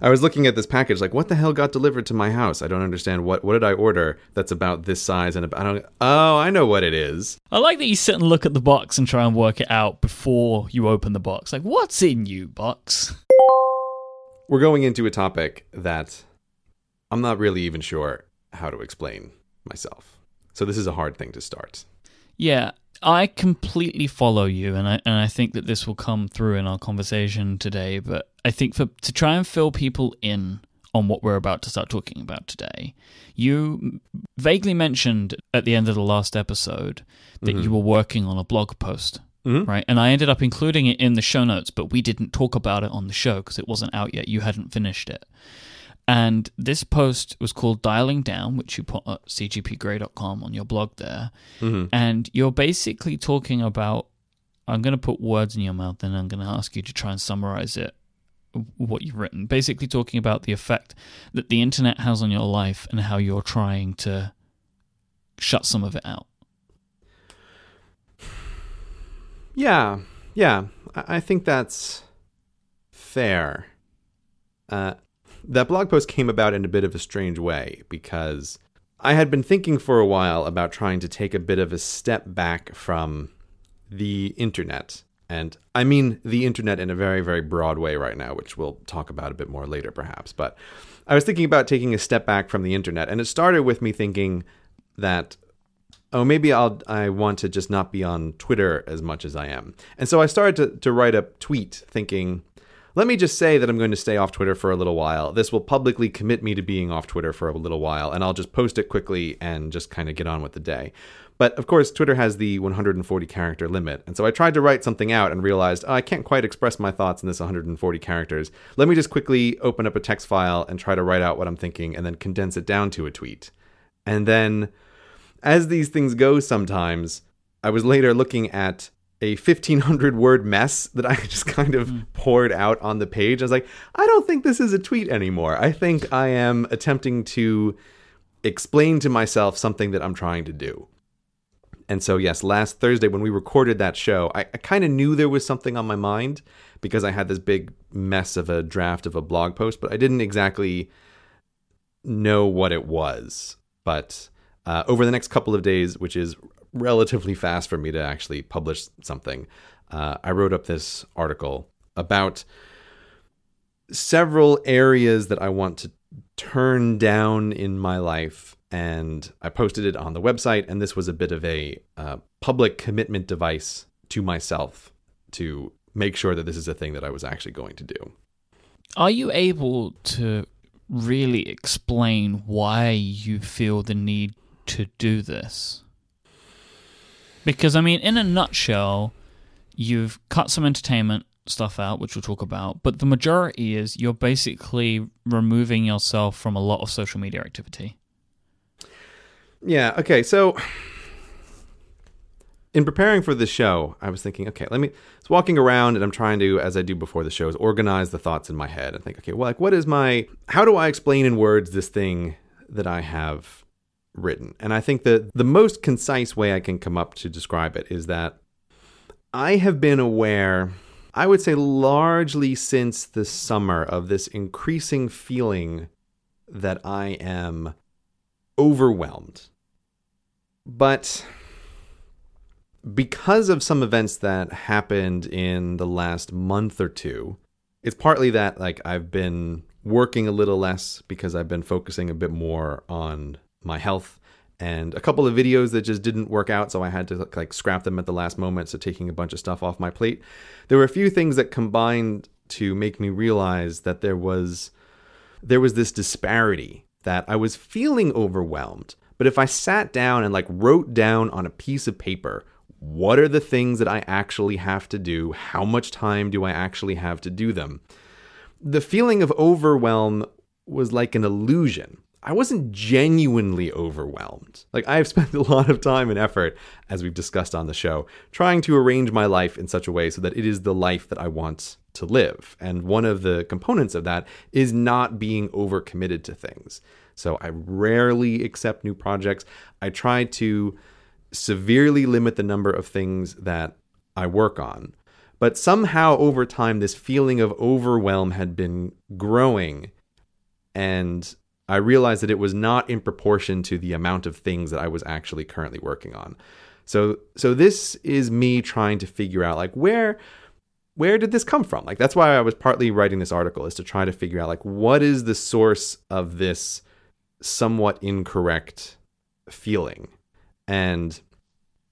I was looking at this package, like, what the hell got delivered to my house? I don't understand. What what did I order that's about this size and about, I don't, oh, I know what it is. I like that you sit and look at the box and try and work it out before you open the box. Like, what's in you, box? We're going into a topic that I'm not really even sure how to explain myself. So this is a hard thing to start. Yeah, I completely follow you, and I and I think that this will come through in our conversation today. But I think for to try and fill people in on what we're about to start talking about today, you vaguely mentioned at the end of the last episode that mm-hmm. you were working on a blog post. Mm-hmm. Right. And I ended up including it in the show notes, but we didn't talk about it on the show because it wasn't out yet. You hadn't finished it. And this post was called Dialing Down, which you put at cgpgrey.com on your blog there. Mm-hmm. And you're basically talking about I'm going to put words in your mouth and I'm going to ask you to try and summarize it, what you've written. Basically, talking about the effect that the internet has on your life and how you're trying to shut some of it out. Yeah, yeah. I think that's fair. Uh, that blog post came about in a bit of a strange way because I had been thinking for a while about trying to take a bit of a step back from the internet. And I mean the internet in a very, very broad way right now, which we'll talk about a bit more later, perhaps. But I was thinking about taking a step back from the internet, and it started with me thinking that oh maybe i'll i want to just not be on twitter as much as i am and so i started to, to write a tweet thinking let me just say that I'm going to stay off Twitter for a little while. This will publicly commit me to being off Twitter for a little while, and I'll just post it quickly and just kind of get on with the day. But of course, Twitter has the 140 character limit. And so I tried to write something out and realized oh, I can't quite express my thoughts in this 140 characters. Let me just quickly open up a text file and try to write out what I'm thinking and then condense it down to a tweet. And then, as these things go sometimes, I was later looking at a 1500 word mess that I just kind of mm. poured out on the page. I was like, I don't think this is a tweet anymore. I think I am attempting to explain to myself something that I'm trying to do. And so, yes, last Thursday when we recorded that show, I, I kind of knew there was something on my mind because I had this big mess of a draft of a blog post, but I didn't exactly know what it was. But uh, over the next couple of days, which is relatively fast for me to actually publish something. Uh, I wrote up this article about several areas that I want to turn down in my life, and I posted it on the website. And this was a bit of a uh, public commitment device to myself to make sure that this is a thing that I was actually going to do. Are you able to really explain why you feel the need to do this? Because I mean, in a nutshell, you've cut some entertainment stuff out, which we'll talk about, but the majority is you're basically removing yourself from a lot of social media activity. Yeah. Okay. So, in preparing for the show, I was thinking, okay, let me. It's walking around, and I'm trying to, as I do before the shows, organize the thoughts in my head and think, okay, well, like, what is my? How do I explain in words this thing that I have written. And I think that the most concise way I can come up to describe it is that I have been aware, I would say largely since the summer, of this increasing feeling that I am overwhelmed. But because of some events that happened in the last month or two, it's partly that like I've been working a little less because I've been focusing a bit more on my health. And a couple of videos that just didn't work out so i had to like scrap them at the last moment so taking a bunch of stuff off my plate. There were a few things that combined to make me realize that there was there was this disparity that i was feeling overwhelmed. But if i sat down and like wrote down on a piece of paper what are the things that i actually have to do? How much time do i actually have to do them? The feeling of overwhelm was like an illusion I wasn't genuinely overwhelmed. Like, I've spent a lot of time and effort, as we've discussed on the show, trying to arrange my life in such a way so that it is the life that I want to live. And one of the components of that is not being overcommitted to things. So I rarely accept new projects. I try to severely limit the number of things that I work on. But somehow over time, this feeling of overwhelm had been growing. And I realized that it was not in proportion to the amount of things that I was actually currently working on. So so this is me trying to figure out like where where did this come from? Like that's why I was partly writing this article is to try to figure out like what is the source of this somewhat incorrect feeling. And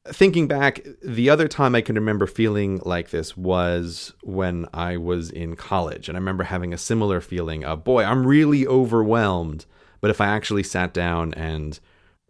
thinking back, the other time I can remember feeling like this was when I was in college. And I remember having a similar feeling of, boy, I'm really overwhelmed. But if I actually sat down and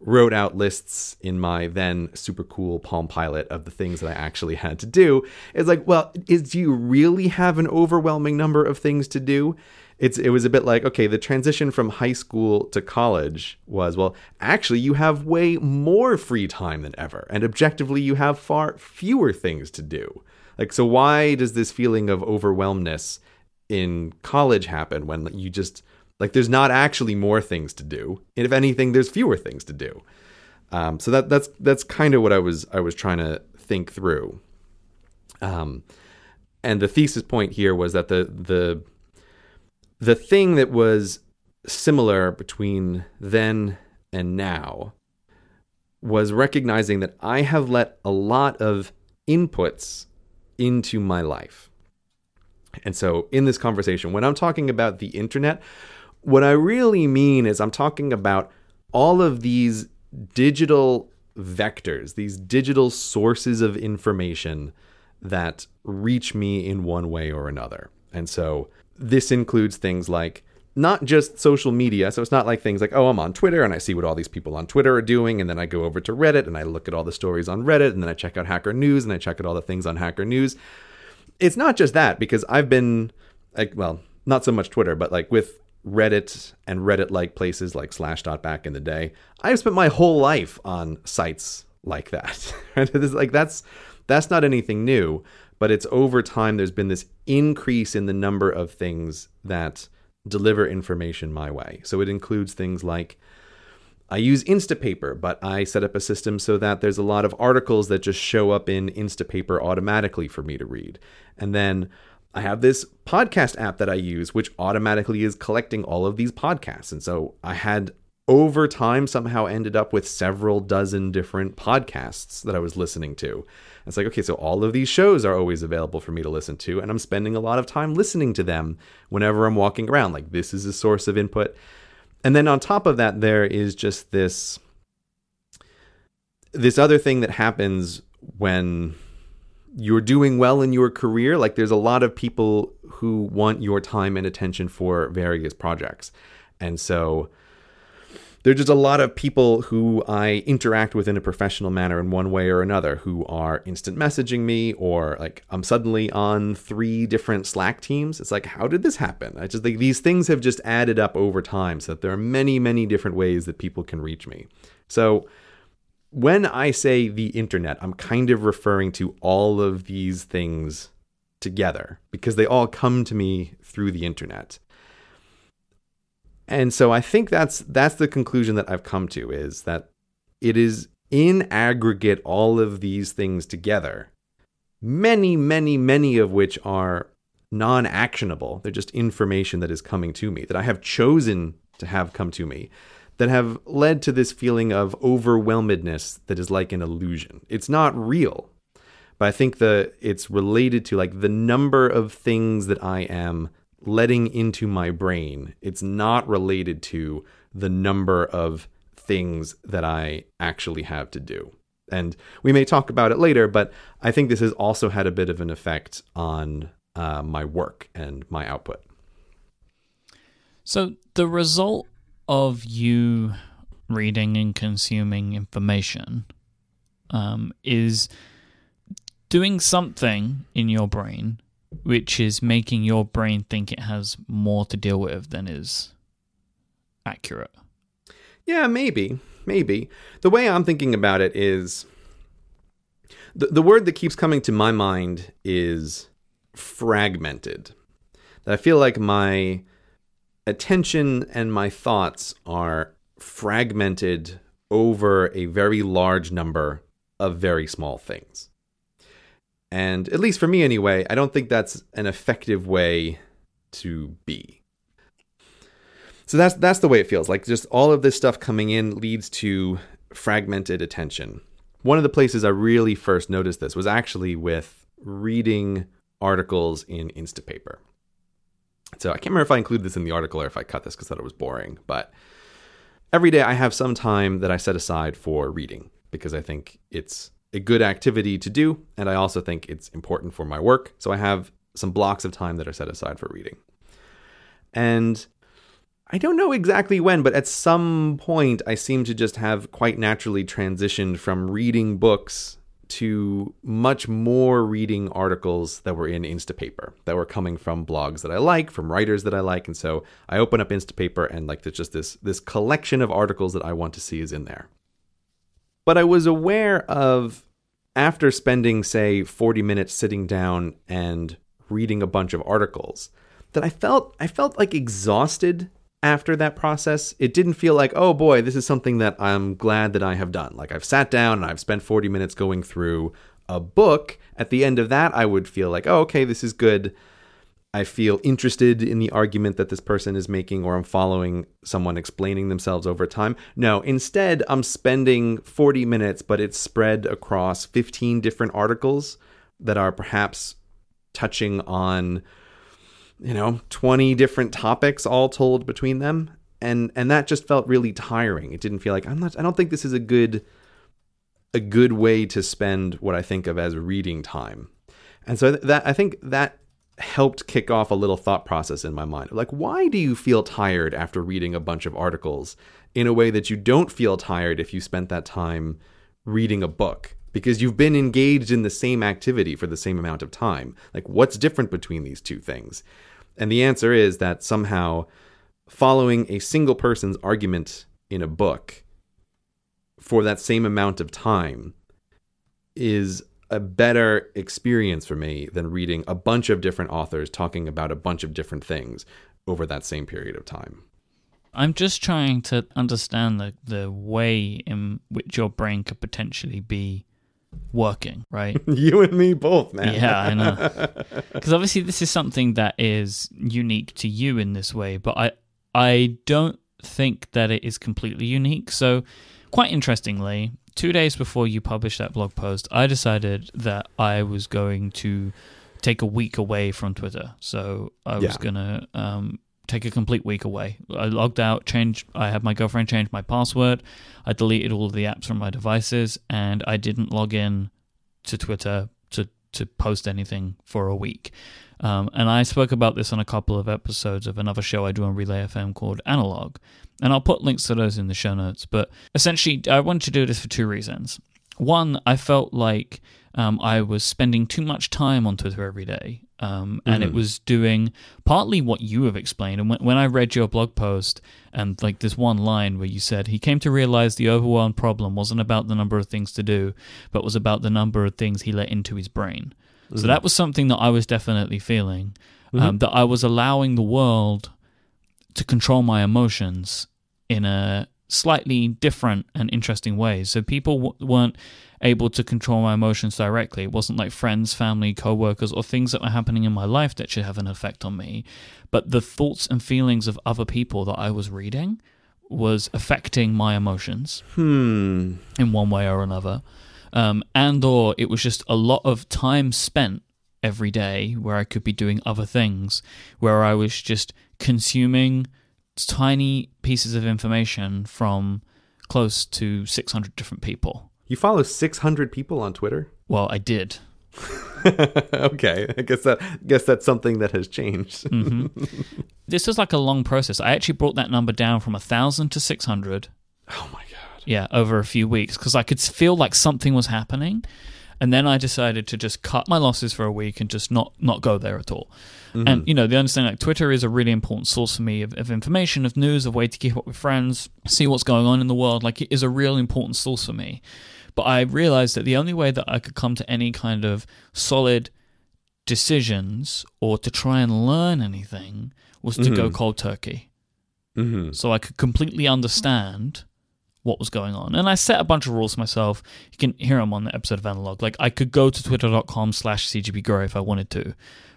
wrote out lists in my then super cool Palm Pilot of the things that I actually had to do, it's like, well, is do you really have an overwhelming number of things to do? It's it was a bit like okay the transition from high school to college was well actually you have way more free time than ever and objectively you have far fewer things to do. Like so why does this feeling of overwhelmness in college happen when you just like there's not actually more things to do? And if anything there's fewer things to do. Um, so that that's that's kind of what I was I was trying to think through. Um, and the thesis point here was that the the the thing that was similar between then and now was recognizing that I have let a lot of inputs into my life. And so, in this conversation, when I'm talking about the internet, what I really mean is I'm talking about all of these digital vectors, these digital sources of information that reach me in one way or another. And so, this includes things like not just social media. So it's not like things like, oh, I'm on Twitter and I see what all these people on Twitter are doing. And then I go over to Reddit and I look at all the stories on Reddit. And then I check out Hacker News and I check out all the things on Hacker News. It's not just that because I've been like, well, not so much Twitter, but like with Reddit and Reddit like places like Slashdot back in the day, I've spent my whole life on sites like that. like that's that's not anything new but it's over time there's been this increase in the number of things that deliver information my way. So it includes things like I use Instapaper, but I set up a system so that there's a lot of articles that just show up in Instapaper automatically for me to read. And then I have this podcast app that I use, which automatically is collecting all of these podcasts. And so I had over time somehow ended up with several dozen different podcasts that I was listening to. It's like, okay, so all of these shows are always available for me to listen to, and I'm spending a lot of time listening to them whenever I'm walking around. Like, this is a source of input. And then on top of that, there is just this this other thing that happens when you're doing well in your career. Like, there's a lot of people who want your time and attention for various projects. And so there's just a lot of people who I interact with in a professional manner in one way or another who are instant messaging me or like I'm suddenly on three different Slack teams. It's like, how did this happen? I just like these things have just added up over time so that there are many, many different ways that people can reach me. So when I say the internet, I'm kind of referring to all of these things together because they all come to me through the internet and so I think that's that's the conclusion that I've come to is that it is in aggregate all of these things together, many, many, many of which are non actionable. They're just information that is coming to me, that I have chosen to have come to me, that have led to this feeling of overwhelmedness that is like an illusion. It's not real. But I think that it's related to like the number of things that I am letting into my brain. It's not related to the number of things that I actually have to do. And we may talk about it later, but I think this has also had a bit of an effect on uh, my work and my output. So, the result of you reading and consuming information um, is doing something in your brain which is making your brain think it has more to deal with than is accurate. Yeah, maybe. Maybe. The way I'm thinking about it is the, the word that keeps coming to my mind is fragmented. That I feel like my attention and my thoughts are fragmented over a very large number of very small things. And at least for me anyway, I don't think that's an effective way to be. So that's that's the way it feels. Like just all of this stuff coming in leads to fragmented attention. One of the places I really first noticed this was actually with reading articles in Instapaper. So I can't remember if I include this in the article or if I cut this because I thought it was boring. But every day I have some time that I set aside for reading because I think it's a good activity to do. And I also think it's important for my work. So I have some blocks of time that are set aside for reading. And I don't know exactly when, but at some point I seem to just have quite naturally transitioned from reading books to much more reading articles that were in Instapaper that were coming from blogs that I like, from writers that I like, and so I open up Instapaper and like there's just this this collection of articles that I want to see is in there. But I was aware of after spending say 40 minutes sitting down and reading a bunch of articles that I felt I felt like exhausted after that process. It didn't feel like, oh boy, this is something that I'm glad that I have done. Like I've sat down and I've spent 40 minutes going through a book. At the end of that, I would feel like, oh, okay, this is good. I feel interested in the argument that this person is making, or I'm following someone explaining themselves over time. No, instead, I'm spending 40 minutes, but it's spread across 15 different articles that are perhaps touching on you know 20 different topics all told between them. And and that just felt really tiring. It didn't feel like i'm not i don't think this is a good a good way to spend what i think of as reading time. And so that i think that helped kick off a little thought process in my mind. Like why do you feel tired after reading a bunch of articles in a way that you don't feel tired if you spent that time reading a book? Because you've been engaged in the same activity for the same amount of time. Like what's different between these two things? And the answer is that somehow following a single person's argument in a book for that same amount of time is a better experience for me than reading a bunch of different authors talking about a bunch of different things over that same period of time. I'm just trying to understand the, the way in which your brain could potentially be working, right? you and me both, man. Yeah, I know. Because obviously this is something that is unique to you in this way, but I I don't think that it is completely unique. So, quite interestingly, two days before you published that blog post, I decided that I was going to take a week away from Twitter. So I was gonna um, take a complete week away. I logged out, changed. I had my girlfriend change my password. I deleted all of the apps from my devices, and I didn't log in to Twitter to to post anything for a week. Um, and I spoke about this on a couple of episodes of another show I do on Relay FM called Analog. And I'll put links to those in the show notes. But essentially, I wanted to do this for two reasons. One, I felt like um, I was spending too much time on Twitter every day. Um, and it was doing partly what you have explained. And when, when I read your blog post and like this one line where you said he came to realize the overwhelmed problem wasn't about the number of things to do, but was about the number of things he let into his brain. So that was something that I was definitely feeling. Um, that I was allowing the world to control my emotions in a slightly different and interesting way. So people w- weren't able to control my emotions directly. It wasn't like friends, family, co-workers or things that were happening in my life that should have an effect on me, but the thoughts and feelings of other people that I was reading was affecting my emotions Hmm. in one way or another. Um, and or it was just a lot of time spent every day where I could be doing other things, where I was just consuming tiny pieces of information from close to 600 different people. You follow 600 people on Twitter? Well, I did. okay, I guess that guess that's something that has changed. This was like a long process. I actually brought that number down from a 1,000 to 600. oh my god. Yeah, over a few weeks because I could feel like something was happening. And then I decided to just cut my losses for a week and just not not go there at all. And you know, the understanding like Twitter is a really important source for me of, of information, of news, of way to keep up with friends, see what's going on in the world. Like it is a real important source for me. But I realized that the only way that I could come to any kind of solid decisions or to try and learn anything was to go cold turkey Mm-hmm. so I could completely understand what was going on. And I set a bunch of rules myself. You can hear them on the episode of Analog. Like I could go to twitter.com slash cgpgrey if I wanted to,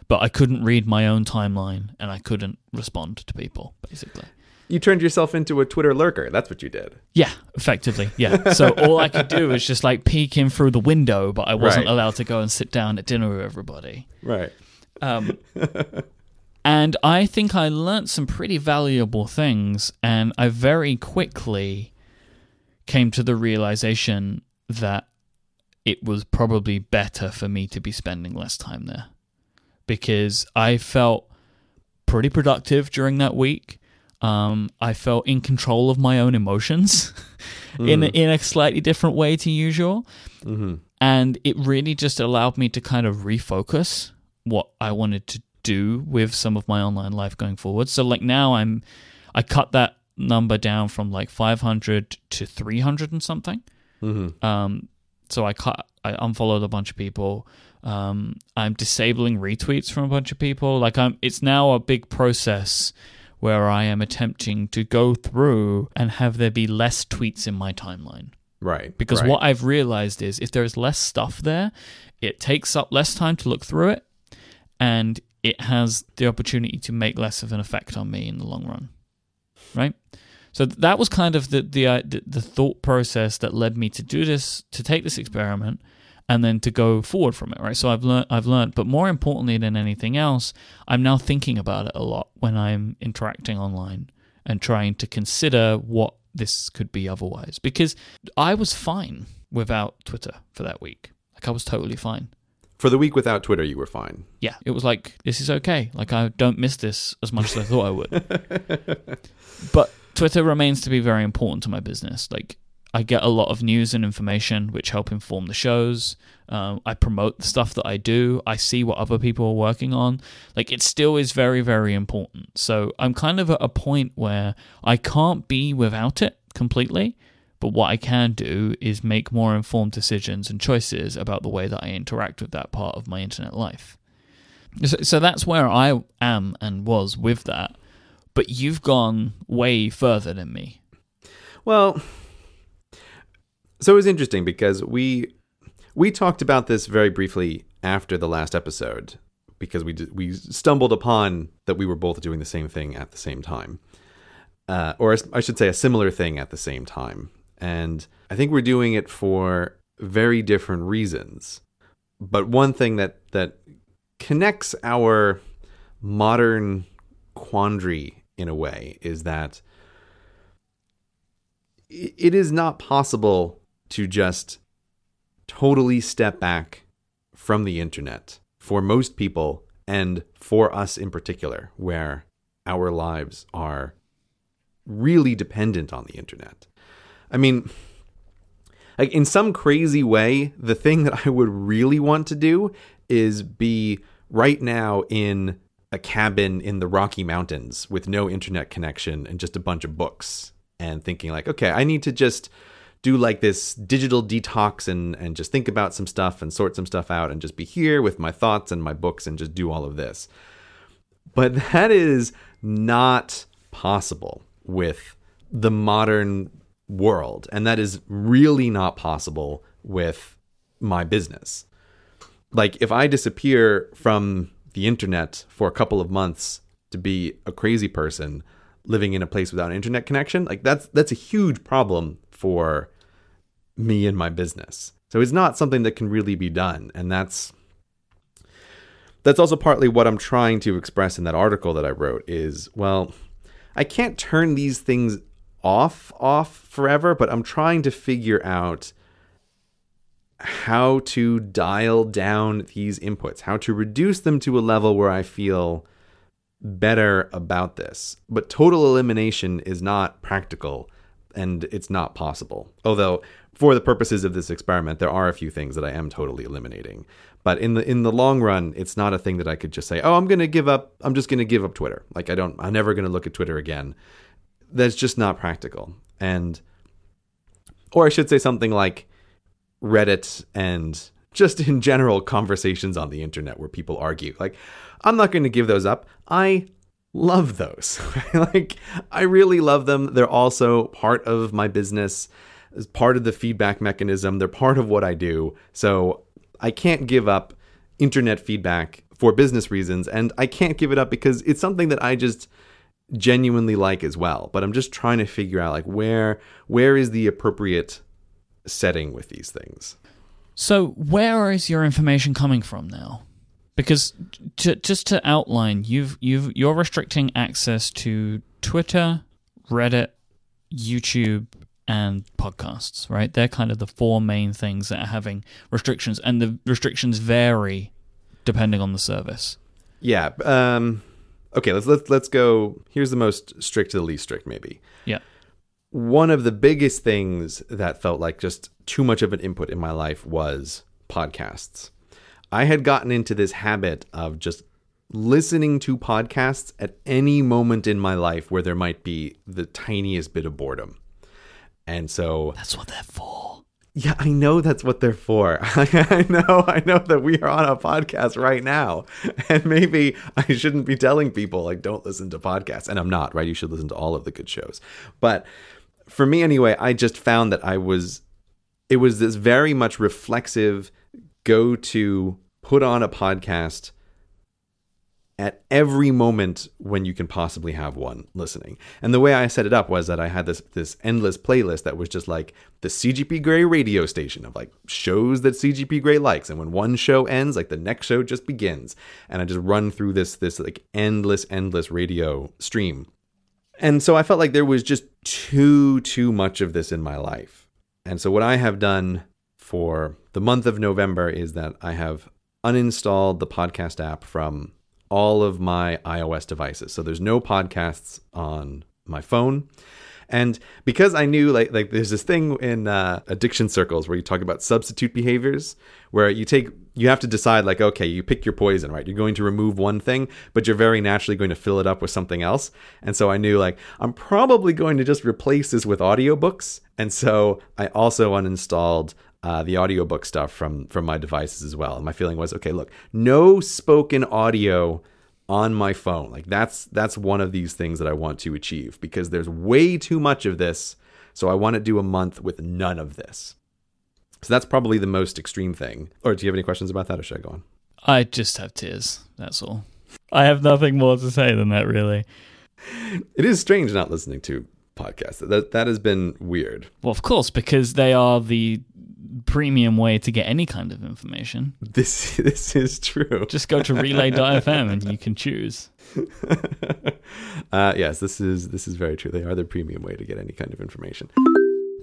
but I couldn't read my own timeline and I couldn't respond to people, basically. You turned yourself into a Twitter lurker. That's what you did. Yeah, effectively. Yeah. So all I could do was just like peek in through the window, but I wasn't Right. allowed to go and sit down at dinner with everybody. Right. Um, and I think I learnt some pretty valuable things, and I very quickly came to the realization that it was probably better for me to be spending less time there because I felt pretty productive during that week. Um, I felt in control of my own emotions in a, in a slightly different way to usual, Mm-hmm. and it really just allowed me to kind of refocus what I wanted to do with some of my online life going forward. So like now I'm I cut that number down from like 500 to 300 and something. Mm-hmm. Um, so I cut, I unfollowed a bunch of people. Um, I'm disabling retweets from a bunch of people. Like I'm, it's now a big process where I am attempting to go through and have there be less tweets in my timeline. Right. Because right. what I've realized is if there is less stuff there, it takes up less time to look through it, and it has the opportunity to make less of an effect on me in the long run. Right. So that was kind of the the uh, the, thought process that led me to do this, to take this experiment, and then to go forward from it. Right. So I've learned, I've learned, but more importantly than anything else, I'm now thinking about it a lot when I'm interacting online and trying to consider what this could be otherwise. Because I was fine without Twitter for that week. Like I was totally fine. For the week without Twitter, you were fine. Yeah, it was like this is okay. Like I don't miss this as much as I thought I would. but Twitter remains to be very important to my business. Like I get a lot of news and information which help inform the shows. Um, I promote the stuff that I do. I see what other people are working on. Like it still is very, very important. So I'm kind of at a point where I can't be without it completely. But what I can do is make more informed decisions and choices about the way that I interact with that part of my internet life. So, so that's where I am and was with that. But you've gone way further than me. Well, so it was interesting because we we talked about this very briefly after the last episode because we we stumbled upon that we were both doing the same thing at the same time, uh, or I should say a similar thing at the same time, and I think we're doing it for very different reasons. But one thing that that connects our modern quandary in a way is that it is not possible to just totally step back from the internet for most people and for us in particular, where our lives are really dependent on the internet. I mean, like in some crazy way, the thing that I would really want to do is be right now in a cabin in the Rocky Mountains with no internet connection and just a bunch of books and thinking like, okay, I need to just do like this digital detox and and just think about some stuff and sort some stuff out and just be here with my thoughts and my books and just do all of this. But that is not possible with the modern world and that is really not possible with my business. Like if I disappear from the internet for a couple of months to be a crazy person living in a place without an internet connection, like that's that's a huge problem for me and my business. So it's not something that can really be done, and that's that's also partly what I'm trying to express in that article that I wrote is well, I can't turn these things off off forever, but I'm trying to figure out how to dial down these inputs, how to reduce them to a level where I feel better about this. But total elimination is not practical and it's not possible. Although for the purposes of this experiment there are a few things that I am totally eliminating. But in the in the long run it's not a thing that I could just say, "Oh, I'm going to give up I'm just going to give up Twitter." Like I don't I'm never going to look at Twitter again. That's just not practical. And or I should say something like Reddit and just in general conversations on the internet where people argue. Like, I'm not going to give those up. I love those. like, I really love them. They're also part of my business, as part of the feedback mechanism. They're part of what I do. So I can't give up internet feedback for business reasons, and I can't give it up because it's something that I just genuinely like as well. But I'm just trying to figure out like where where is the appropriate setting with these things. So, where is your information coming from now? Because to, just to outline, you've you've you're restricting access to Twitter, Reddit, YouTube, and podcasts, right? They're kind of the four main things that are having restrictions, and the restrictions vary depending on the service. Yeah. Um, okay. Let's let's let's go. Here's the most strict to the least strict, maybe. Yeah. One of the biggest things that felt like just too much of an input in my life was podcasts. I had gotten into this habit of just listening to podcasts at any moment in my life where there might be the tiniest bit of boredom. And so That's what they're for. Yeah, I know that's what they're for. I know, I know that we are on a podcast right now. And maybe I shouldn't be telling people like don't listen to podcasts. And I'm not, right? You should listen to all of the good shows. But for me anyway, I just found that I was it was this very much reflexive go to put on a podcast at every moment when you can possibly have one listening. And the way I set it up was that I had this this endless playlist that was just like the CGP Grey radio station of like shows that CGP Grey likes. And when one show ends, like the next show just begins. And I just run through this this like endless, endless radio stream. And so I felt like there was just too, too much of this in my life. And so what I have done for the month of November is that I have uninstalled the podcast app from all of my iOS devices. So there's no podcasts on my phone. And because I knew like like there's this thing in uh, addiction circles where you talk about substitute behaviors, where you take you have to decide like okay you pick your poison right you're going to remove one thing but you're very naturally going to fill it up with something else and so i knew like i'm probably going to just replace this with audiobooks and so i also uninstalled uh, the audiobook stuff from from my devices as well and my feeling was okay look no spoken audio on my phone like that's that's one of these things that i want to achieve because there's way too much of this so i want to do a month with none of this so that's probably the most extreme thing. Or do you have any questions about that, or should I go on? I just have tears. That's all. I have nothing more to say than that, really. It is strange not listening to podcasts. That that has been weird. Well, of course, because they are the premium way to get any kind of information. This this is true. Just go to relay.fm and you can choose. uh, yes, this is this is very true. They are the premium way to get any kind of information.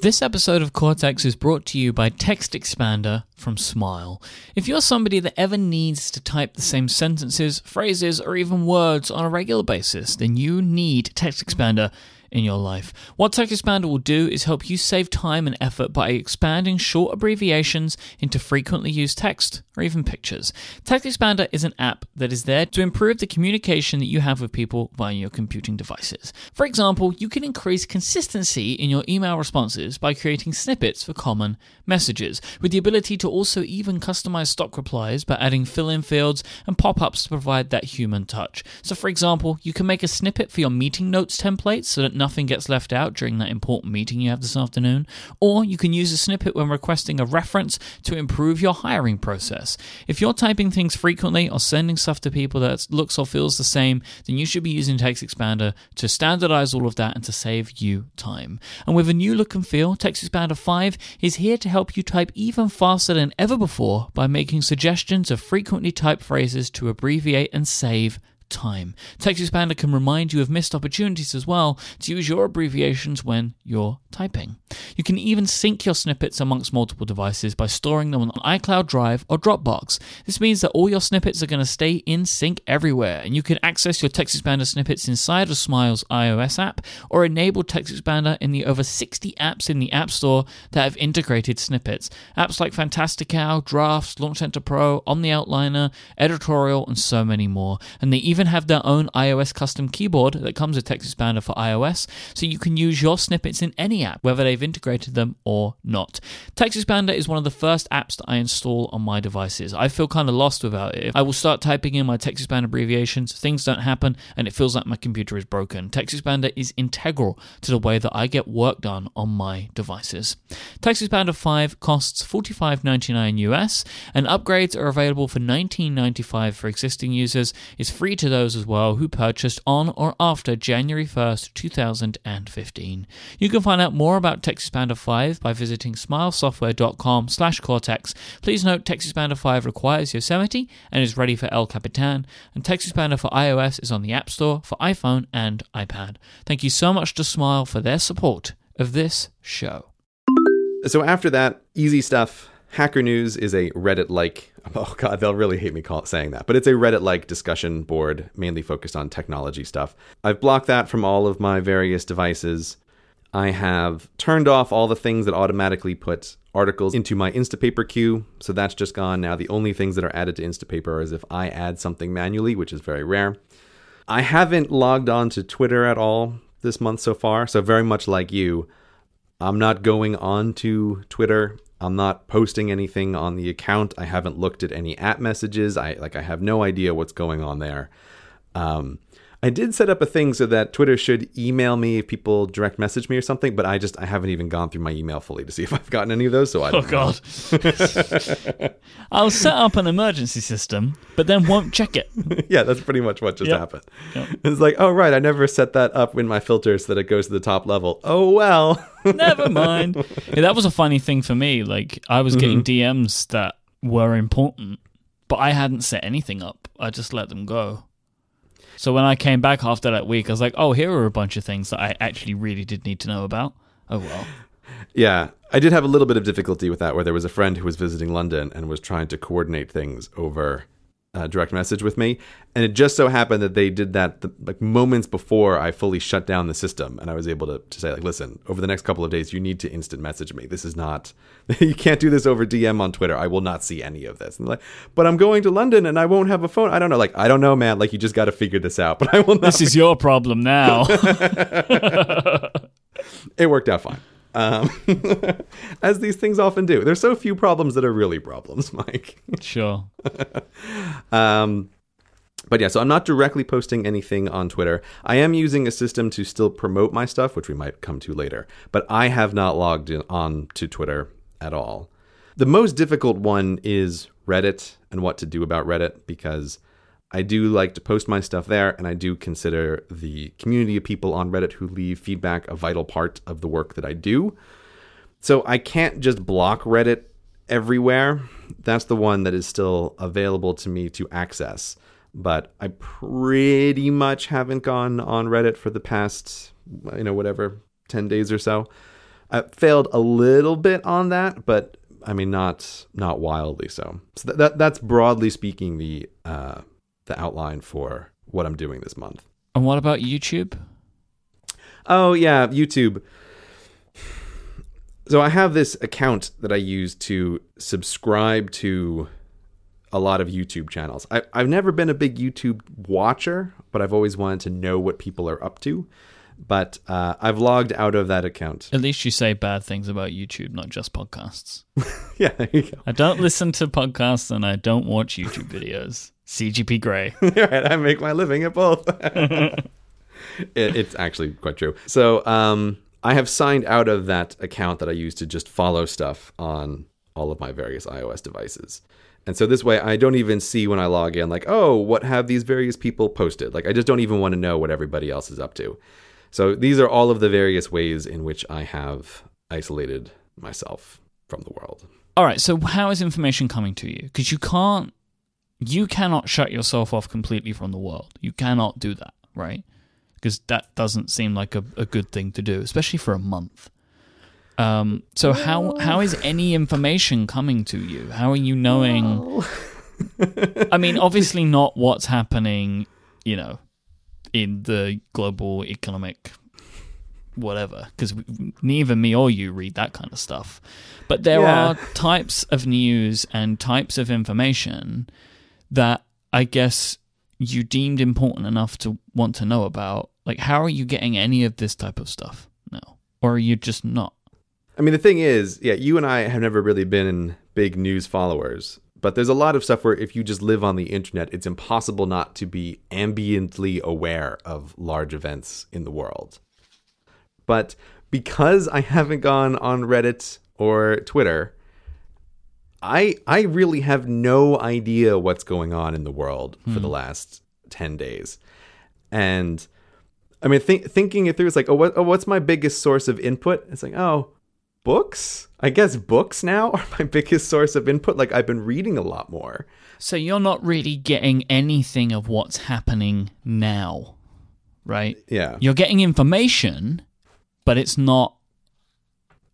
This episode of Cortex is brought to you by TextExpander from Smile. If you're somebody that ever needs to type the same sentences, phrases, or even words on a regular basis, then you need TextExpander in your life. What TextExpander will do is help you save time and effort by expanding short abbreviations into frequently used text or even pictures. TextExpander is an app that is there to improve the communication that you have with people via your computing devices. For example, you can increase consistency in your email responses by creating snippets for common messages, with the ability to also even customize stock replies by adding fill in fields and pop ups to provide that human touch. So, for example, you can make a snippet for your meeting notes template so that nothing gets left out during that important meeting you have this afternoon, or you can use a snippet when requesting a reference to improve your hiring process. If you're typing things frequently or sending stuff to people that looks or feels the same, then you should be using TextExpander to standardize all of that and to save you time. And with a new look and feel, TextExpander 5 is here to help you type even faster than ever before by making suggestions of frequently typed phrases to abbreviate and save time. TextExpander can remind you of missed opportunities as well to use your abbreviations when you're typing. You can even sync your snippets amongst multiple devices by storing them on iCloud Drive or Dropbox. This means that all your snippets are going to stay in sync everywhere, and you can access your TextExpander snippets inside of Smile's iOS app or enable TextExpander in the over 60 apps in the App Store that have integrated snippets. Apps like Fantastical, Drafts, Launch Center Pro, OmniOutliner, Editorial, and so many more. And they even even have their own iOS custom keyboard that comes with TextExpander for iOS, so you can use your snippets in any app, whether they've integrated them or not. TextExpander is one of the first apps that I install on my devices. I feel kind of lost without it. I will start typing in my TextExpander abbreviations, things don't happen, and it feels like my computer is broken. TextExpander is integral to the way that I get work done on my devices. TextExpander 5 costs $45.99 US, and upgrades are available for $19.95 for existing users. It's free to those as well who purchased on or after January 1st, 2015. You can find out more about TextExpander 5 by visiting smilesoftware.com slash cortex. Please note TextExpander 5 requires Yosemite and is ready for El Capitan, and TextExpander for iOS is on the App Store for iPhone and iPad. Thank you so much to Smile for their support of this show. So after that, easy stuff. Hacker News is a Reddit like, oh god, they'll really hate me call, saying that, but it's a Reddit like discussion board mainly focused on technology stuff. I've blocked that from all of my various devices. I have turned off all the things that automatically put articles into my Instapaper queue, so that's just gone. Now the only things that are added to Instapaper are if I add something manually, which is very rare. I haven't logged on to Twitter at all this month so far, so very much like you, I'm not going on to Twitter. I'm not posting anything on the account. I haven't looked at any app messages. I like I have no idea what's going on there. Um, I did set up a thing so that Twitter should email me if people direct message me or something, but I just I haven't even gone through my email fully to see if I've gotten any of those. So I Oh god. I'll set up an emergency system, but then won't check it. yeah, that's pretty much what just Yep. happened. Yep. It's like, oh right, I never set that up in my filters so that it goes to the top level. Oh well. Never mind. Yeah, that was a funny thing for me. Like I was getting mm-hmm. DMs that were important, but I hadn't set anything up. I just let them go. So when I came back after that week, I was like, "Oh, here are a bunch of things that I actually really did need to know about." Oh well. Yeah, I did have a little bit of difficulty with that, where there was a friend who was visiting London and was trying to coordinate things over uh, direct message with me, and it just so happened that they did that the, like moments before I fully shut down the system, and I was able to, to say like, listen, over the next couple of days, you need to instant message me. This is not, you can't do this over DM on Twitter. I will not see any of this. And like, but I'm going to London and I won't have a phone. I don't know. Like, I don't know, man. Like, you just got to figure this out. But I will not. This is your problem now. it worked out fine. Um, as these things often do. There's so few problems that are really problems, Myke. sure. Um, but yeah, so I'm not directly posting anything on Twitter. I am using a system to still promote my stuff, which we might come to later. But I have not logged in on to Twitter at all. The most difficult one is Reddit and what to do about Reddit because I do like to post my stuff there, and I do consider the community of people on Reddit who leave feedback a vital part of the work that I do. So I can't just block Reddit everywhere. That's the one that is still available to me to access. But I pretty much haven't gone on Reddit for the past, you know, whatever, 10 days or so. I failed a little bit on that, but I mean, not not wildly so. So that, that that's broadly speaking the uh, the outline for what I'm doing this month. And what about YouTube? Oh yeah, YouTube. So I have this account that I use to subscribe to a lot of YouTube channels. I, I've never been a big YouTube watcher, but I've always wanted to know what people are up to. But uh, I've logged out of that account. At least you say bad things about YouTube, not just podcasts. yeah, there you go. I don't listen to podcasts and I don't watch YouTube videos. CGP Grey. right, I make my living at both. it, it's actually quite true. So um, I have signed out of that account that I use to just follow stuff on all of my various iOS devices. And so this way, I don't even see when I log in, like, oh, what have these various people posted? Like, I just don't even want to know what everybody else is up to. So these are all of the various ways in which I have isolated myself from the world. All right, so how is information coming to you? Because you can't, you cannot shut yourself off completely from the world. You cannot do that, right? Because that doesn't seem like a, a good thing to do, especially for a month. Um, so how how is any information coming to you? How are you knowing? I mean, obviously not what's happening, you know, in the global economic whatever, because neither me or you read that kind of stuff. But there Yeah. are types of news and types of information that I guess you deemed important enough to want to know about, like how are you getting any of this type of stuff now? Or are you just not? I mean, the thing is, yeah, you and I have never really been big news followers, but there's a lot of stuff where if you just live on the internet, it's impossible not to be ambiently aware of large events in the world. But because I haven't gone on Reddit or Twitter, I I really have no idea what's going on in the world for the hmm. last 10 days. And I mean, think, thinking it through, it's like, oh, what, oh, what's my biggest source of input? It's like, oh, books. I guess books now are my biggest source of input. Like I've been reading a lot more. So you're not really getting anything of what's happening now, right? Yeah. You're getting information, but it's not.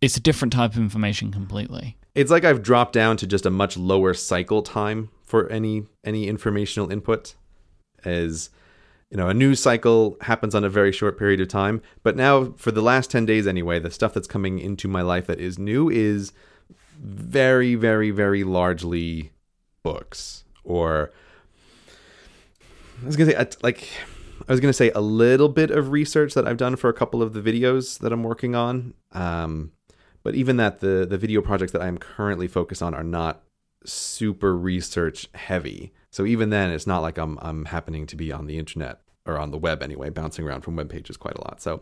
It's a different type of information completely. It's like I've dropped down to just a much lower cycle time for any any informational input. As you know, a news cycle happens on a very short period of time. But now, for the last ten days anyway, the stuff that's coming into my life that is new is very, very, very largely books or I was gonna say uh, like I was gonna say a little bit of research that I've done for a couple of the videos that I'm working on. Um, but even that, the the video projects that I am currently focused on are not super research heavy. So even then, it's not like I'm I'm happening to be on the internet or on the web anyway, bouncing around from web pages quite a lot. So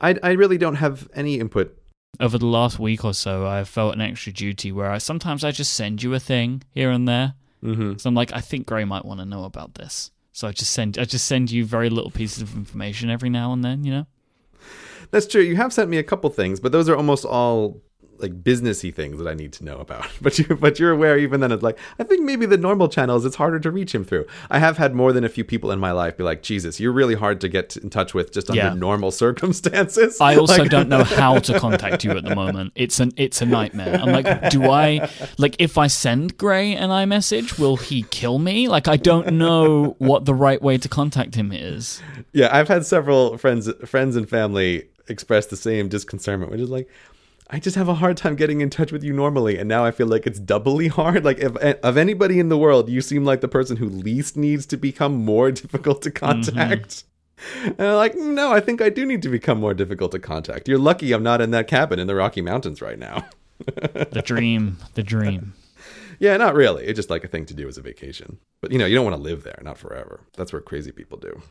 I I really don't have any input. Over the last week or so, I've felt an extra duty where I sometimes I just send you a thing here and there. Mm-hmm. So I'm like, I think Grey might want to know about this. So I just send I just send you very little pieces of information every now and then, you know. That's true. You have sent me a couple things, but those are almost all like businessy things that I need to know about. But you but you're aware even then it's like I think maybe the normal channels it's harder to reach him through. I have had more than a few people in my life be like, Jesus, you're really hard to get in touch with just under Yeah. normal circumstances. I also Like- don't know how to contact you at the moment. It's an it's a nightmare. I'm like, do I like if I send Grey an iMessage, will he kill me? Like I don't know what the right way to contact him is. Yeah, I've had several friends friends and family express the same disconcertment, which is like I just have a hard time getting in touch with you normally, and now I feel like it's doubly hard. Like, if eh, of anybody in the world, you seem like the person who least needs to become more difficult to mm-hmm. contact. And I'm like, no, I think I do need to become more difficult to contact. You're lucky I'm not in that cabin in the Rocky Mountains right now. The dream, the dream. yeah, not really. It's just like a thing to do as a vacation. But you know, you don't want to live there, not forever. That's what crazy people do.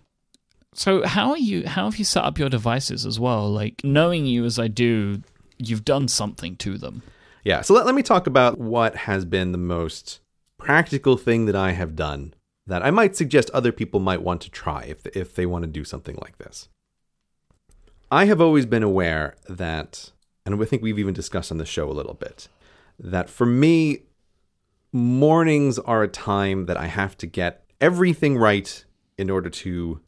So how are you? How have you set up your devices as well? Like knowing you as I do, you've done something to them. Yeah, so let, let me talk about what has been the most practical thing that I have done that I might suggest other people might want to try if, if they want to do something like this. I have always been aware that, and I think we've even discussed on the show a little bit, that for me, mornings are a time that I have to get everything right in order to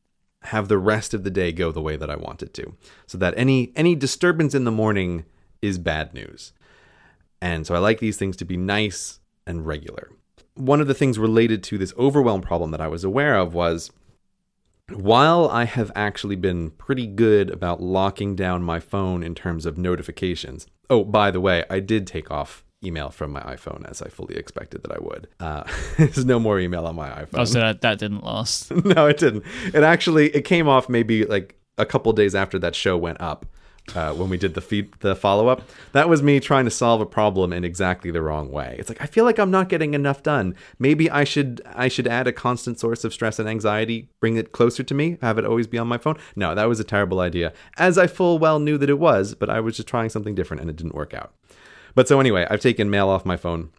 have the rest of the day go the way that I want it to. So that any any disturbance in the morning is bad news. And so I like these things to be nice and regular. One of the things related to this overwhelm problem that I was aware of was while I have actually been pretty good about locking down my phone in terms of notifications. Oh, by the way, I did take off email from my iPhone as I fully expected that I would. Uh, there's no more email on my iPhone. Oh, so that, that didn't last. no, it didn't. It actually it came off maybe like a couple days after that show went up. Uh, when we did the feed, the follow up, that was me trying to solve a problem in exactly the wrong way. It's like I feel like I'm not getting enough done. Maybe I should I should add a constant source of stress and anxiety, bring it closer to me, have it always be on my phone. No, that was a terrible idea, as I full well knew that it was. But I was just trying something different, and it didn't work out. But so anyway, I've taken mail off my phone.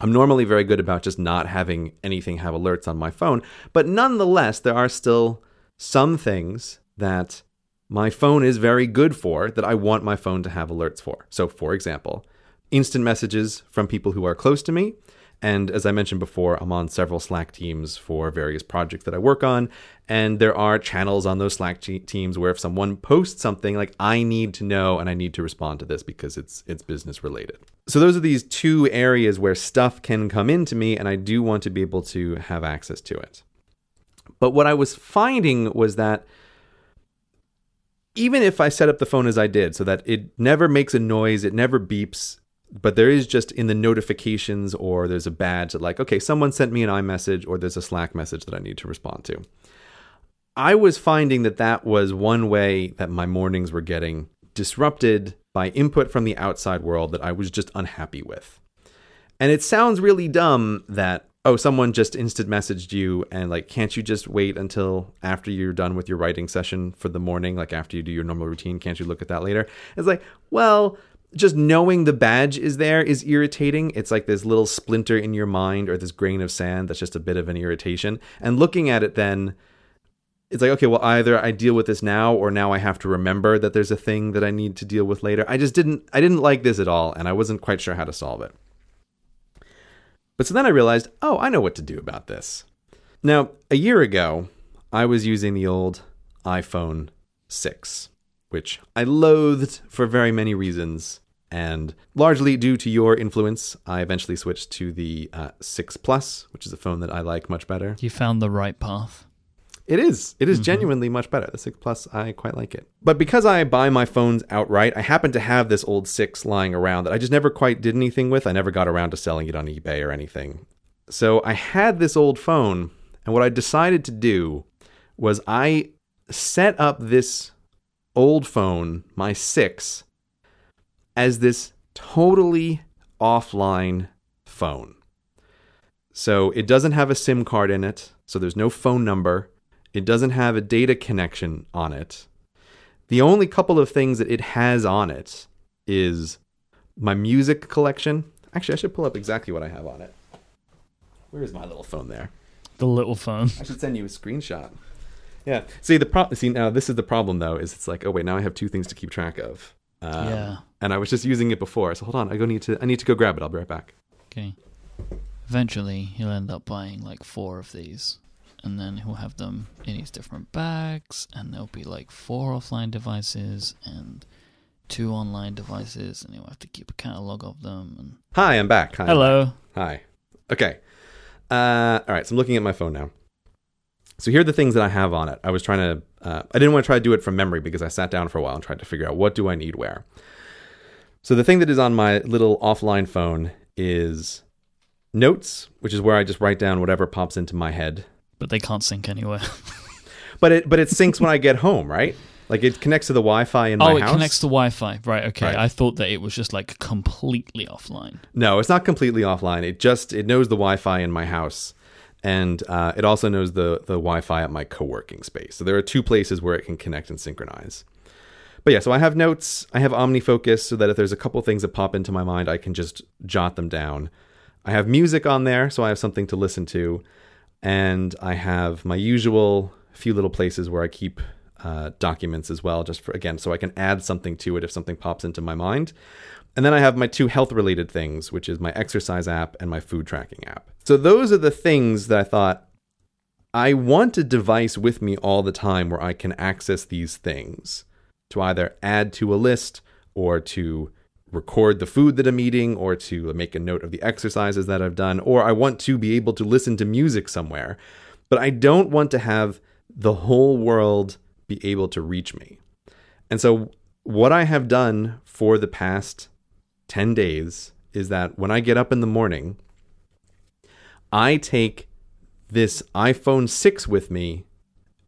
I'm normally very good about just not having anything have alerts on my phone, but nonetheless, there are still some things that my phone is very good for that I want my phone to have alerts for. So, for example, instant messages from people who are close to me. And as I mentioned before, I'm on several Slack teams for various projects that I work on. And there are channels on those Slack teams where if someone posts something, like I need to know and I need to respond to this because it's it's business related. So those are these two areas where stuff can come into me and I do want to be able to have access to it. But what I was finding was that even if I set up the phone as I did so that it never makes a noise, it never beeps, but there is just in the notifications or there's a badge that like okay someone sent me an iMessage or there's a Slack message that I need to respond to. I was finding that that was one way that my mornings were getting disrupted by input from the outside world that I was just unhappy with. And it sounds really dumb that oh someone just instant messaged you and like can't you just wait until after you're done with your writing session for the morning like after you do your normal routine can't you look at that later it's like well just knowing the badge is there is irritating. It's like this little splinter in your mind or this grain of sand that's just a bit of an irritation. And looking at it then, it's like, okay, well, either I deal with this now or now I have to remember that there's a thing that I need to deal with later. I just didn't I didn't like this at all and I wasn't quite sure how to solve it. But so then I realized, oh, I know what to do about this. Now, a year ago, I was using the old iPhone 6 which I loathed for very many reasons. And largely due to your influence, I eventually switched to the uh, 6 Plus, which is a phone that I like much better. You found the right path. It is. It is mm-hmm. genuinely much better. The 6 Plus, I quite like it. But because I buy my phones outright, I happen to have this old 6 lying around that I just never quite did anything with. I never got around to selling it on eBay or anything. So I had this old phone, and what I decided to do was I set up this old phone, my 6, as this totally offline phone. So it doesn't have a SIM card in it, so there's no phone number. It doesn't have a data connection on it. The only couple of things that it has on it is my music collection. Actually, I should pull up exactly what I have on it. Where is my little phone there? The little phone. I should send you a screenshot. Yeah. See the problem. See now, this is the problem though. Is it's like, oh wait, now I have two things to keep track of. Um, yeah. And I was just using it before, so hold on. I go need to. I need to go grab it. I'll be right back. Okay. Eventually, he'll end up buying like four of these, and then he'll have them in his different bags, and there'll be like four offline devices and two online devices, and he'll have to keep a catalog of them. And hi, I'm back. Hi, hello. I'm back. Hi. Okay. Uh, all right. So I'm looking at my phone now. So here are the things that I have on it. I was trying to, uh, I didn't want to try to do it from memory because I sat down for a while and tried to figure out what do I need where. So the thing that is on my little offline phone is notes, which is where I just write down whatever pops into my head. But they can't sync anywhere. but it but it syncs when I get home, right? Like it connects to the Wi-Fi in my house. Oh, it connects to Wi-Fi. Right. Okay. Right. I thought that it was just like completely offline. No, it's not completely offline. It just it knows the Wi-Fi in my house and uh, it also knows the the Wi-Fi at my co-working space. So there are two places where it can connect and synchronize. But yeah, so I have notes. I have OmniFocus so that if there's a couple things that pop into my mind, I can just jot them down. I have music on there, so I have something to listen to, and I have my usual few little places where I keep uh, documents as well, just for again, so I can add something to it if something pops into my mind. And then I have my two health related things, which is my exercise app and my food tracking app. So those are the things that I thought I want a device with me all the time where I can access these things to either add to a list or to record the food that I'm eating or to make a note of the exercises that I've done, or I want to be able to listen to music somewhere. But I don't want to have the whole world be able to reach me. And so, what I have done for the past 10 days is that when I get up in the morning, I take this iPhone 6 with me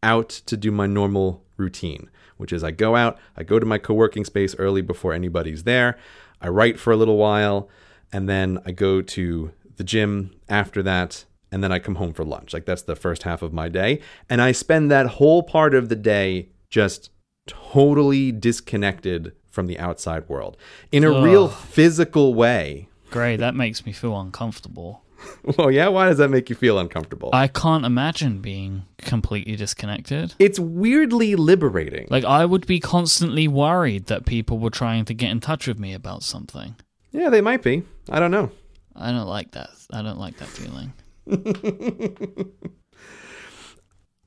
out to do my normal routine, which is I go out, I go to my co working space early before anybody's there, I write for a little while, and then I go to the gym after that, and then I come home for lunch. Like that's the first half of my day. And I spend that whole part of the day just totally disconnected from the outside world in a Ugh. real physical way. Great, that makes me feel uncomfortable. well, yeah, why does that make you feel uncomfortable? I can't imagine being completely disconnected. It's weirdly liberating. Like I would be constantly worried that people were trying to get in touch with me about something. Yeah, they might be. I don't know. I don't like that. I don't like that feeling.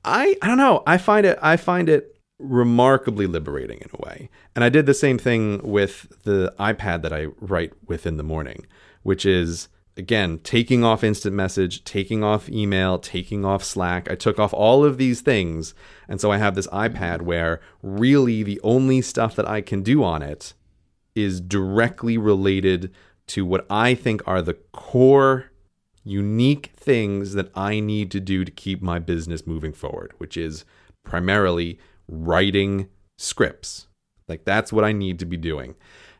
I I don't know. I find it I find it remarkably liberating in a way. And I did the same thing with the iPad that I write with in the morning, which is again taking off instant message, taking off email, taking off Slack. I took off all of these things. And so I have this iPad where really the only stuff that I can do on it is directly related to what I think are the core unique things that I need to do to keep my business moving forward, which is primarily writing scripts. Like that's what I need to be doing.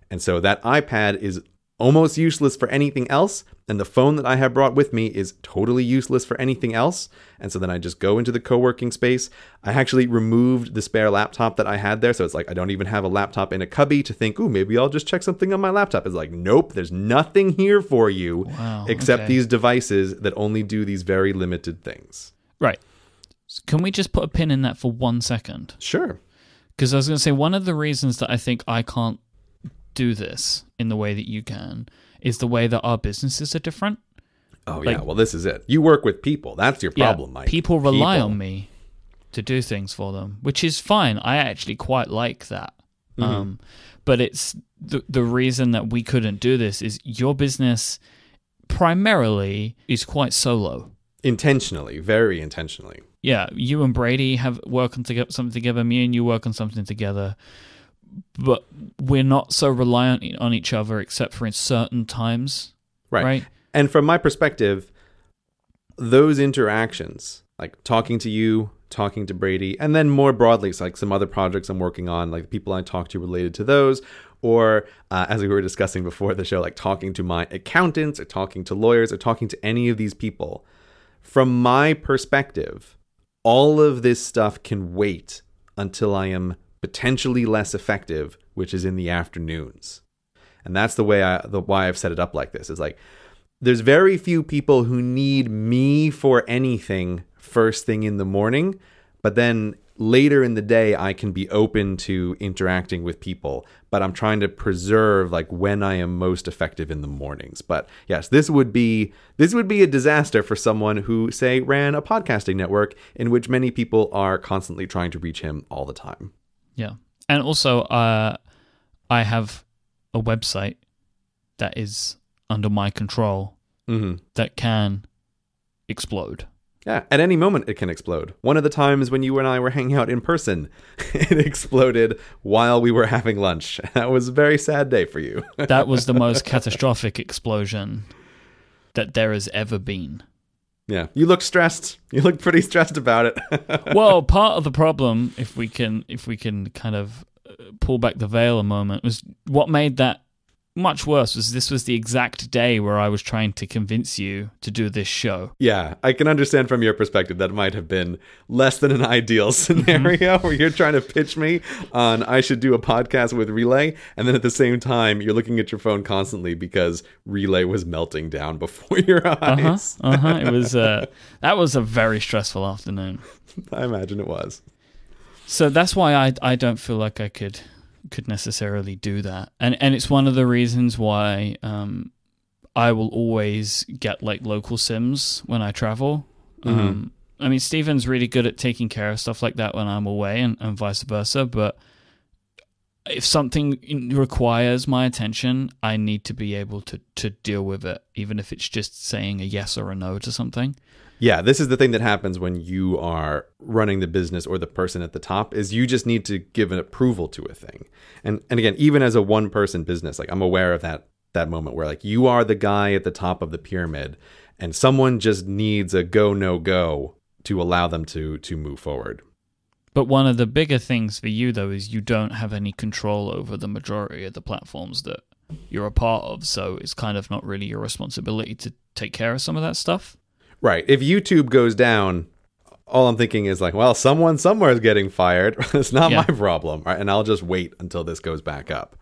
And so that iPad is almost useless for anything else. And the phone that I have brought with me is totally useless for anything else. And so then I just go into the co working space. I actually removed the spare laptop that I had there. So it's like I don't even have a laptop in a cubby to think, ooh, maybe I'll just check something on my laptop. It's like, nope, there's nothing here for you Wow, except okay. these devices that only do these very limited things. Right. Can we just put a pin in that for one second? Sure. Because I was going to say one of the reasons that I think I can't do this in the way that you can is the way that our businesses are different. Oh, Like- yeah. Well, this is it. You work with people. That's your problem, Myke. People rely People. on me to do things for them, which is fine. I actually quite like that. Mm-hmm. Um, but it's the the reason that we couldn't do this is your business primarily is quite solo. Intentionally, very intentionally. Yeah, you and Brady have work on to get something together. Me and you work on something together, but we're not so reliant on each other except for in certain times. Right. Right. And from my perspective, those interactions, like talking to you, talking to Brady, and then more broadly, it's like some other projects I'm working on, like the people I talk to related to those, or uh, as we were discussing before the show, like talking to my accountants or talking to lawyers or talking to any of these people. From my perspective, all of this stuff can wait until I am potentially less effective, which is in the afternoons. And that's the way I the why I've set it up like this. Is like there's very few people who need me for anything first thing in the morning, but then later in the day I can be open to interacting with people, but I'm trying to preserve like when I am most effective in the mornings. But yes, this would be this would be a disaster for someone who say ran a podcasting network in which many people are constantly trying to reach him all the time. Yeah. And also, uh, I have a website that is under my control Mhm. that can explode. Yeah, at any moment it can explode. One of the times when you and I were hanging out in person, it exploded while we were having lunch. That was a very sad day for you. That was the most catastrophic explosion that there has ever been. yeah, you look stressed. You look pretty stressed about it. Well, part of the problem, if we can, if we can kind of uh, pull back the veil a moment, was what made that much worse. Was this was the exact day where I was trying to convince you to do this show. yeah, I can understand from your perspective that might have been less than an ideal scenario where you're trying to pitch me on I should do a podcast with Relay, and then at the same time you're looking at your phone constantly because Relay was melting down before your Uh huh. eyes. Uh huh. It was uh, that was a very stressful afternoon. I imagine it was. So that's why I I don't feel like I could could necessarily do that, and and it's one of the reasons why um I will always get like local sims when I travel. Um, I mean, Stephen's really good at taking care of stuff like that when I'm away, and, and vice versa. But if something requires my attention, I need to be able to to deal with it, even if it's just saying a yes or a no to something. Yeah, this is the thing that happens when you are running the business or the person at the top is you just need to give an approval to a thing. And and again, even as a one person business, like I'm aware of that that moment where like you are the guy at the top of the pyramid and someone just needs a go no go to allow them to to move forward. But one of the bigger things for you, though, is you don't have any control over the majority of the platforms that you're a part of. So it's kind of not really your responsibility to take care of some of that stuff. Right. If YouTube goes down, all I'm thinking is like, well, someone somewhere is getting fired. it's not Yeah. my problem. Right? And I'll just wait until this goes back up.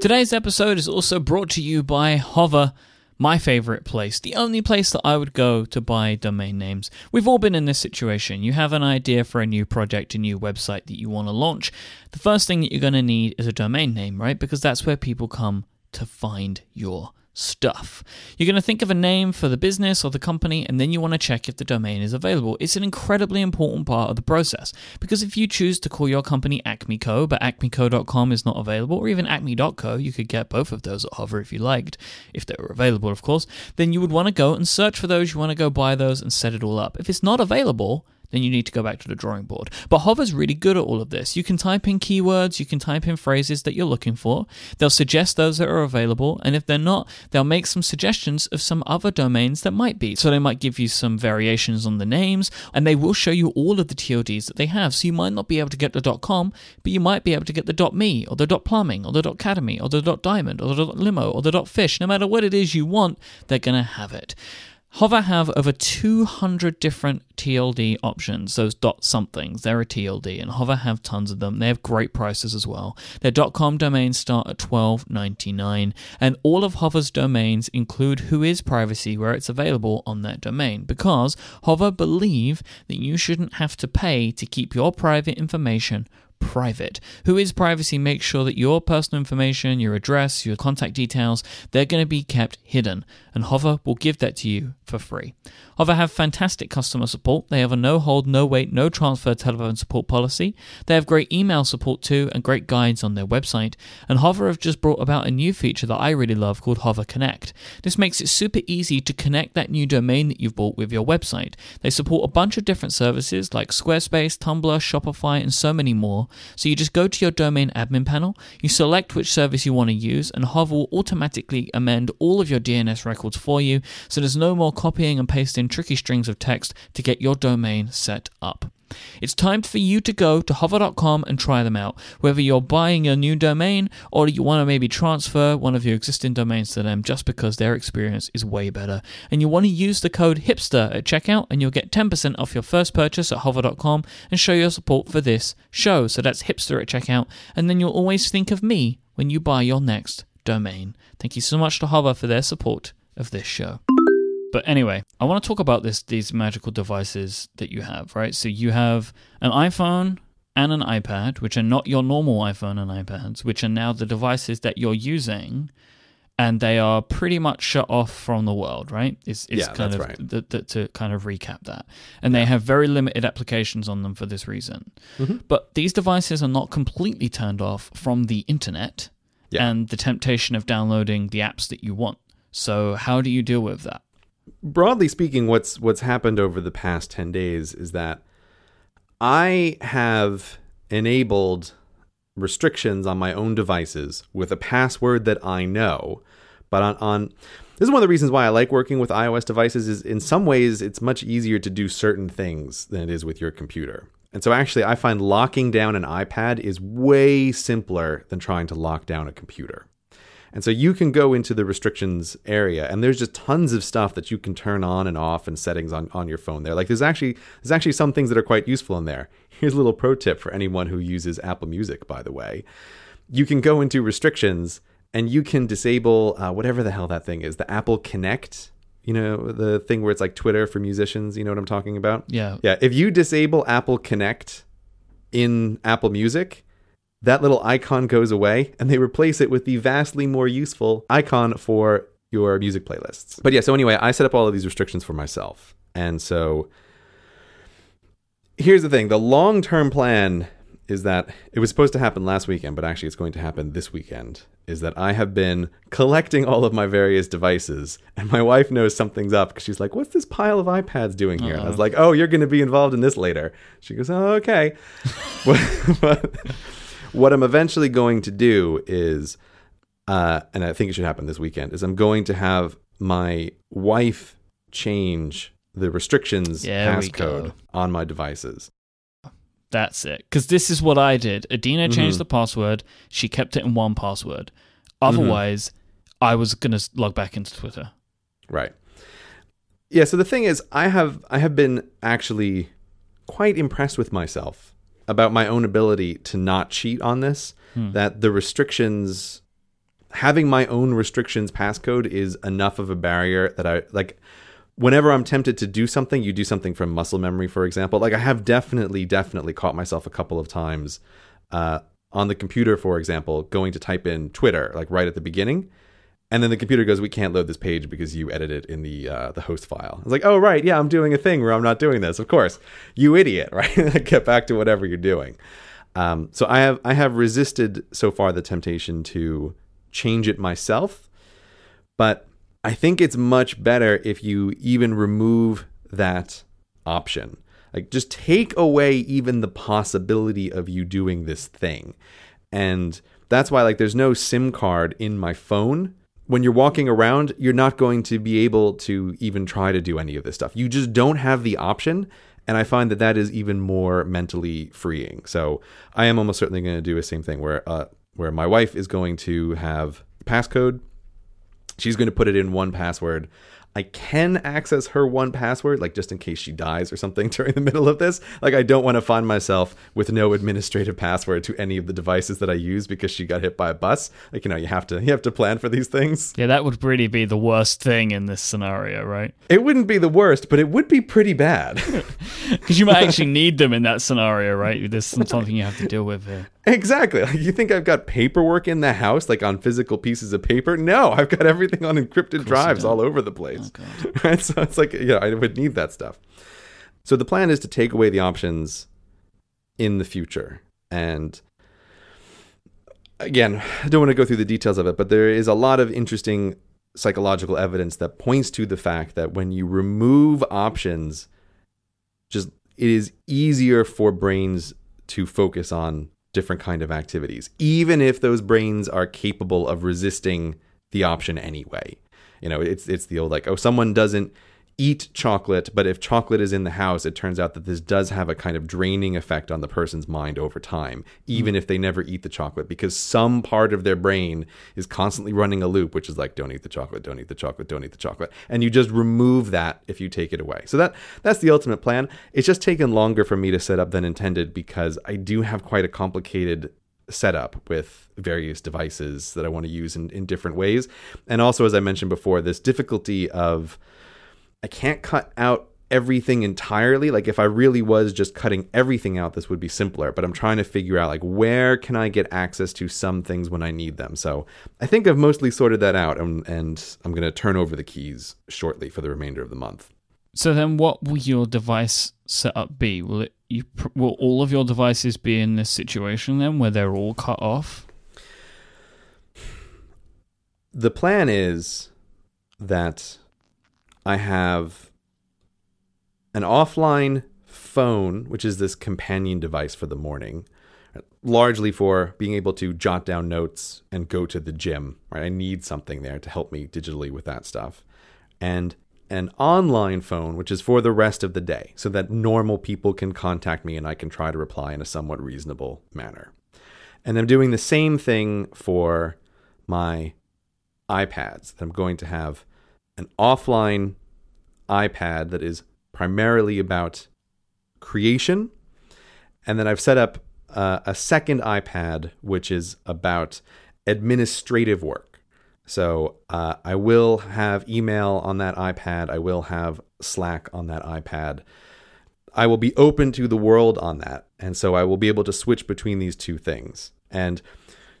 Today's episode is also brought to you by Hover, my favorite place, the only place that I would go to buy domain names. We've all been in this situation. You have an idea for a new project, a new website that you want to launch. The first thing that you're going to need is a domain name, right? Because that's where people come to find your stuff. You're going to think of a name for the business or the company, and then you want to check if the domain is available. It's an incredibly important part of the process because if you choose to call your company AcmeCo, but acmeco.com is not available, or even acme.co, you could get both of those at Hover if you liked, if they were available, of course, then you would want to go and search for those. You want to go buy those and set it all up. If it's not available, then you need to go back to the drawing board. But Hover's really good at all of this. You can type in keywords, you can type in phrases that you're looking for. They'll suggest those that are available, and if they're not, they'll make some suggestions of some other domains that might be. So they might give you some variations on the names, and they will show you all of the TLDs that they have. So you might not be able to get the .com, but you might be able to get the .me or the .plumbing or the .academy or the .diamond or the .limo or the .fish. No matter what it is you want, they're going to have it. Hover have over 200 different TLD options, those dot somethings. They're a TLD, and Hover have tons of them. They have great prices as well. Their .com domains start at $12.99, and all of Hover's domains include Whois Privacy where it's available on that domain, because Hover believe that you shouldn't have to pay to keep your private information private. Whois Privacy makes sure that your personal information, your address, your contact details, they're going to be kept hidden, and Hover will give that to you for free. Hover have fantastic customer support. They have a no hold, no wait, no transfer telephone support policy. They have great email support too and great guides on their website. And Hover have just brought about a new feature that I really love called Hover Connect. This makes it super easy to connect that new domain that you've bought with your website. They support a bunch of different services like Squarespace, Tumblr, Shopify, and so many more. So you just go to your domain admin panel, you select which service you want to use, and Hover will automatically amend all of your DNS records for you. So there's no more copying and pasting tricky strings of text to get your domain set up. It's time for you to go to hover.com and try them out. Whether you're buying a new domain or you want to maybe transfer one of your existing domains to them just because their experience is way better. And you want to use the code HIPSTER at checkout and you'll get 10% off your first purchase at hover.com and show your support for this show. So that's HIPSTER at checkout. And then you'll always think of me when you buy your next domain. Thank you so much to Hover for their support of this show. But anyway, I want to talk about this these magical devices that you have, right? So you have an iPhone and an iPad, which are not your normal iPhone and iPads, which are now the devices that you're using, and they are pretty much shut off from the world, right? It's, it's Yeah, kind that's of right. the, the, to kind of recap that, and they have very limited applications on them for this reason. Mhm. But these devices are not completely turned off from the internet Yeah. and the temptation of downloading the apps that you want. So how do you deal with that? Broadly speaking, what's what's happened over the past ten days is that I have enabled restrictions on my own devices with a password that I know, but on, on this is one of the reasons why I like working with iOS devices is in some ways it's much easier to do certain things than it is with your computer. And so actually I find locking down an iPad is way simpler than trying to lock down a computer. And so you can go into the restrictions area and there's just tons of stuff that you can turn on and off and settings on, on your phone there. Like there's actually there's actually some things that are quite useful in there. Here's a little pro tip for anyone who uses Apple Music, by the way. You can go into restrictions and you can disable uh, whatever the hell that thing is, the Apple Connect. You know, the thing where it's like Twitter for musicians. You know what I'm talking about? Yeah. Yeah. If you disable Apple Connect in Apple Music, that little icon goes away and they replace it with the vastly more useful icon for your music playlists. But yeah, so anyway, I set up all of these restrictions for myself. And so here's the thing the long term plan is that it was supposed to happen last weekend, but actually it's going to happen this weekend. Is that I have been collecting all of my various devices, and my wife knows something's up because she's like, What's this pile of iPads doing here? And I was uh-huh. like, Oh, you're going to be involved in this later. She goes, Oh, okay. but, but what I'm eventually going to do is, uh, and I think it should happen this weekend, is I'm going to have my wife change the restrictions passcode on my devices. That's it. Because this is what I did. Adina changed Mhm. the password. She kept it in 1Password. Otherwise, I was going to log back into Twitter. Right. Yeah, so the thing is I have I have been actually quite impressed with myself about my own ability to not cheat on this. Hmm. That the restrictions having my own restrictions passcode is enough of a barrier that I like whenever I'm tempted to do something, you do something from muscle memory, for example. Like I have definitely, definitely caught myself a couple of times uh, on the computer, for example, going to type in Twitter, like right at the beginning. And then the computer goes, "We can't load this page because you edited it in the uh, the host file." I was like, "Oh right, yeah, I'm doing a thing where I'm not doing this." Of course, you idiot, right? Get back to whatever you're doing. Um, so I have I have resisted so far the temptation to change it myself, but I think it's much better if you even remove that option. Like, just take away even the possibility of you doing this thing. And that's why, like, there's no SIM card in my phone. When you're walking around, you're not going to be able to even try to do any of this stuff. You just don't have the option. And I find that that is even more mentally freeing. So I am almost certainly going to do the same thing where, uh, where my wife is going to have passcode. She's going to put it in 1Password. I can access her 1Password, like just in case she dies or something during the middle of this. Like, I don't want to find myself with no administrative password to any of the devices that I use because she got hit by a bus. Like, you know, you have to you have to plan for these things. Yeah, that would really be the worst thing in this scenario, right? It wouldn't be the worst, but it would be pretty bad. Because you might actually need them in that scenario, right? There's something you have to deal with here. Exactly. Like, you think I've got paperwork in the house, like on physical pieces of paper? No, I've got everything on encrypted drives all over the place. Oh, right? So it's like, yeah, I would need that stuff. So the plan is to take away the options in the future. And again, I don't want to go through the details of it, but there is a lot of interesting psychological evidence that points to the fact that when you remove options, just it is easier for brains to focus on different kind of activities, even if those brains are capable of resisting the option anyway. You know, it's it's the old like, oh, someone doesn't eat chocolate, but if chocolate is in the house, it turns out that this does have a kind of draining effect on the person's mind over time, even if they never eat the chocolate, because some part of their brain is constantly running a loop, which is like, don't eat the chocolate, don't eat the chocolate, don't eat the chocolate. And you just remove that if you take it away. So that that's the ultimate plan. It's just taken longer for me to set up than intended because I do have quite a complicated setup with various devices that I want to use in, in different ways. And also, as I mentioned before, this difficulty of I can't cut out everything entirely. Like if I really was just cutting everything out, this would be simpler. But I'm trying to figure out like where can I get access to some things when I need them. So I think I've mostly sorted that out, and, and I'm going to turn over the keys shortly for the remainder of the month. So then, what will your device setup be? Will it you will all of your devices be in this situation then, where they're all cut off? The plan is that I have an offline phone, which is this companion device for the morning, largely for being able to jot down notes and go to the gym. Right, I need something there to help me digitally with that stuff, and an online phone, which is for the rest of the day, so that normal people can contact me and I can try to reply in a somewhat reasonable manner. And I'm doing the same thing for my iPads. I'm going to have an offline iPad that is primarily about creation. And then I've set up uh, a second iPad, which is about administrative work. So uh, I will have email on that iPad. I will have Slack on that iPad. I will be open to the world on that. And so I will be able to switch between these two things. And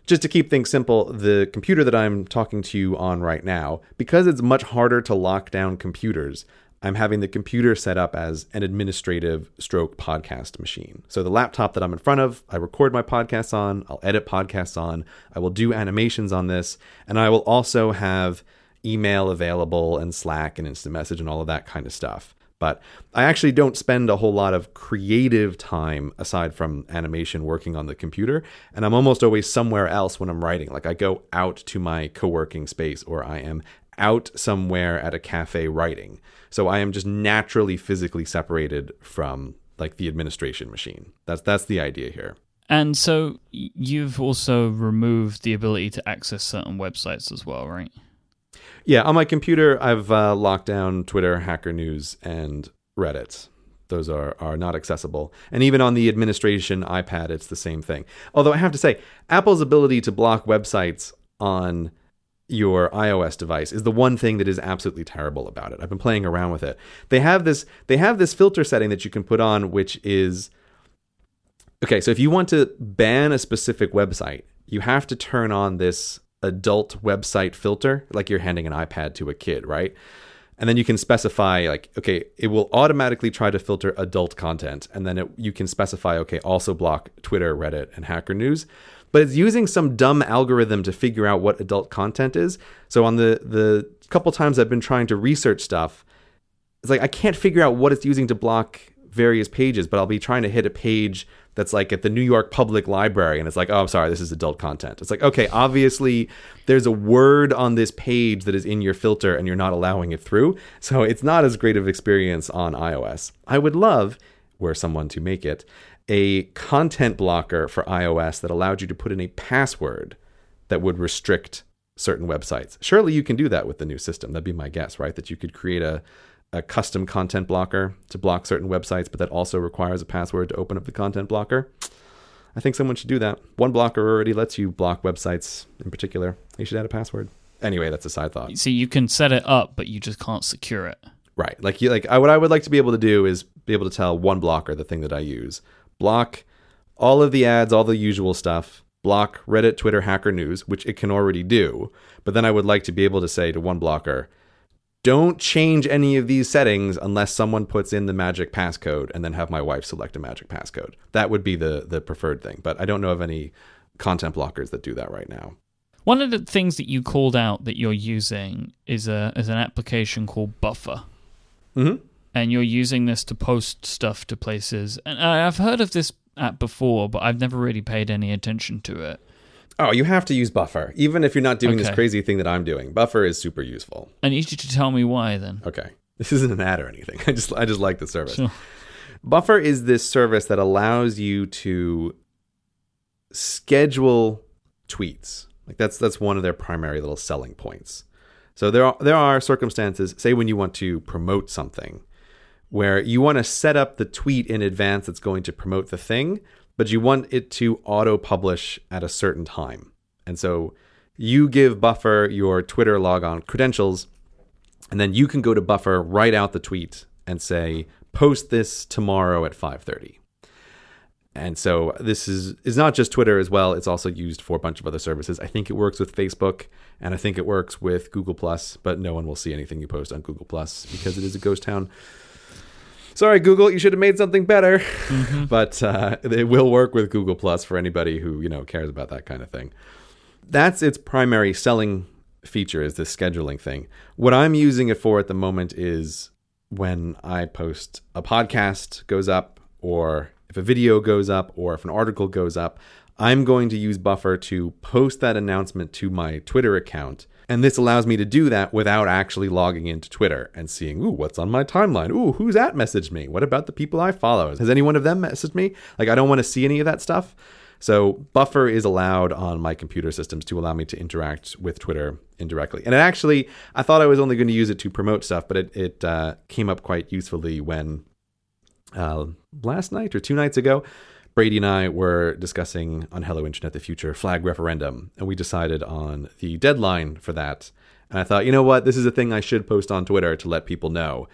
just to keep things simple, the computer that I'm talking to you on right now, because it's much harder to lock down computers, I'm having the computer set up as an administrative stroke podcast machine. So the laptop that I'm in front of, I record my podcasts on, I'll edit podcasts on, I will do animations on this, and I will also have email available and Slack and instant message and all of that kind of stuff. But I actually don't spend a whole lot of creative time aside from animation working on the computer. And I'm almost always somewhere else when I'm writing. Like I go out to my co working space or I am out somewhere at a cafe writing. So I am just naturally physically separated from like the administration machine. That's that's the idea here. And so you've also removed the ability to access certain websites as well, right? Yeah, on my computer, I've uh, locked down Twitter, Hacker News, and Reddit. Those are, are not accessible. And even on the administration iPad, it's the same thing. Although I have to say, Apple's ability to block websites on your iOS device is the one thing that is absolutely terrible about it. I've been playing around with it. They have this they have this filter setting that you can put on which is Okay, so if you want to ban a specific website, you have to turn on this adult website filter, like you're handing an iPad to a kid, right? And then you can specify like, okay, it will automatically try to filter adult content, and then it, you can specify, okay, also block Twitter, Reddit, and Hacker News. But it's using some dumb algorithm to figure out what adult content is. So on the the couple times I've been trying to research stuff, it's like I can't figure out what it's using to block various pages, but I'll be trying to hit a page that's like at the New York Public Library and it's like, oh, I'm sorry, this is adult content. It's like, okay, obviously there's a word on this page that is in your filter and you're not allowing it through. So it's not as great of experience on iOS. I would love, were someone to make it, a content blocker for iOS that allowed you to put in a password that would restrict certain websites. Surely you can do that with the new system. That'd be my guess, right? That you could create a a custom content blocker to block certain websites, but that also requires a password to open up the content blocker. I think someone should do that. 1Blocker already lets you block websites in particular. You should add a password. Anyway, that's a side thought. See, you can set it up, but you just can't secure it. Right. Like you like I, what I would like to be able to do is be able to tell 1Blocker the thing that I use. Block all of the ads, all the usual stuff. Block Reddit, Twitter, Hacker News, which it can already do. But then I would like to be able to say to 1Blocker, don't change any of these settings unless someone puts in the magic passcode and then have my wife select a magic passcode. That would be the the preferred thing, but I don't know of any content blockers that do that right now. One of the things that you called out that you're using is a is an application called Buffer. Mm-hmm. And you're using this to post stuff to places. And I've heard of this app before, but I've never really paid any attention to it. Oh, you have to use Buffer, even if you're not doing this crazy thing that I'm doing. Buffer is super useful. I need you to tell me why then. Okay, this isn't an ad or anything. I just I just like the service. Sure. Buffer is this service that allows you to schedule tweets. Like that's that's one of their primary little selling points. So there are there are circumstances, say when you want to promote something, where you want to set up the tweet in advance that's going to promote the thing, but you want it to auto publish at a certain time. And so you give Buffer your Twitter logon credentials, and then you can go to Buffer, write out the tweet, and say, post this tomorrow at 5:30. And so this is is not just Twitter as well. It's also used for a bunch of other services. I think it works with Facebook, and I think it works with Google Plus. But no one will see anything you post on Google Plus because it is a ghost town. Sorry, Google, you should have made something better. but uh, it will work with Google Plus for anybody who you know cares about that kind of thing. That's its primary selling feature is this scheduling thing. What I'm using it for at the moment is when I post a podcast goes up or if a video goes up or if an article goes up, I'm going to use Buffer to post that announcement to my Twitter account. And this allows me to do that without actually logging into Twitter and seeing, ooh, what's on my timeline? Ooh, who's at messaged me? What about the people I follow? Has any one of them messaged me? Like, I don't want to see any of that stuff. So Buffer is allowed on my computer systems to allow me to interact with Twitter indirectly. And it actually, I thought I was only going to use it to promote stuff, but it, it uh, came up quite usefully when uh, last night or two nights ago, Brady and I were discussing on Hello Internet the Future flag referendum, and we decided on the deadline for that. And I thought, you know what, this is a thing I should post on Twitter to let people know.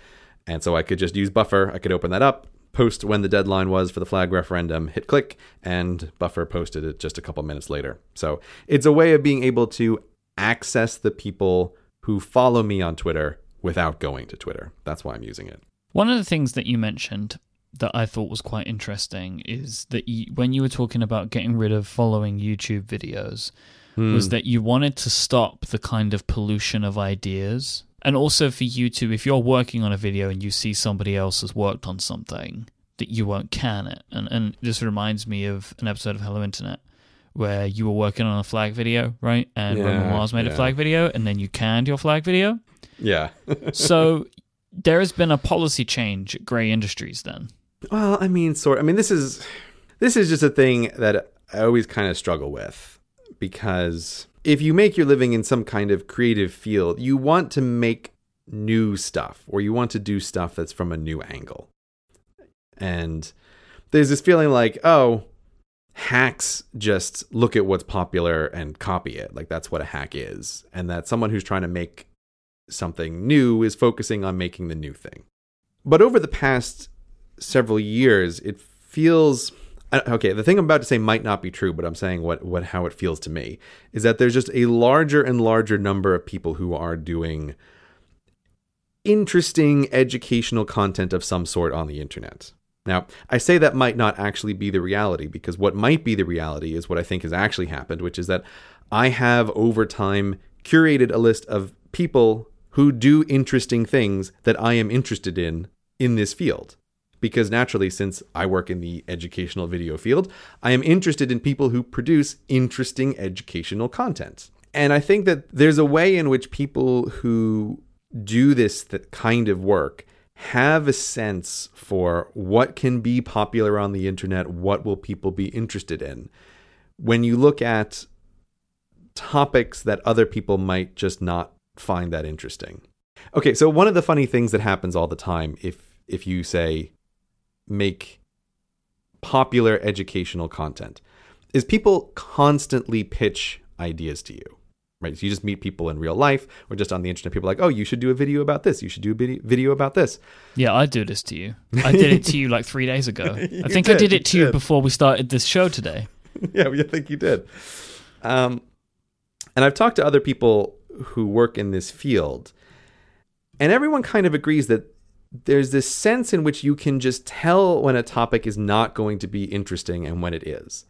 And so I could just use Buffer. I could open that up, post when the deadline was for the flag referendum, hit click, and Buffer posted it just a couple minutes later. So it's a way of being able to access the people who follow me on Twitter without going to Twitter. That's why I'm using it. One of the things that you mentioned that I thought was quite interesting is that you, when you were talking about getting rid of following YouTube videos, hmm. was that you wanted to stop the kind of pollution of ideas. And also for you to, if you're working on a video and you see somebody else has worked on something, that you won't can it. And, and this reminds me of an episode of Hello Internet where you were working on a flag video, right? And Roman Mars made a flag video and then you canned your flag video. Yeah. So there has been a policy change at Grey Industries then. Well, I mean, sort. I mean, this is this is just a thing that I always kind of struggle with because if you make your living in some kind of creative field, you want to make new stuff or you want to do stuff that's from a new angle. And there's this feeling like, oh, hacks just look at what's popular and copy it. Like that's what a hack is. And that someone who's trying to make something new is focusing on making the new thing. But over the past several years, it feels okay. The thing I'm about to say might not be true, but I'm saying what what how it feels to me is that there's just a larger and larger number of people who are doing interesting educational content of some sort on the internet. Now, I say that might not actually be the reality because what might be the reality is what I think has actually happened, which is that I have over time curated a list of people who do interesting things that I am interested in in this field because naturally, since I work in the educational video field, I am interested in people who produce interesting educational content. And I think that there's a way in which people who do this th- kind of work have a sense for what can be popular on the internet, what will people be interested in. When you look at topics that other people might just not find that interesting. Okay, so one of the funny things that happens all the time if if you say make popular educational content is people constantly pitch ideas to you right? So you just meet people in real life or just on the internet. People are like, oh, you should do a video about this. You should do a video about this. Yeah, I do this to you. I did it to you like three days ago. I think did, I did it to you, you before we started this show today. yeah, I think you did. Um, and I've talked to other people who work in this field, and everyone kind of agrees that there's this sense in which you can just tell when a topic is not going to be interesting and when it is.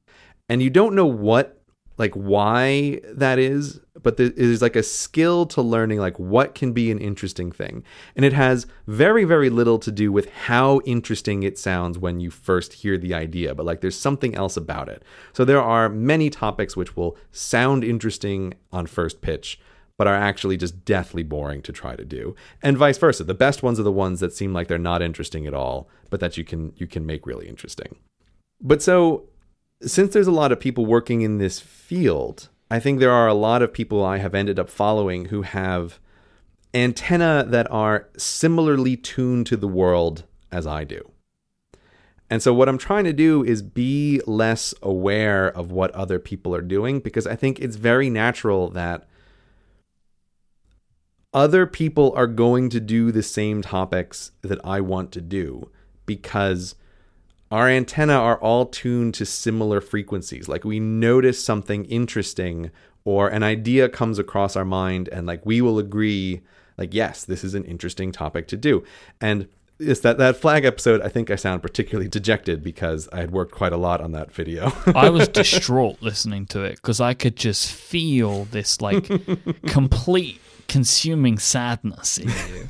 And you don't know what like why that is but there's like a skill to learning like what can be an interesting thing and it has very very little to do with how interesting it sounds when you first hear the idea but like there's something else about it so there are many topics which will sound interesting on first pitch but are actually just deathly boring to try to do and vice versa the best ones are the ones that seem like they're not interesting at all but that you can you can make really interesting but so since there's a lot of people working in this field, I think there are a lot of people I have ended up following who have antenna that are similarly tuned to the world as I do. And so, what I'm trying to do is be less aware of what other people are doing because I think it's very natural that other people are going to do the same topics that I want to do because our antenna are all tuned to similar frequencies. Like we notice something interesting or an idea comes across our mind and like we will agree like yes, this is an interesting topic to do. And it's that that flag episode I think I sound particularly dejected because I had worked quite a lot on that video. I was distraught listening to it because I could just feel this like complete consuming sadness in you.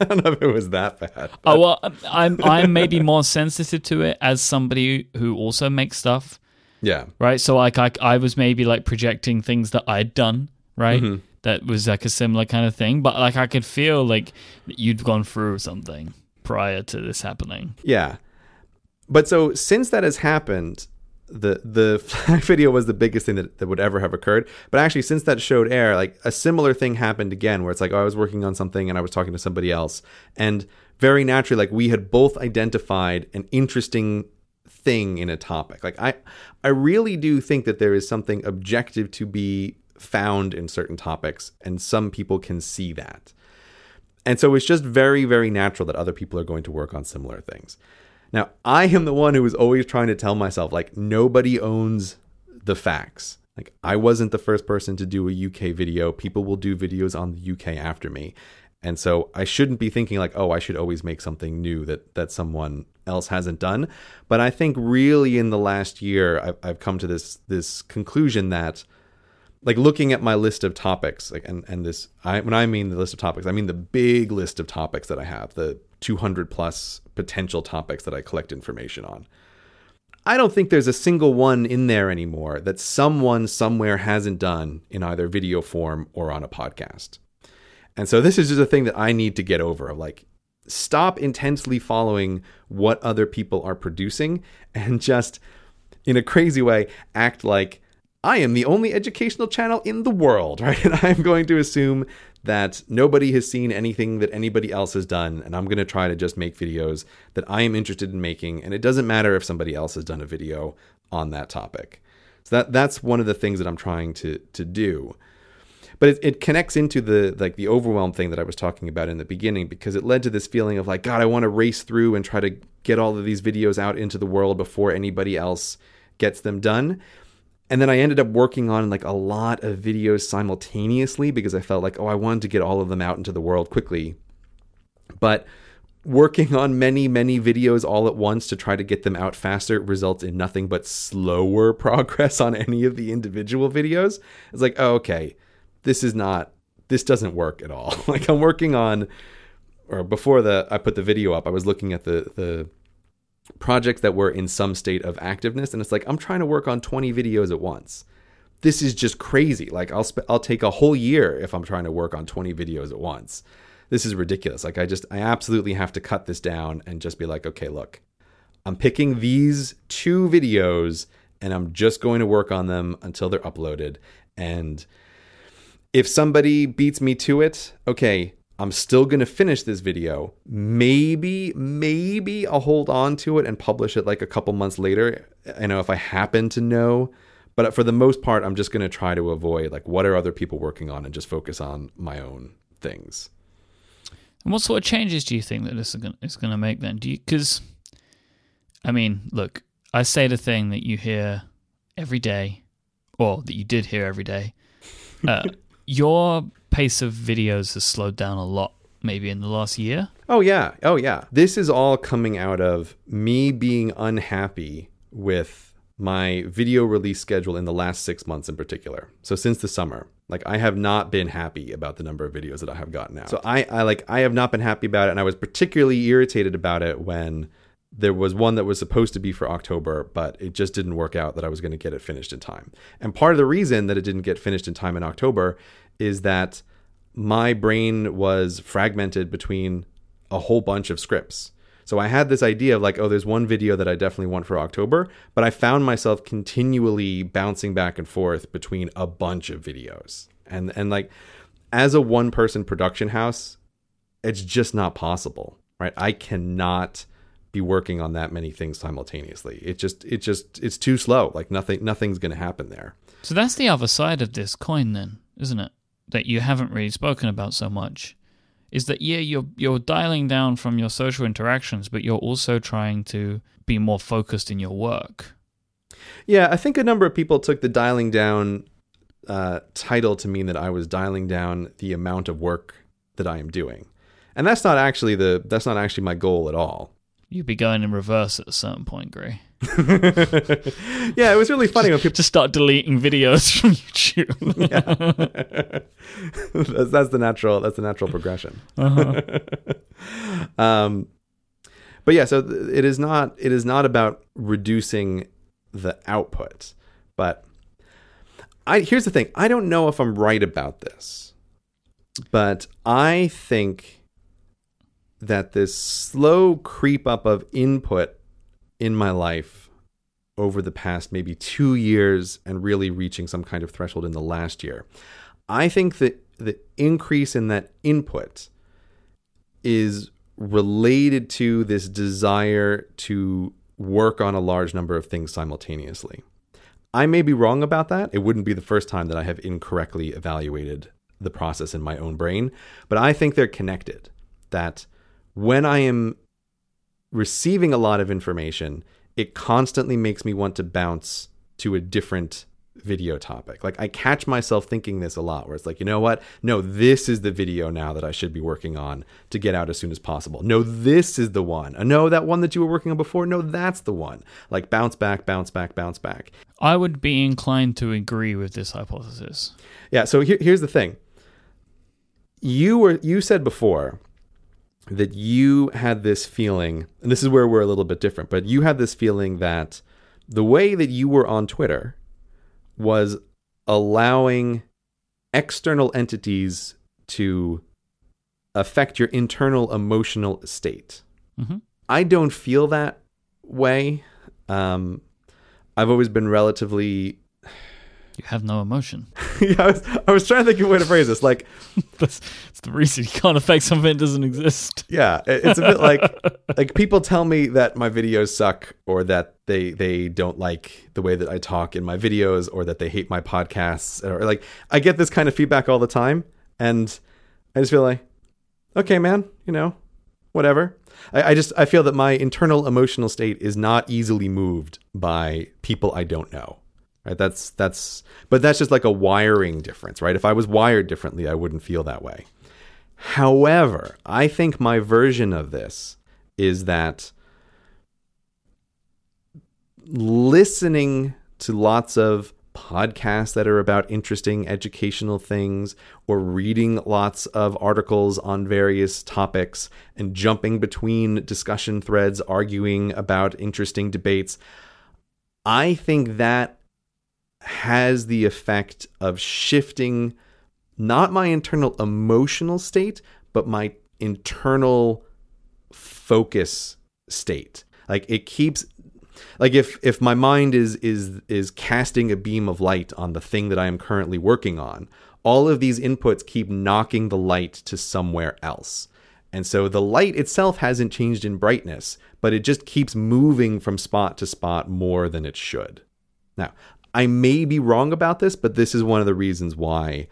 I don't know if it was that bad. But. Oh well, I'm I'm maybe more sensitive to it as somebody who also makes stuff. Yeah. Right. So like I I was maybe like projecting things that I'd done. Right. Mm-hmm. That was like a similar kind of thing, but like I could feel like you'd gone through something prior to this happening. Yeah. But so since that has happened, the the flag video was the biggest thing that, that would ever have occurred. But actually, since that showed air, like a similar thing happened again, where it's like, oh, I was working on something and I was talking to somebody else, and very naturally, like we had both identified an interesting thing in a topic. Like I, I really do think that there is something objective to be found in certain topics, and some people can see that. And so it's just very, very natural that other people are going to work on similar things. Now, I am the one who was always trying to tell myself, like, nobody owns the facts. Like, I wasn't the first person to do a UK video. People will do videos on the UK after me. And so I shouldn't be thinking like, oh, I should always make something new that that someone else hasn't done. But I think really in the last year, I've, I've come to this this conclusion that, like, looking at my list of topics, like, and and this, I when I mean the list of topics, I mean the big list of topics that I have, the 200 plus potential topics that I collect information on. I don't think there's a single one in there anymore that someone somewhere hasn't done in either video form or on a podcast. And so this is just a thing that I need to get over of like stop intensely following what other people are producing and just in a crazy way act like I am the only educational channel in the world, right? And I'm going to assume that nobody has seen anything that anybody else has done, and I'm going to try to just make videos that I am interested in making, and it doesn't matter if somebody else has done a video on that topic. So that that's one of the things that I'm trying to to do. But it, it connects into the like the overwhelm thing that I was talking about in the beginning because it led to this feeling of like God, I want to race through and try to get all of these videos out into the world before anybody else gets them done and then I ended up working on like a lot of videos simultaneously because I felt like, oh, I wanted to get all of them out into the world quickly. But working on many, many videos all at once to try to get them out faster results in nothing but slower progress on any of the individual videos. It's like, oh, okay, this is not, this doesn't work at all. like I'm working on or before the I put the video up, I was looking at the the projects that were in some state of activeness, and it's like I'm trying to work on 20 videos at once. This is just crazy. Like I'll sp- I'll take a whole year if I'm trying to work on 20 videos at once. This is ridiculous. Like I just I absolutely have to cut this down and just be like, okay, look, I'm picking these two videos and I'm just going to work on them until they're uploaded. And if somebody beats me to it, okay, I'm still going to finish this video. Maybe, maybe I'll hold on to it and publish it like a couple months later. I know if I happen to know, but for the most part, I'm just going to try to avoid like what are other people working on and just focus on my own things. And what sort of changes do you think that this is going to make then? Do you because I mean, look, I say the thing that you hear every day, or that you did hear every day. Uh, your pace of videos has slowed down a lot, maybe in the last year. Oh, yeah. Oh, yeah. This is all coming out of me being unhappy with my video release schedule in the last six months in particular. So, since the summer, like I have not been happy about the number of videos that I have gotten out. So, I, I like, I have not been happy about it. And I was particularly irritated about it when there was one that was supposed to be for October, but it just didn't work out that I was going to get it finished in time. And part of the reason that it didn't get finished in time in October is that my brain was fragmented between a whole bunch of scripts. So I had this idea of like, oh, there's one video that I definitely want for October, but I found myself continually bouncing back and forth between a bunch of videos. And and like as a one person production house, it's just not possible, right? I cannot be working on that many things simultaneously. It just it just it's too slow. Like nothing nothing's going to happen there. So that's the other side of this coin then, isn't it? That you haven't really spoken about so much. Is that yeah, you're you're dialing down from your social interactions, but you're also trying to be more focused in your work. Yeah, I think a number of people took the dialing down uh, title to mean that I was dialing down the amount of work that I am doing, and that's not actually the that's not actually my goal at all. You'd be going in reverse at a certain point, Grey. yeah, it was really funny when people just start deleting videos from YouTube. yeah, that's, that's, the natural. That's the natural progression. Uh-huh. um, but yeah, so it is not. It is not about reducing the output, but I here's the thing. I don't know if I'm right about this, but I think that this slow creep up of input in my life over the past maybe two years and really reaching some kind of threshold in the last year. I think that the increase in that input is related to this desire to work on a large number of things simultaneously. I may be wrong about that. It wouldn't be the first time that I have incorrectly evaluated the process in my own brain, but I think they're connected. That when I am receiving a lot of information, it constantly makes me want to bounce to a different video topic. Like I catch myself thinking this a lot where it's like, you know what? No, this is the video now that I should be working on to get out as soon as possible. No, this is the one. Uh, no, that one that you were working on before. No, that's the one. Like bounce back, bounce back, bounce back. I would be inclined to agree with this hypothesis. Yeah, so here, here's the thing. You were you said before that you had this feeling, and this is where we're a little bit different, but you had this feeling that the way that you were on Twitter was allowing external entities to affect your internal emotional state. Mm-hmm. I don't feel that way. Um, I've always been relatively you have no emotion. yeah, I was, I was trying to think of a way to phrase this. Like, that's, that's the reason you can't affect something that doesn't exist. Yeah, it's a bit like like people tell me that my videos suck, or that they they don't like the way that I talk in my videos, or that they hate my podcasts, or like I get this kind of feedback all the time, and I just feel like, okay, man, you know, whatever. I, I just I feel that my internal emotional state is not easily moved by people I don't know right that's that's but that's just like a wiring difference right if i was wired differently i wouldn't feel that way however i think my version of this is that listening to lots of podcasts that are about interesting educational things or reading lots of articles on various topics and jumping between discussion threads, arguing about interesting debates. I think that has the effect of shifting not my internal emotional state, but my internal focus state. Like it keeps like if if my mind is is is casting a beam of light on the thing that I am currently working on, all of these inputs keep knocking the light to somewhere else. And so the light itself hasn't changed in brightness, but it just keeps moving from spot to spot more than it should. Now, I may be wrong about this, but this is one of the reasons why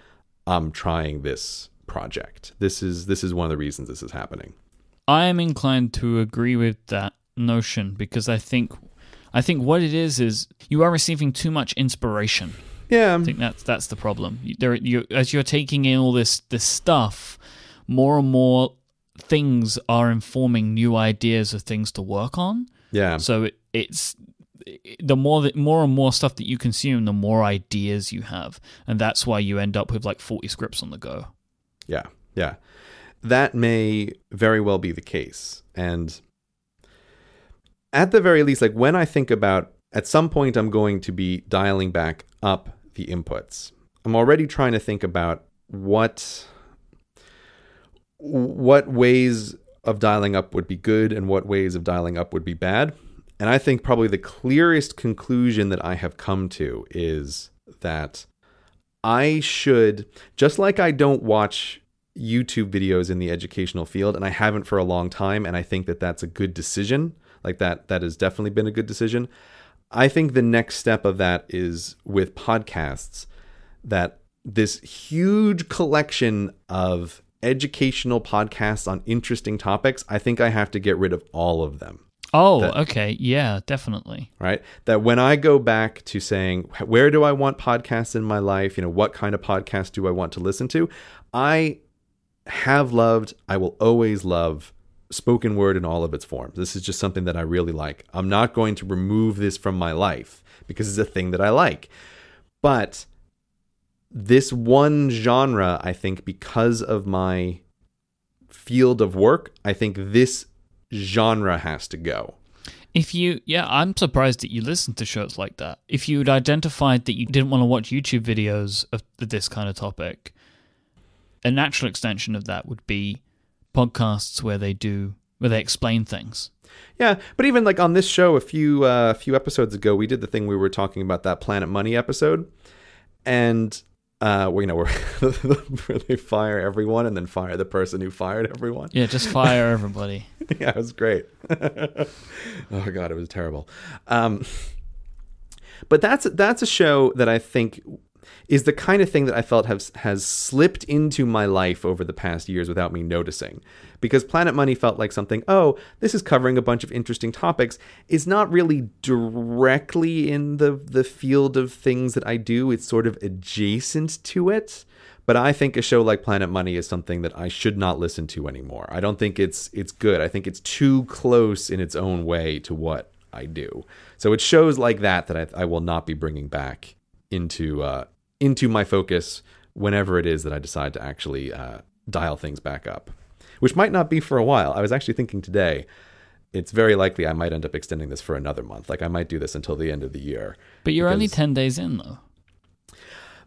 I'm trying this project. This is this is one of the reasons this is happening. I am inclined to agree with that notion because I think I think what it is is you are receiving too much inspiration. Yeah, I think that's that's the problem. There, you, as you're taking in all this this stuff, more and more things are informing new ideas of things to work on. yeah, So it, it's the more that more and more stuff that you consume, the more ideas you have, and that's why you end up with like forty scripts on the go. yeah, yeah. That may very well be the case, and at the very least, like when I think about at some point, I'm going to be dialing back up the inputs. I'm already trying to think about what what ways of dialing up would be good and what ways of dialing up would be bad. And I think probably the clearest conclusion that I have come to is that I should, just like I don't watch YouTube videos in the educational field, and I haven't for a long time, and I think that that's a good decision. Like that, that has definitely been a good decision. I think the next step of that is with podcasts, that this huge collection of educational podcasts on interesting topics, I think I have to get rid of all of them Oh, That- okay, yeah, definitely. right? That when I go back to saying, where do I want podcasts in my life? You know, what kind of podcast do I want to listen to? I have loved, I will always love spoken word in all of its forms. This is just something that I really like. I'm not going to remove this from my life because it's a thing that I like. But this one genre, I think, because of my field of work, I think this genre has to go. If you, yeah, I'm surprised that you listen to shows like that. If you'd identified that you didn't want to watch YouTube videos of this kind of topic, a natural extension of that would be podcasts where they do where they explain things. Yeah, but even like on this show a few uh, a few episodes ago, we did the thing we were talking about that Planet Money episode, and uh, well, you know, where, where they fire everyone and then fire the person who fired everyone. Yeah, just fire everybody. yeah, it was great. oh god, it was terrible. Um, but that's that's a show that I think is the kind of thing that I felt has has slipped into my life over the past years without me noticing. Because Planet Money felt like something, oh, this is covering a bunch of interesting topics. It's not really directly in the the field of things that I do. It's sort of adjacent to it. But I think a show like Planet Money is something that I should not listen to anymore. I don't think it's it's good. I think it's too close in its own way to what I do. So it's shows like that that I, I will not be bringing back into uh, into my focus whenever it is that I decide to actually uh, dial things back up, which might not be for a while. I was actually thinking today. It's very likely I might end up extending this for another month. Like I might do this until the end of the year. But you're only 10 days in, though.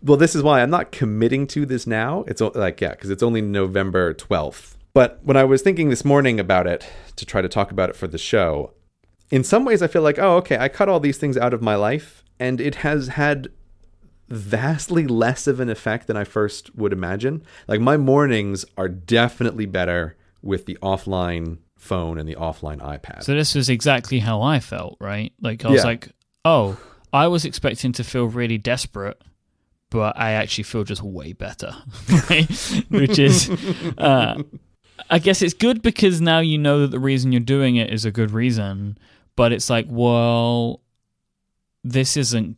Well, this is why I'm not committing to this now. It's like, yeah, because it's only November 12th. But when I was thinking this morning about it to try to talk about it for the show, in some ways I feel like, oh, okay, I cut all these things out of my life and it has had vastly less of an effect than I first would imagine. Like my mornings are definitely better with the offline phone and the offline iPad. So this was exactly how I felt, right? Like I was Yeah. like, oh, I was expecting to feel really desperate, but I actually feel just way better, right? Which is, uh, I guess it's good because now you know that the reason you're doing it is a good reason. But it's like, well, this isn't.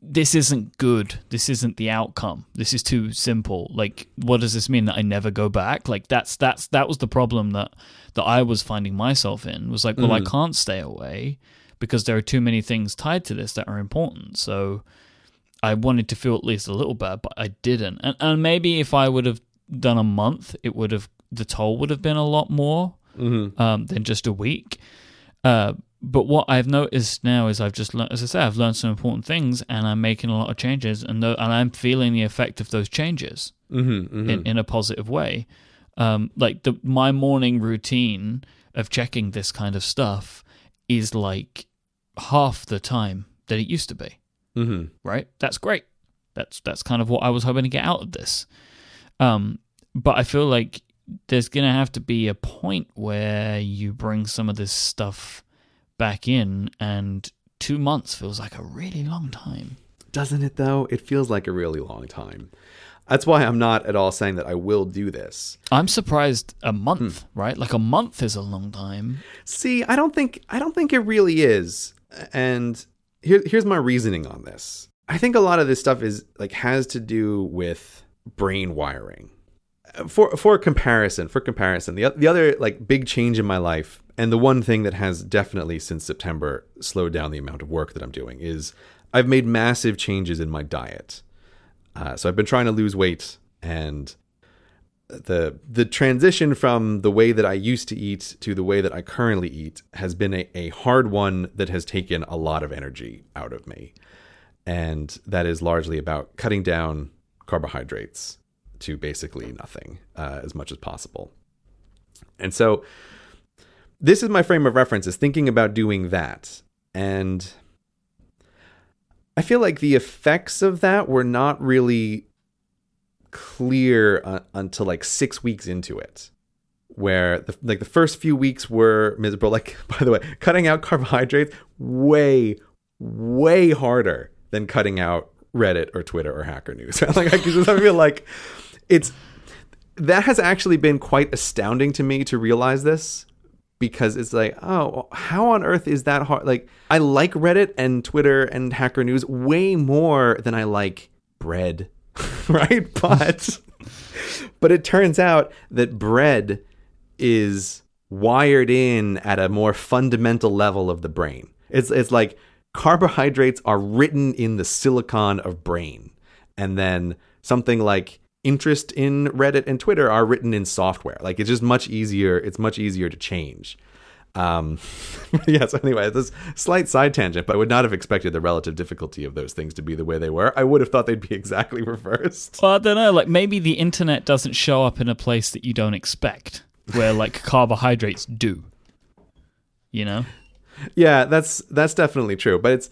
This isn't good. This isn't the outcome. This is too simple. Like, what does this mean that I never go back? Like, that's that's that was the problem that that I was finding myself in. Was like, well, I Mm. can't stay away because there are too many things tied to this that are important. So I wanted to feel at least a little better, but I didn't. And and maybe if I would have done a month, it would have the toll would have been a lot more Mm-hmm. um, than just a week. Uh, but what I've noticed now is I've just learned, as I say, I've learned some important things, and I'm making a lot of changes, and tho- and I'm feeling the effect of those changes Mm-hmm. in, in a positive way. Um, like the my morning routine of checking this kind of stuff is like half the time that it used to be. Mm-hmm. Right? That's great. That's that's kind of what I was hoping to get out of this. Um, but I feel like there's gonna have to be a point where you bring some of this stuff back in, and two months feels like a really long time. Doesn't it though? It feels like a really long time. That's why I'm not at all saying that I will do this. I'm surprised a month, hmm. right? Like a month is a long time. See, I don't think I don't think it really is. And here, here's my reasoning on this. I think a lot of this stuff is like has to do with brain wiring. For for comparison, for comparison, the the other like big change in my life, and the one thing that has definitely since September slowed down the amount of work that I'm doing is I've made massive changes in my diet. Uh, so I've been trying to lose weight, and the the transition from the way that I used to eat to the way that I currently eat has been a, a hard one that has taken a lot of energy out of me. And that is largely about cutting down carbohydrates to basically nothing uh, as much as possible. And so this is my frame of reference is thinking about doing that. And I feel like the effects of that were not really clear uh, until like six weeks into it where the, like the first few weeks were miserable. Like by the way cutting out carbohydrates way way harder than cutting out reddit or twitter or hacker news. Like i just I feel like it's that has actually been quite astounding to me to realize this because it's like oh how on earth is that hard like i like reddit and twitter and hacker news way more than i like bread right? But but it turns out that bread is wired in at a more fundamental level of the brain. It's it's like carbohydrates are written in the silicon of brain. And then something like interest in Reddit and Twitter are written in software. Like it's just much easier, it's much easier to change. Um, yeah, so anyway, this slight side tangent, but I would not have expected the relative difficulty of those things to be the way they were. I would have thought they'd be exactly reversed. Well, I don't know. Like maybe the internet doesn't show up in a place that you don't expect, where like carbohydrates do. You know? Yeah, that's that's definitely true. But it's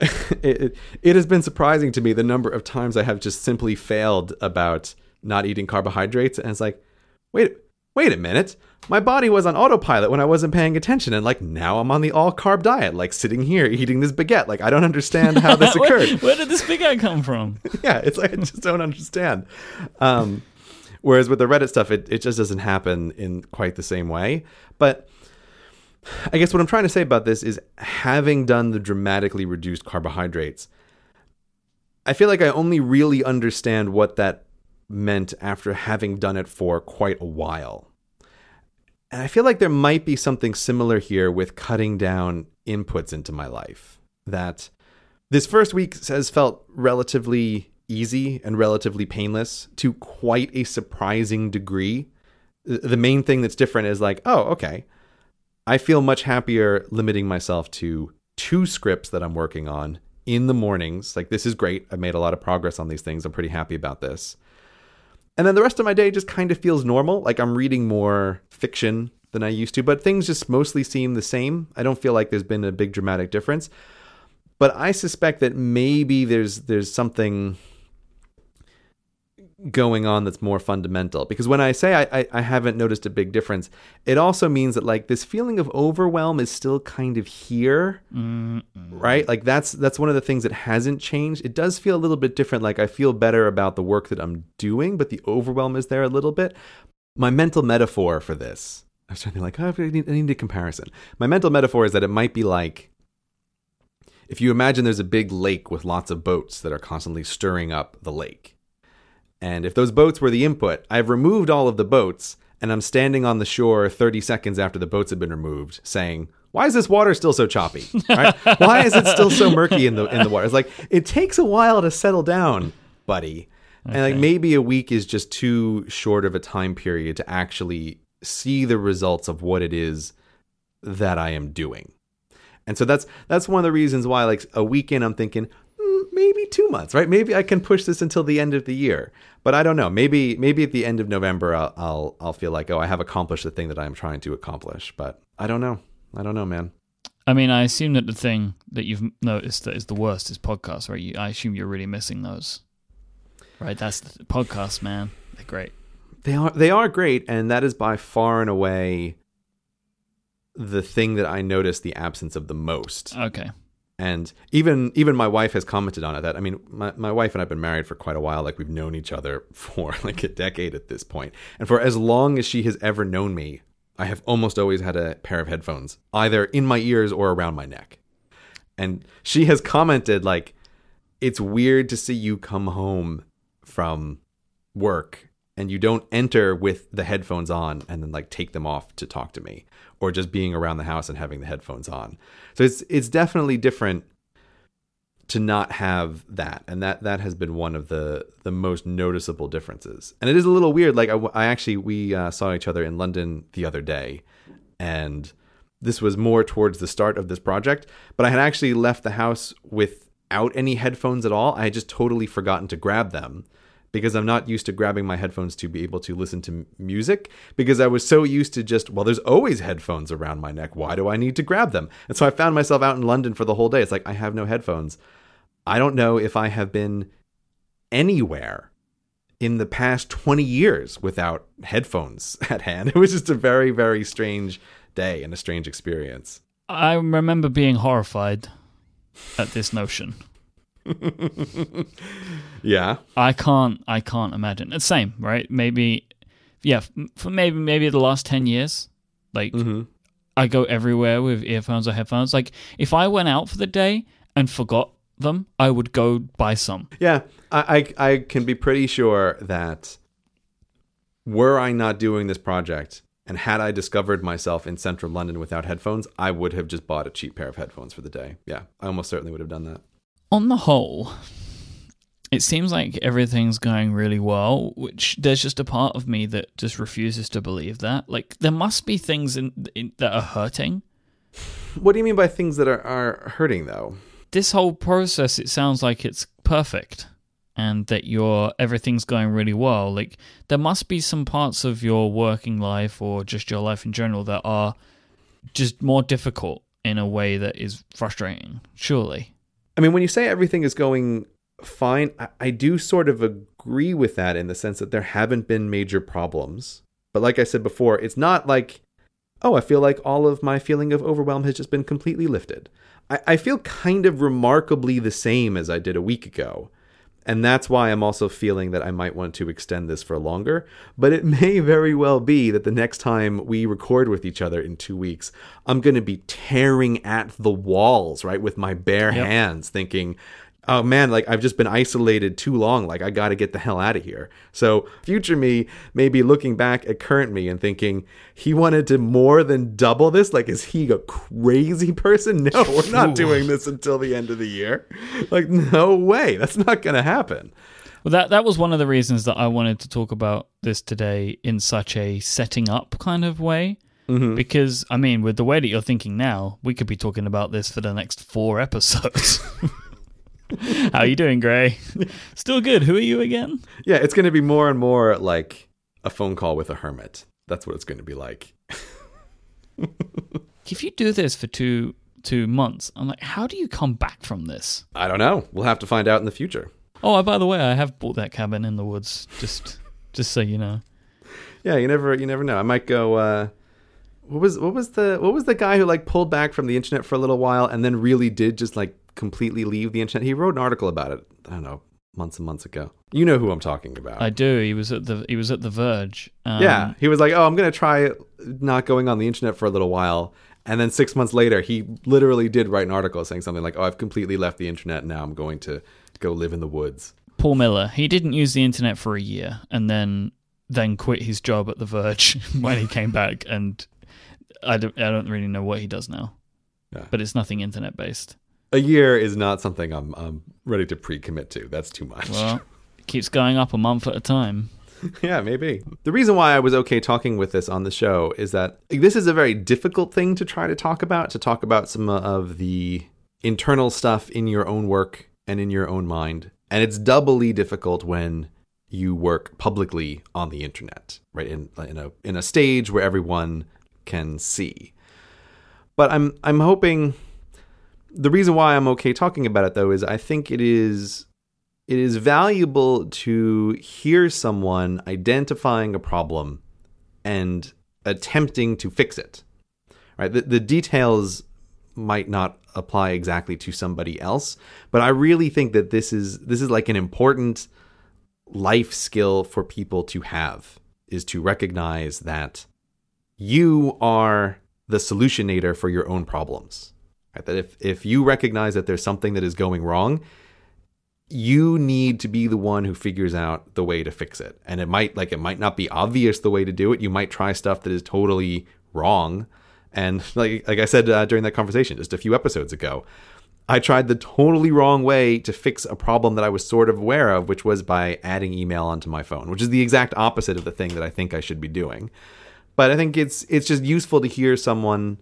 it, it, it has been surprising to me the number of times I have just simply failed about not eating carbohydrates, and it's like, wait, wait a minute. My body was on autopilot when I wasn't paying attention, and like now I'm on the all carb diet, like sitting here eating this baguette. Like I don't understand how this occurred. where did this figure come from? yeah, it's like I just don't understand. Um, whereas with the Reddit stuff, it, it just doesn't happen in quite the same way. But I guess what I'm trying to say about this is having done the dramatically reduced carbohydrates, I feel like I only really understand what that meant after having done it for quite a while. And I feel like there might be something similar here with cutting down inputs into my life. That this first week has felt relatively easy and relatively painless to quite a surprising degree. The main thing that's different is like, oh, okay. I feel much happier limiting myself to two scripts that I'm working on in the mornings. Like, this is great. I've made a lot of progress on these things. I'm pretty happy about this. And then the rest of my day just kind of feels normal. Like, I'm reading more fiction than I used to, but things just mostly seem the same. I don't feel like there's been a big dramatic difference. But I suspect that maybe there's there's something going on that's more fundamental. Because when i say I, I, I haven't noticed a big difference it also means that like this feeling of overwhelm is still kind of here Mm-mm. right? Like that's that's one of the things that hasn't changed. It does feel a little bit different. Like i feel better about the work that i'm doing but the overwhelm is there a little bit. My mental metaphor for this i was trying to think like oh, I, need, I need a comparison. My mental metaphor is that it might be like if you imagine there's a big lake with lots of boats that are constantly stirring up the lake and if those boats were the input, I've removed all of the boats and I'm standing on the shore 30 seconds after the boats have been removed saying, why is this water still so choppy? Right? why is it still so murky in the in the water? It's like it takes a while to settle down, buddy. And like maybe a week is just too short of a time period to actually see the results of what it is that I am doing. And so that's that's one of the reasons why like a week in I'm thinking "Hmm, maybe 2 months, right? Maybe I can push this until the end of the year. But I don't know. Maybe maybe at the end of November I'll I'll, I'll feel like oh I have accomplished the thing that I'm trying to accomplish. But I don't know. I don't know, man. I mean, I assume that the thing that you've noticed that is the worst is podcasts, right? You, I assume you're really missing those, right? That's the podcasts, man. They're great. They are they are great, and that is by far and away the thing that I notice the absence of the most. Okay. And even even my wife has commented on it. That I mean, my, my wife and I've been married for quite a while. Like we've known each other for like a decade at this point, and for as long as she has ever known me, I have almost always had a pair of headphones either in my ears or around my neck. And she has commented like, "It's weird to see you come home from work and you don't enter with the headphones on and then like take them off to talk to me or just being around the house and having the headphones on. So it's it's definitely different to not have that and that that has been one of the the most noticeable differences. And it is a little weird like i, I actually we uh, saw each other in london the other day and this was more towards the start of this project but i had actually left the house without any headphones at all. I had just totally forgotten to grab them because I'm not used to grabbing my headphones to be able to listen to music because I was so used to just well there's always headphones around my neck. Why do I need to grab them? And so I found myself out in London for the whole day. It's like I have no headphones. I don't know if I have been anywhere in the past 20 years without headphones at hand. It was just a very very strange day and a strange experience. I remember being horrified at this notion. yeah I can't. I can't imagine. It's same, right? Maybe, yeah. For maybe maybe the last ten years, like mm-hmm. I go everywhere with earphones or headphones. Like if I went out for the day and forgot them, I would go buy some. Yeah, I, I I can be pretty sure that were I not doing this project and had I discovered myself in central London without headphones, I would have just bought a cheap pair of headphones for the day. Yeah, I almost certainly would have done that. On the whole, it seems like everything's going really well. Which there's just a part of me that just refuses to believe that. Like there must be things in, in that are hurting. What do you mean by things that are, are hurting though? this whole process it sounds like it's perfect and that your everything's going really well like there must be some parts of your working life or just your life in general that are just more difficult in a way that is frustrating surely I mean, when you say everything is going fine, I, I do sort of agree with that in the sense that there haven't been major problems. But like I said before, it's not like, oh, I feel like all of my feeling of overwhelm has just been completely lifted. I, I feel kind of remarkably the same as I did a week ago. And that's why I'm also feeling that I might want to extend this for longer. But it may very well be that the next time we record with each other in two weeks, I'm going to be tearing at the walls, right, with my bare Yep. hands, thinking, oh man, like I've just been isolated too long. Like I got to get the hell out of here. So future me may be looking back at current me and thinking, he wanted to more than double this. Like, is he a crazy person? No, we're not doing this until the end of the year. Like, no way. That's not going to happen. well that that was one of the reasons that I wanted to talk about this today in such a setting up kind of way Mhm. because I mean with the way that you're thinking now we could be talking about this for the next 4 episodes How are you doing, Grey? Still good. Who are you again? Yeah, it's going to be more and more like a phone call with a hermit. That's what it's going to be like. If you do this for two two months, I'm like, how do you come back from this? I don't know. We'll have to find out in the future. Oh, by the way, I have bought that cabin in the woods. Just just so you know. Yeah, you never you never know. I might go uh what was what was the what was the guy who like pulled back from the internet for a little while and then really did just like completely leave the internet? He wrote an article about it. I don't know, months and months ago. You know who I'm talking about. I do. He was at the he was at the Verge. Um, yeah, he was like, "Oh, I'm going to try not going on the internet for a little while." And then 6 months later, he literally did write an article saying something like, "Oh, I've completely left the internet. Now I'm going to go live in the woods." Paul Miller. He didn't use the internet for a year, and then then quit his job at the Verge when he came back. And I don't I don't really know what he does now. Yeah. but it's nothing internet based. A year is not something I'm I'm ready to pre-commit to. That's too much. Well, it keeps going up a month at a time. yeah, maybe. The reason why I was okay talking with this on the show is that this is a very difficult thing to try to talk about, to talk about some of the internal stuff in your own work and in your own mind. And it's doubly difficult when you work publicly on the internet, right? In in a in a stage where everyone can see. But I'm I'm hoping the reason why I'm okay talking about it though is I think it is it is valuable to hear someone identifying a problem and attempting to fix it. Right? The, the details might not apply exactly to somebody else, but I really think that this is this is like an important life skill for people to have is to recognize that you are the solutionator for your own problems. Right? That if if you recognize that there's something that is going wrong, you need to be the one who figures out the way to fix it. And it might like it might not be obvious the way to do it. You might try stuff that is totally wrong. And like like I said uh, during that conversation just a few episodes ago, I tried the totally wrong way to fix a problem that I was sort of aware of, which was by adding email onto my phone, which is the exact opposite of the thing that I think I should be doing. But I think it's it's just useful to hear someone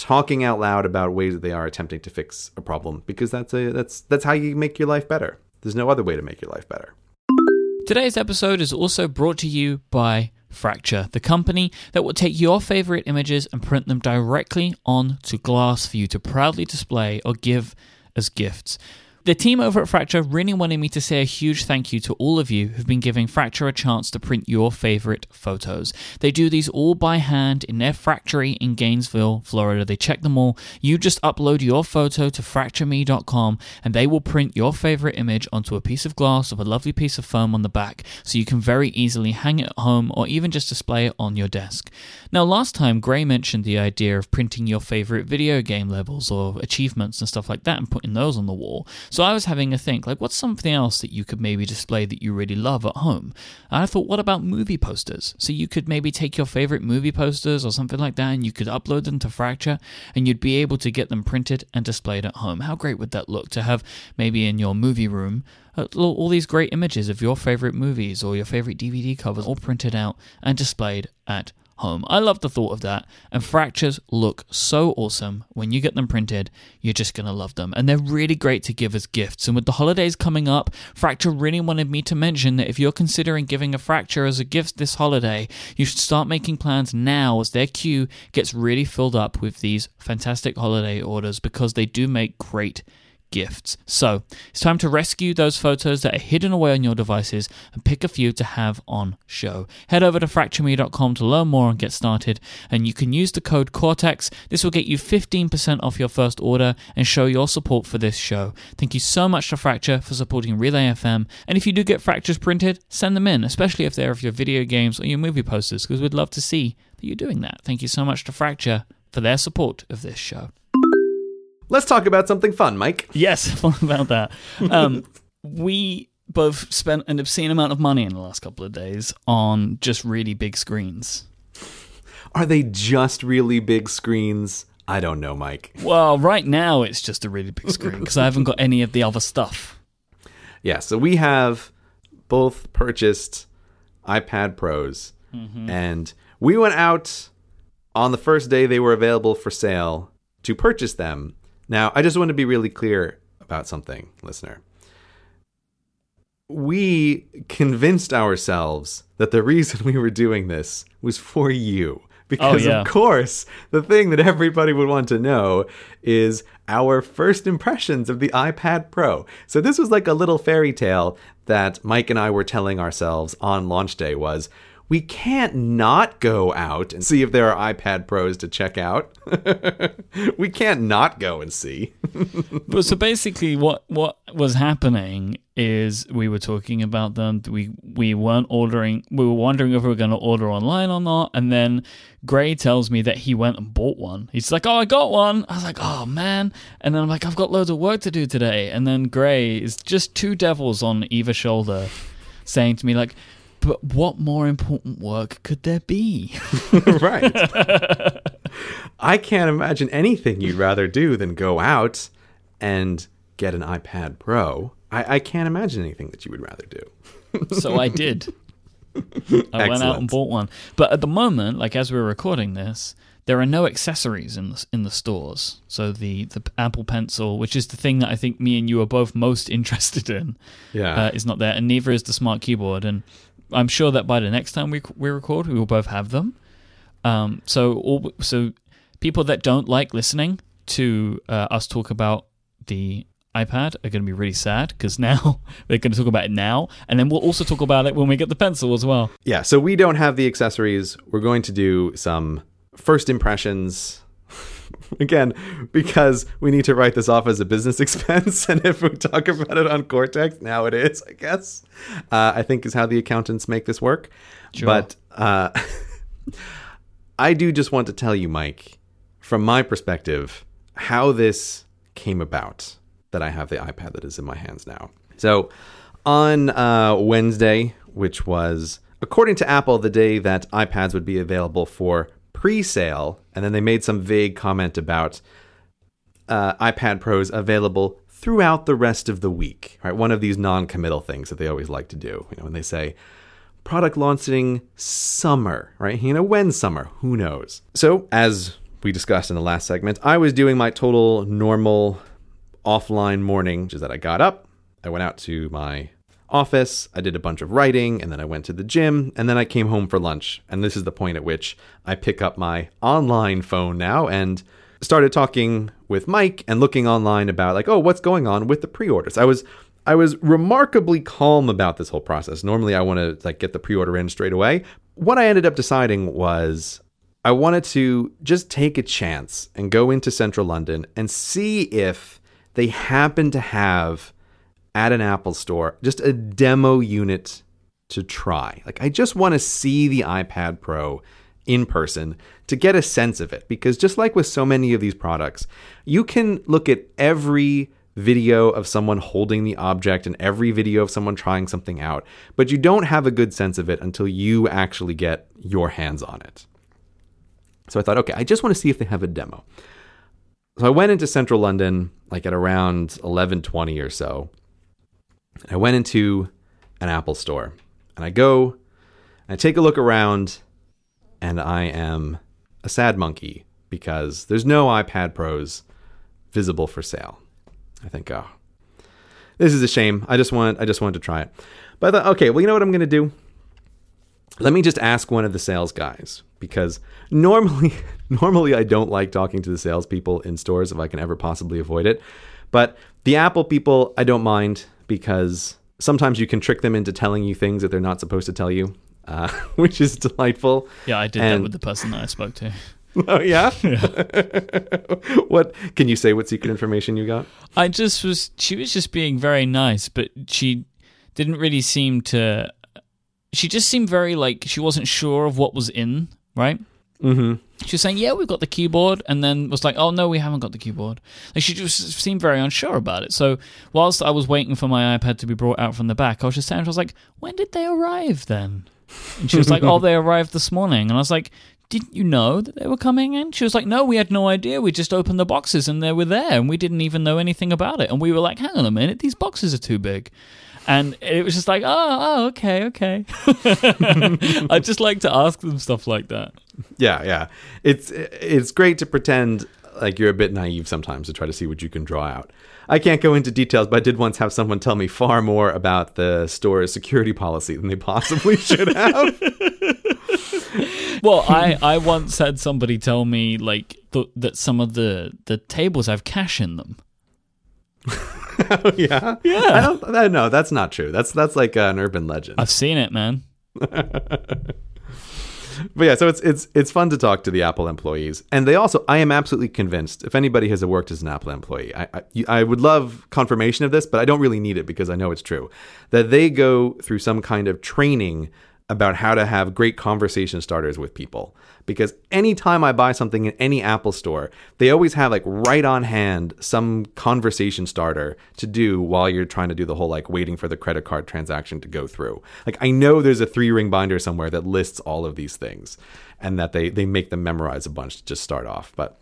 talking out loud about ways that they are attempting to fix a problem because that's a that's that's how you make your life better. There's no other way to make your life better. Today's episode is also brought to you by Fracture, the company that will take your favorite images and print them directly onto glass for you to proudly display or give as gifts. The team over at Fracture really wanted me to say a huge thank you to all of you who've been giving Fracture a chance to print your favorite photos. They do these all by hand in their factory in Gainesville, Florida. They check them all. You just upload your photo to fractureme.com and they will print your favorite image onto a piece of glass with a lovely piece of foam on the back so you can very easily hang it at home or even just display it on your desk. Now, last time Grey mentioned the idea of printing your favorite video game levels or achievements and stuff like that and putting those on the wall. So I was having a think, like, what's something else that you could maybe display that you really love at home? And I thought, what about movie posters? So you could maybe take your favorite movie posters or something like that and you could upload them to Fracture and you'd be able to get them printed and displayed at home. How great would that look to have maybe in your movie room uh, all these great images of your favorite movies or your favorite DVD covers all printed out and displayed at home. I love the thought of that. And fractures look so awesome. When you get them printed, you're just going to love them. And they're really great to give as gifts. And with the holidays coming up, Fracture really wanted me to mention that if you're considering giving a fracture as a gift this holiday, you should start making plans now as their queue gets really filled up with these fantastic holiday orders because they do make great gifts. So it's time to rescue those photos that are hidden away on your devices and pick a few to have on show. Head over to fractureme.com to learn more and get started, and you can use the code Cortex. This will get you 15% off your first order and show your support for this show. Thank you so much to Fracture for supporting Relay FM, and if you do get fractures printed, send them in, especially if they're of your video games or your movie posters, because we'd love to see that you're doing that. Thank you so much to Fracture for their support of this show. Let's talk about something fun, Myke. Yes, about that? Um, we both spent an obscene amount of money in the last couple of days on just really big screens. Are they just really big screens? I don't know, Myke. Well, right now it's just a really big screen because I haven't got any of the other stuff. Yeah, so we have both purchased iPad Pros, and we went out on the first day they were available for sale to purchase them. Now, I just want to be really clear about something, listener. We convinced ourselves that the reason we were doing this was for you. Oh, because, yeah. of course, the thing that everybody would want to know is our first impressions of the iPad Pro. So, this was like a little fairy tale that Myke and I were telling ourselves on launch day was we can't not go out and see if there are iPad Pros to check out. we can't not go and see. But so basically, what what was happening is we were talking about them. We we weren't ordering. We were wondering if we were going to order online or not. And then Grey tells me that he went and bought one. He's like, "Oh, I got one." I was like, "Oh man!" And then I'm like, "I've got loads of work to do today." And then Grey is just two devils on either shoulder, saying to me like. But what more important work could there be? right. I can't imagine anything you'd rather do than go out and get an iPad Pro. I, I can't imagine anything that you would rather do. so I did. I went out and bought one. But at the moment, like as we're recording this, there are no accessories in the in the stores. So the the Apple Pencil, which is the thing that I think me and you are both most interested in, Yeah. uh, is not there, and neither is the smart keyboard. And I'm sure that by the next time we we record, we will both have them. Um, so all so people that don't like listening to uh, us talk about the iPad are going to be really sad because now they're going to talk about it now, and then we'll also talk about it when we get the pencil as well. Yeah, so we don't have the accessories. We're going to do some first impressions. Again, because we need to write this off as a business expense, and if we talk about it on Cortex, now it is, I guess. Uh, I think is how the accountants make this work. Sure. But uh, I do just want to tell you, Myke, from my perspective, how this came about that I have the iPad that is in my hands now. So on uh, Wednesday, which was according to Apple the day that iPads would be available for pre-sale, and then they made some vague comment about uh, iPad Pros available throughout the rest of the week. Right, one of these non-committal things that they always like to do. You know, when they say product launching summer, right? You know, when summer? Who knows? So, as we discussed in the last segment, I was doing my total normal offline morning, which is that I got up, I went out to my office, I did a bunch of writing, and then I went to the gym, and then I came home for lunch. And this is the point at which I pick up my online phone now and started talking with Myke and looking online about like, oh, what's going on with the pre-orders. I was I was remarkably calm about this whole process. Normally I want to like get the pre-order in straight away. What I ended up deciding was I wanted to just take a chance and go into central London and see if they happen to have at an Apple store just a demo unit to try. Like, I just want to see the iPad Pro in person to get a sense of it. Because just like with so many of these products, you can look at every video of someone holding the object and every video of someone trying something out, but you don't have a good sense of it until you actually get your hands on it. So I thought, okay, I just want to see if they have a demo. So I went into central London like at around 11:20 or so. I went into an Apple store and I go and I take a look around and I am a sad monkey because there's no iPad Pros visible for sale. I think, oh, this is a shame. I just want I just wanted to try it. But I thought, okay, well, you know what I'm going to do? Let me just ask one of the sales guys because normally normally I don't like talking to the salespeople in stores if I can ever possibly avoid it. But the Apple people, I don't mind because sometimes you can trick them into telling you things that they're not supposed to tell you, uh, which is delightful. Yeah, I did that with the person that I spoke to. Oh yeah. what can you say? What secret information you got? I just was. She was just being very nice, but she didn't really seem to. She just seemed very like she wasn't sure of what was in. Right. Mm-hmm. She was saying, "Yeah, we've got the keyboard," and then was like, "Oh no, we haven't got the keyboard." She just seemed very unsure about it. So whilst I was waiting for my iPad to be brought out from the back, I was just saying, I was like, "When did they arrive then?" And she was like, "Oh, they arrived this morning," and I was like. Didn't you know that they were coming in? She was like, No, we had no idea. We just opened the boxes and they were there and we didn't even know anything about it. And we were like, Hang on a minute, these boxes are too big. And it was just like, Oh, oh okay, okay. I just like to ask them stuff like that. Yeah, yeah. It's it's great to pretend like you're a bit naive sometimes to try to see what you can draw out. I can't go into details, but I did once have someone tell me far more about the store's security policy than they possibly should have. Well, I, I once had somebody tell me like th- that some of the, the tables have cash in them. Oh, yeah, yeah. I don't. I, no, that's not true. That's that's like an urban legend. I've seen it, man. But yeah, so it's it's it's fun to talk to the Apple employees, and they also. I am absolutely convinced. If anybody has worked as an Apple employee, I, I I would love confirmation of this, but I don't really need it because I know it's true. That they go through some kind of training about how to have great conversation starters with people. Because anytime I buy something in any Apple store, they always have like right on hand some conversation starter to do while you're trying to do the whole like waiting for the credit card transaction to go through. Like I know there's a three ring binder somewhere that lists all of these things and that they, they make them memorize a bunch to just start off. But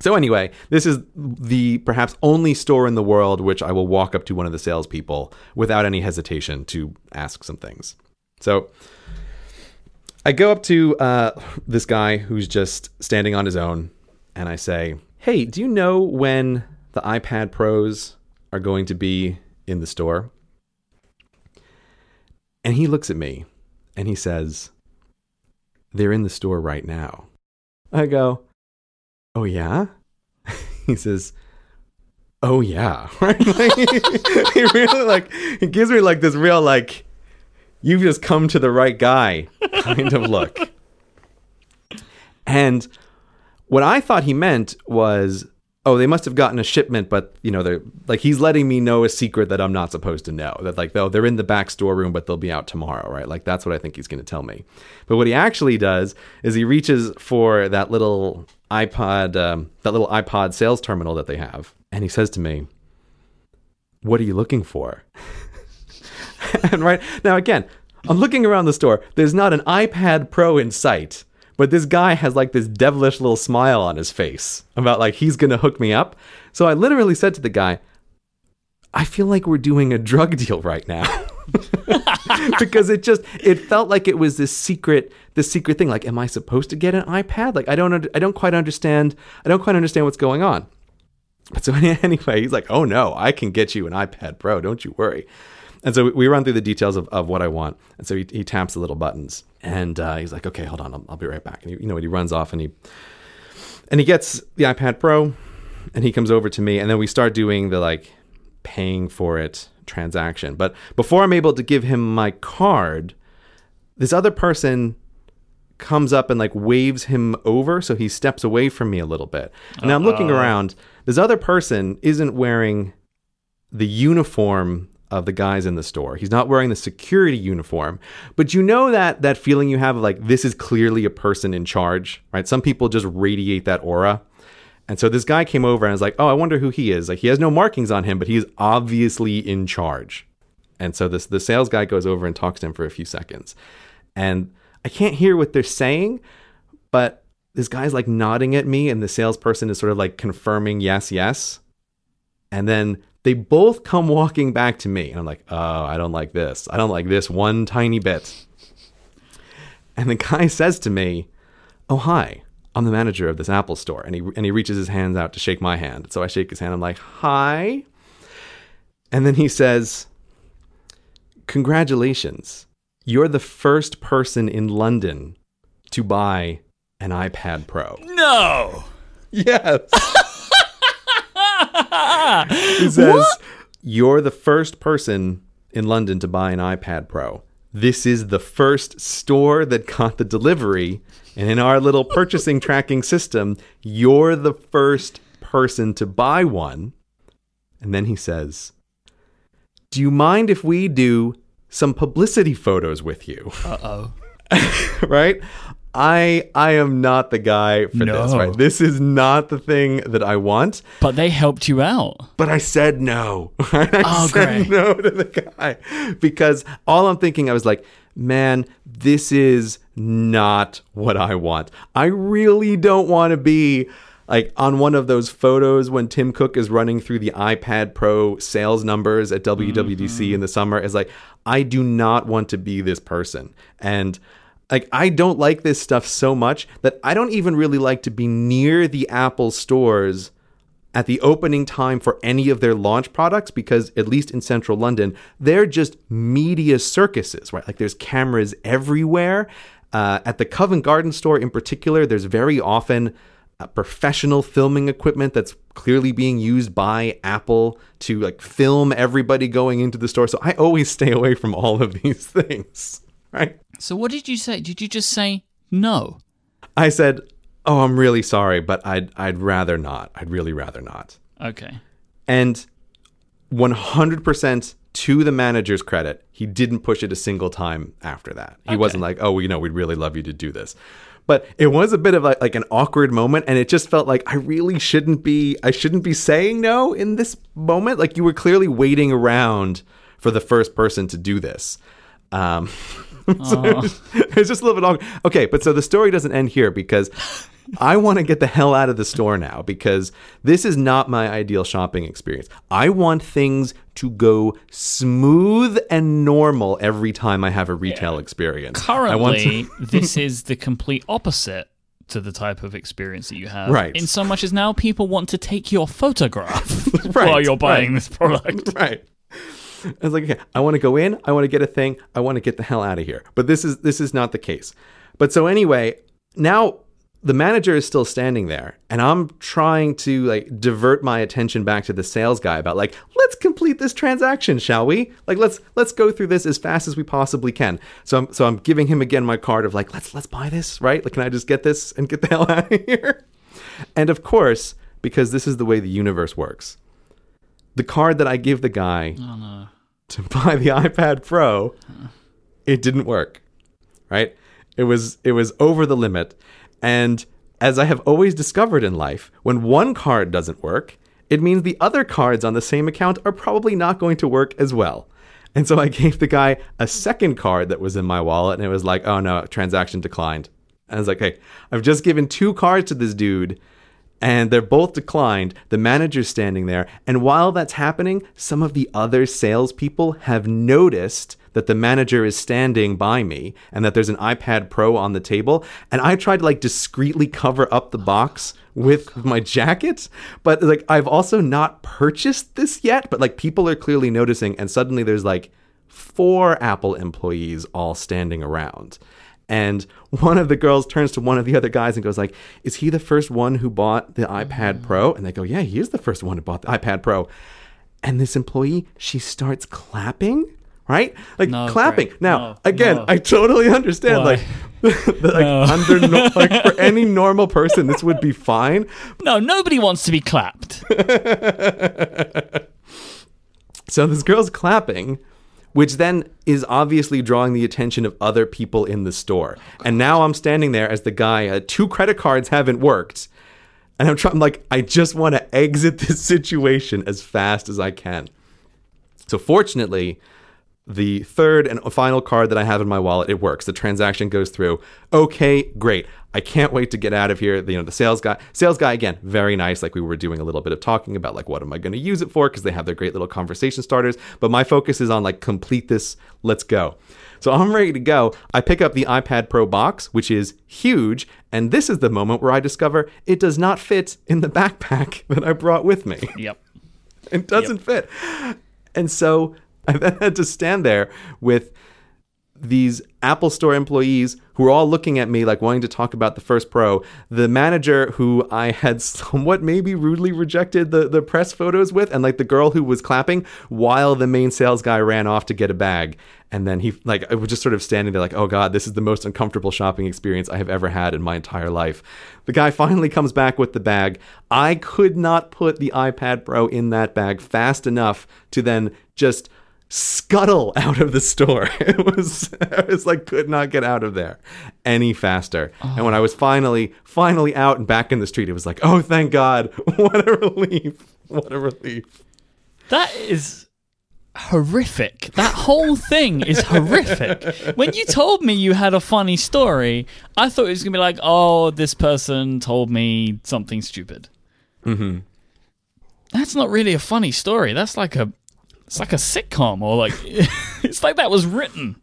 so anyway, this is the perhaps only store in the world which I will walk up to one of the salespeople without any hesitation to ask some things. So I go up to uh, this guy who's just standing on his own, and I say, "Hey, do you know when the iPad Pros are going to be in the store?" And he looks at me, and he says, "They're in the store right now." I go, "Oh yeah?" he says, "Oh yeah." Right? Like, he really like he gives me like this real like you've just come to the right guy kind of look. And what I thought he meant was, oh, they must have gotten a shipment, but you know, they're like he's letting me know a secret that I'm not supposed to know. That like, oh, they're in the back storeroom, but they'll be out tomorrow, right? Like that's what I think he's going to tell me. But what he actually does is he reaches for that little iPod, um, that little iPod sales terminal that they have, and he says to me, "What are you looking for?" And right now, again, I'm looking around the store. There's not an iPad Pro in sight, but this guy has like this devilish little smile on his face about like he's gonna hook me up. So I literally said to the guy, I feel like we're doing a drug deal right now. because it just it felt like it was this secret this secret thing like am i supposed to get an ipad like i don't i don't quite understand i don't quite understand what's going on but so anyway he's like oh no i can get you an ipad pro don't you worry and so we run through the details of, of what I want. And so he, he taps the little buttons and uh, he's like, okay, hold on, I'll, I'll be right back. And he, you know, he runs off and he, and he gets the iPad Pro and he comes over to me and then we start doing the like paying for it transaction. But before I'm able to give him my card, this other person comes up and like waves him over so he steps away from me a little bit. And now I'm looking around. This other person isn't wearing the uniform of the guys in the store. He's not wearing the security uniform, but you know that that feeling you have of like this is clearly a person in charge, right? Some people just radiate that aura. And so this guy came over and was like, "Oh, I wonder who he is." Like he has no markings on him, but he's obviously in charge. And so this the sales guy goes over and talks to him for a few seconds. And I can't hear what they're saying, but this guy's like nodding at me and the salesperson is sort of like confirming yes, yes. And then they both come walking back to me. And I'm like, oh, I don't like this. I don't like this one tiny bit. And the guy says to me, oh, hi. I'm the manager of this Apple store. And he, and he reaches his hands out to shake my hand. So I shake his hand. I'm like, hi. And then he says, congratulations. You're the first person in London to buy an iPad Pro. No. Yes. he says, What? You're the first person in London to buy an iPad Pro. This is the first store that got the delivery. And in our little purchasing tracking system, you're the first person to buy one. And then he says, Do you mind if we do some publicity photos with you? Uh oh. right? I I am not the guy for this, right? This is not the thing that I want. But they helped you out. But I said no. Right? I Oh, said great. no to the guy because all I'm thinking, I was like, man, this is not what I want. I really don't want to be like on one of those photos when Tim Cook is running through the iPad Pro sales numbers at WWDC Mm-hmm. in the summer. Is like, I do not want to be this person. And like I don't like this stuff so much that I don't even really like to be near the Apple stores at the opening time for any of their launch products because at least in central London, they're just media circuses, right? Like there's cameras everywhere. Uh, at the Covent Garden store in particular, there's very often uh, professional filming equipment that's clearly being used by Apple to like film everybody going into the store. So I always stay away from all of these things, right? So what did you say? Did you just say no? I said, "Oh, I'm really sorry, but I'd I'd rather not. I'd really rather not." Okay. And 100% to the manager's credit, he didn't push it a single time after that. He wasn't like, "Oh, well, you know, we'd really love you to do this." But it was a bit of like, like an awkward moment, and it just felt like I really shouldn't be. I shouldn't be saying no in this moment. Like you were clearly waiting around for the first person to do this. Um, so it it's just a little bit awkward. Okay, but so the story doesn't end here because I want to get the hell out of the store now because this is not my ideal shopping experience. I want things to go smooth and normal every time I have a retail experience. I want to- Currently, this is the complete opposite to the type of experience that you have. Right. In so much as now people want to take your photograph Right, while you're buying right. this product. right. I was like, okay, I want to go in, I want to get a thing, I want to get the hell out of here. But this is this is not the case. But so anyway, now the manager is still standing there, and I'm trying to like divert my attention back to the sales guy about like, let's complete this transaction, shall we? Like let's let's go through this as fast as we possibly can. So I'm so I'm giving him again my card of like, let's let's buy this, right? Like, can I just get this and get the hell out of here? And of course, because this is the way the universe works, the card that I give the guy Oh. To buy the iPad Pro, it didn't work. Right? It was it was over the limit. And as I have always discovered in life, when one card doesn't work, it means the other cards on the same account are probably not going to work as well. And so I gave the guy a second card that was in my wallet, and it was like, oh no, transaction declined. And I was like, hey, I've just given two cards to this dude, and they're both declined. The manager's standing there. And while that's happening, some of the other salespeople have noticed that the manager is standing by me and that there's an iPad Pro on the table. And I tried to like discreetly cover up the box with my jacket. But like, I've also not purchased this yet, but like, people are clearly noticing. And suddenly there's like four Apple employees all standing around. And one of the girls turns to one of the other guys and goes like, "Is he the first one who bought the iPad Pro?" Mm. And they go, "Yeah, he is the first one who bought the iPad Pro." And this employee, she starts clapping, right? Like No, clapping. Grey, now, no, again, no. I totally understand. Why? Like, like under no, like for any normal person, this would be fine. No, nobody wants to be clapped. So this girl's clapping, which then is obviously drawing the attention of other people in the store. and now I'm standing there as the guy, uh, two credit cards haven't worked. And I'm trying, like, I just want to exit this situation as fast as I can. So fortunately, the third and final card that I have in my wallet, it works. The transaction goes through. Okay, great. I can't wait to get out of here. You know, the sales guy, sales guy again, very nice. Like we were doing a little bit of talking about like what am I going to use it for because they have their great little conversation starters. But my focus is on like complete this. Let's go. So I'm ready to go. I pick up the iPad Pro box, which is huge, and this is the moment where I discover it does not fit in the backpack that I brought with me. Yep. It doesn't fit. And so I then had to stand there with these Apple Store employees who were all looking at me like wanting to talk about the first Pro. The manager who I had somewhat maybe rudely rejected the, the press photos with, and like the girl who was clapping while the main sales guy ran off to get a bag. And then he like I was just sort of standing there like, oh god, this is the most uncomfortable shopping experience I have ever had in my entire life. The guy finally comes back with the bag. I could not put the iPad Pro in that bag fast enough to then just scuttle out of the store. It was I was like could not get out of there any faster. And when I was finally finally out and back in the street, it was like, "Oh, thank God. What a relief. What a relief." That is horrific. That whole thing is horrific. When you told me you had a funny story, I thought it was gonna be like, "Oh, this person told me something stupid." Mm-hmm. That's not really a funny story. That's like a, it's like a sitcom, or like, it's like that was written.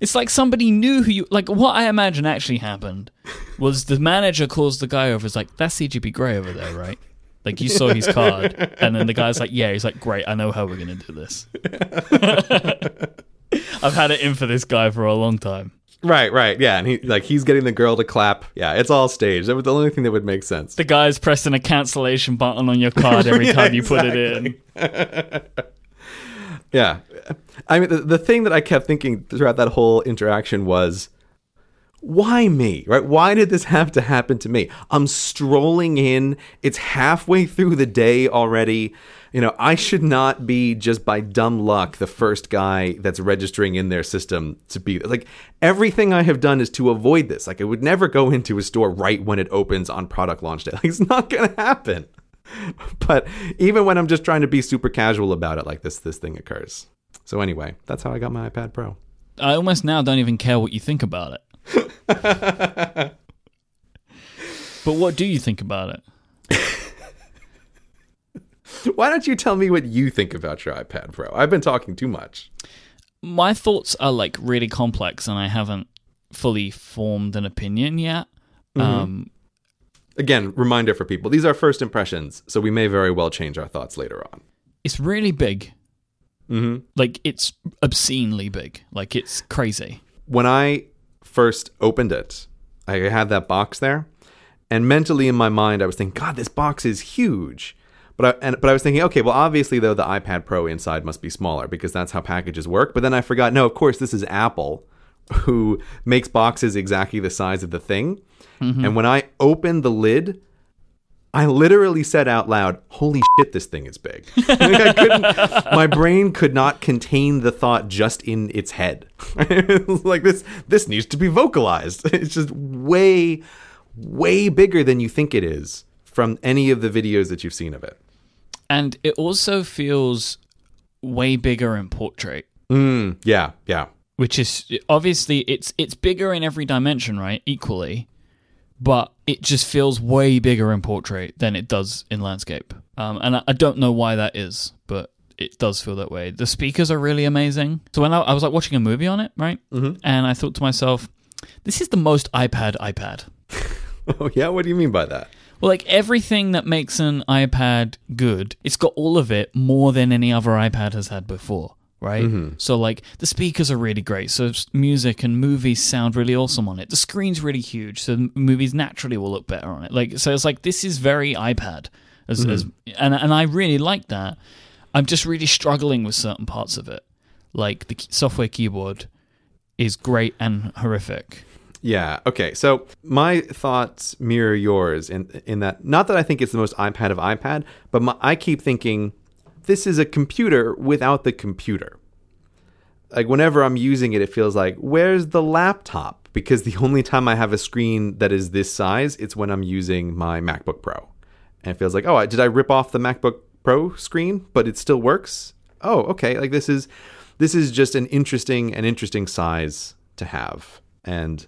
It's like somebody knew who you like. What I imagine actually happened was the manager calls the guy over. Is like, "That's CGP Grey over there, right?" Like you saw his card, and then the guy's like, "Yeah." He's like, "Great, I know how we're gonna do this." I've had it in for this guy for a long time. Right, right. Yeah, and he like he's getting the girl to clap. Yeah, it's all staged. That was the only thing that would make sense. The guy's pressing a cancellation button on your card every Yeah, time you put it in. Yeah. I mean, the, the thing that I kept thinking throughout that whole interaction was, why me? Right? Why did this have to happen to me? I'm strolling in. It's halfway through the day already. you know, I should not be just by dumb luck the first guy that's registering in their system to be like everything I have done is to avoid this. Like I would never go into a store right when it opens on product launch day. Like it's not going to happen. But even when I'm just trying to be super casual about it, like this, this thing occurs. So anyway, that's how I got my iPad Pro. I almost now don't even care what you think about it. but what do you think about it? Why don't you tell me what you think about your iPad Pro? I've been talking too much. My thoughts are like really complex, and I haven't fully formed an opinion yet. Um, Again, reminder for people these are first impressions, so we may very well change our thoughts later on. it's really big. Mm-hmm. Like it's obscenely big. Like it's crazy. When I first opened it, I had that box there, and mentally in my mind, I was thinking, God, this box is huge. But I, and, but I was thinking, okay, well, obviously, though, the iPad Pro inside must be smaller because that's how packages work. But then I forgot, no, of course, this is Apple who makes boxes exactly the size of the thing. And when I opened the lid, I literally said out loud, "Holy shit, this thing is big!" Like, I couldn't, my brain could not contain the thought just in its head. It like this, this needs to be vocalized. It's just way, way bigger than you think it is from any of the videos that you've seen of it. And it also feels way bigger in portrait, Mm, yeah, yeah, which is obviously it's it's bigger in every dimension, right? Equally. But it just feels way bigger in portrait than it does in landscape. Um, and I, I don't know why that is, but it does feel that way. The speakers are really amazing. So when I, I was like watching a movie on it, right? Mm-hmm. And I thought to myself, this is the most iPad iPad. Oh yeah, what do you mean by that? Well, like everything that makes an iPad good, it's got all of it more than any other iPad has had before, right? Mm-hmm. So, like, the speakers are really great. So, music and movies sound really awesome on it. The screen's really huge. So, movies naturally will look better on it. Like, so it's like, this is very iPad. As, mm-hmm. as, and, and I really like that. I'm just really struggling with certain parts of it. Like, the software keyboard is great and horrific. Yeah. Okay. So my thoughts mirror yours in in that not that I think it's the most iPad of iPad, but my, I keep thinking this is a computer without the computer. Like whenever I'm using it, it feels like where's the laptop? Because the only time I have a screen that is this size, it's when I'm using my MacBook Pro, and it feels like oh, did I rip off the MacBook Pro screen, but it still works? Oh, okay. Like this is this is just an interesting an interesting size to have, and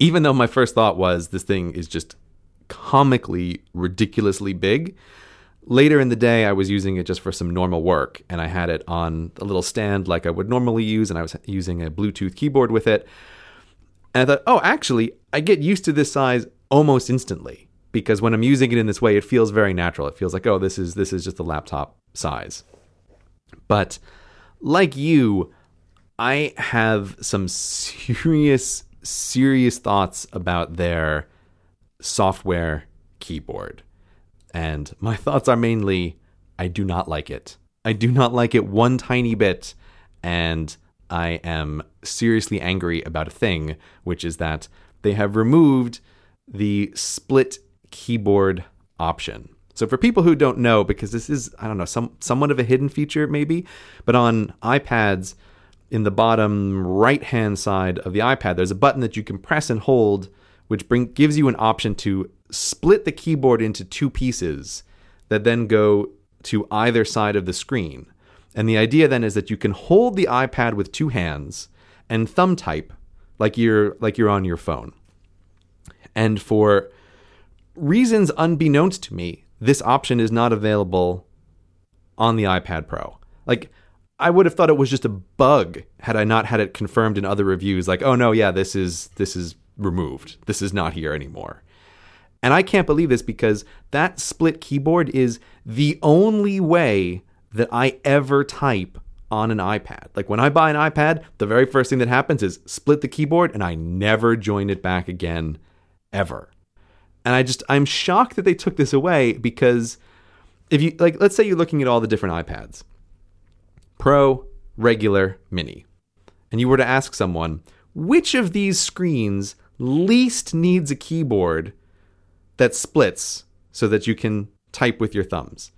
even though my first thought was this thing is just comically ridiculously big later in the day i was using it just for some normal work and i had it on a little stand like i would normally use and i was using a bluetooth keyboard with it. And i thought oh actually i get used to this size almost instantly because when i'm using it in this way it feels very natural. It feels like oh this is this is just a laptop size. But like you I have some serious, serious thoughts about their software keyboard. And my thoughts are mainly I do not like it. I do not like it one tiny bit. And I am seriously angry about a thing, which is that they have removed the split keyboard option. So for people who don't know, because this is I don't know some somewhat of a hidden feature maybe, but on iPads, in the bottom right hand side of the iPad, there's a button that you can press and hold, which bring gives you an option to split the keyboard into two pieces that then go to either side of the screen. And the idea then is that you can hold the iPad with two hands and thumb type like you're like you're on your phone. And for reasons unbeknownst to me, this option is not available on the iPad Pro. Like I would have thought it was just a bug had I not had it confirmed in other reviews like, "Oh no, yeah, this is this is removed. This is not here anymore." And I can't believe this because that split keyboard is the only way that I ever type on an iPad. Like when I buy an iPad, the very first thing that happens is split the keyboard and I never join it back again ever. And I just I'm shocked that they took this away because if you like let's say you're looking at all the different iPads. Pro, regular, mini. And you were to ask someone, which of these screens least needs a keyboard that splits so that you can type with your thumbs?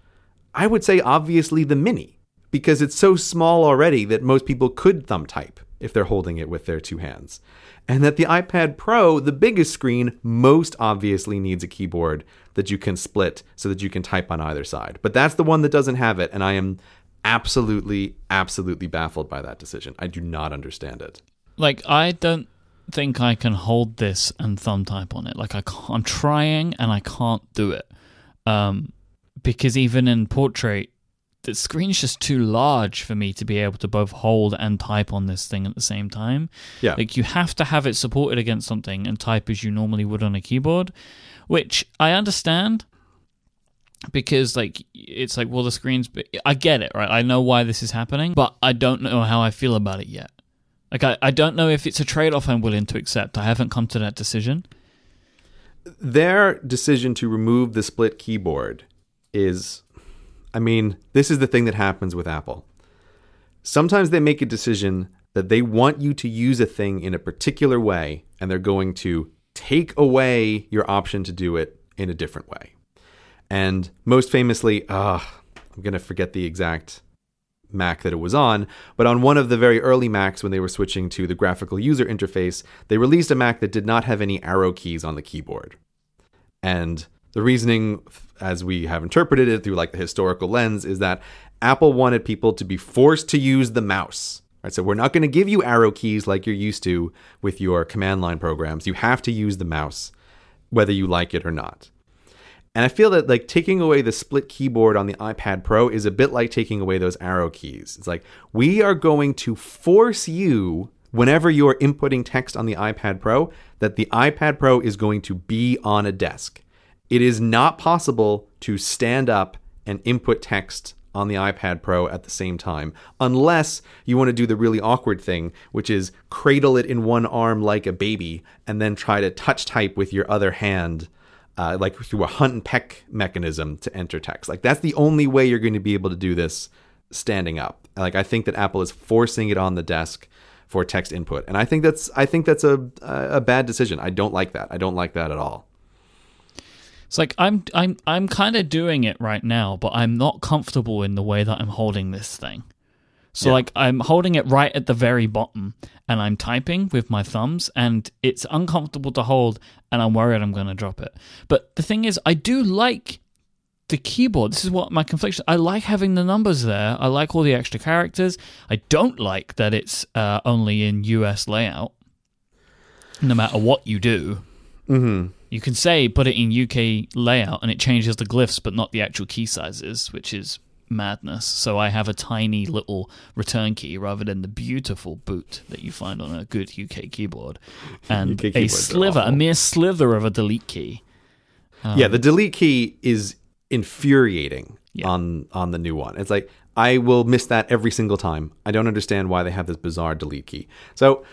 I would say obviously the mini because it's so small already that most people could thumb type if they're holding it with their two hands. And that the iPad Pro, the biggest screen, most obviously needs a keyboard that you can split so that you can type on either side. But that's the one that doesn't have it, and I am absolutely, absolutely baffled by that decision. I do not understand it. Like, I don't think I can hold this and thumb type on it. Like, I am trying and I can't do it. Um, because even in portrait, the screen's just too large for me to be able to both hold and type on this thing at the same time. Yeah. Like you have to have it supported against something and type as you normally would on a keyboard, which I understand because like it's like well the screen's I get it, right? I know why this is happening, but I don't know how I feel about it yet. Like I, I don't know if it's a trade-off I'm willing to accept. I haven't come to that decision. Their decision to remove the split keyboard is I mean, this is the thing that happens with Apple. Sometimes they make a decision that they want you to use a thing in a particular way, and they're going to take away your option to do it in a different way. And most famously, uh, I'm going to forget the exact Mac that it was on, but on one of the very early Macs when they were switching to the graphical user interface, they released a Mac that did not have any arrow keys on the keyboard. And the reasoning as we have interpreted it through like the historical lens is that Apple wanted people to be forced to use the mouse. Right? So we're not going to give you arrow keys like you're used to with your command line programs. You have to use the mouse whether you like it or not. And I feel that like taking away the split keyboard on the iPad Pro is a bit like taking away those arrow keys. It's like we are going to force you whenever you're inputting text on the iPad Pro that the iPad Pro is going to be on a desk. It is not possible to stand up and input text on the iPad Pro at the same time, unless you want to do the really awkward thing, which is cradle it in one arm like a baby and then try to touch type with your other hand, uh, like through a hunt and peck mechanism to enter text. Like that's the only way you're going to be able to do this standing up. Like I think that Apple is forcing it on the desk for text input, and I think that's I think that's a a bad decision. I don't like that. I don't like that at all. It's like I'm I'm I'm kind of doing it right now, but I'm not comfortable in the way that I'm holding this thing. So yeah. like I'm holding it right at the very bottom and I'm typing with my thumbs and it's uncomfortable to hold and I'm worried I'm going to drop it. But the thing is I do like the keyboard. This is what my confliction. I like having the numbers there. I like all the extra characters. I don't like that it's uh, only in US layout. No matter what you do. Mm-hmm. You can say put it in UK layout and it changes the glyphs but not the actual key sizes, which is madness. So I have a tiny little return key rather than the beautiful boot that you find on a good UK keyboard, and UK a sliver, a mere sliver of a delete key. Um, yeah, the delete key is infuriating yeah. on on the new one. It's like I will miss that every single time. I don't understand why they have this bizarre delete key. So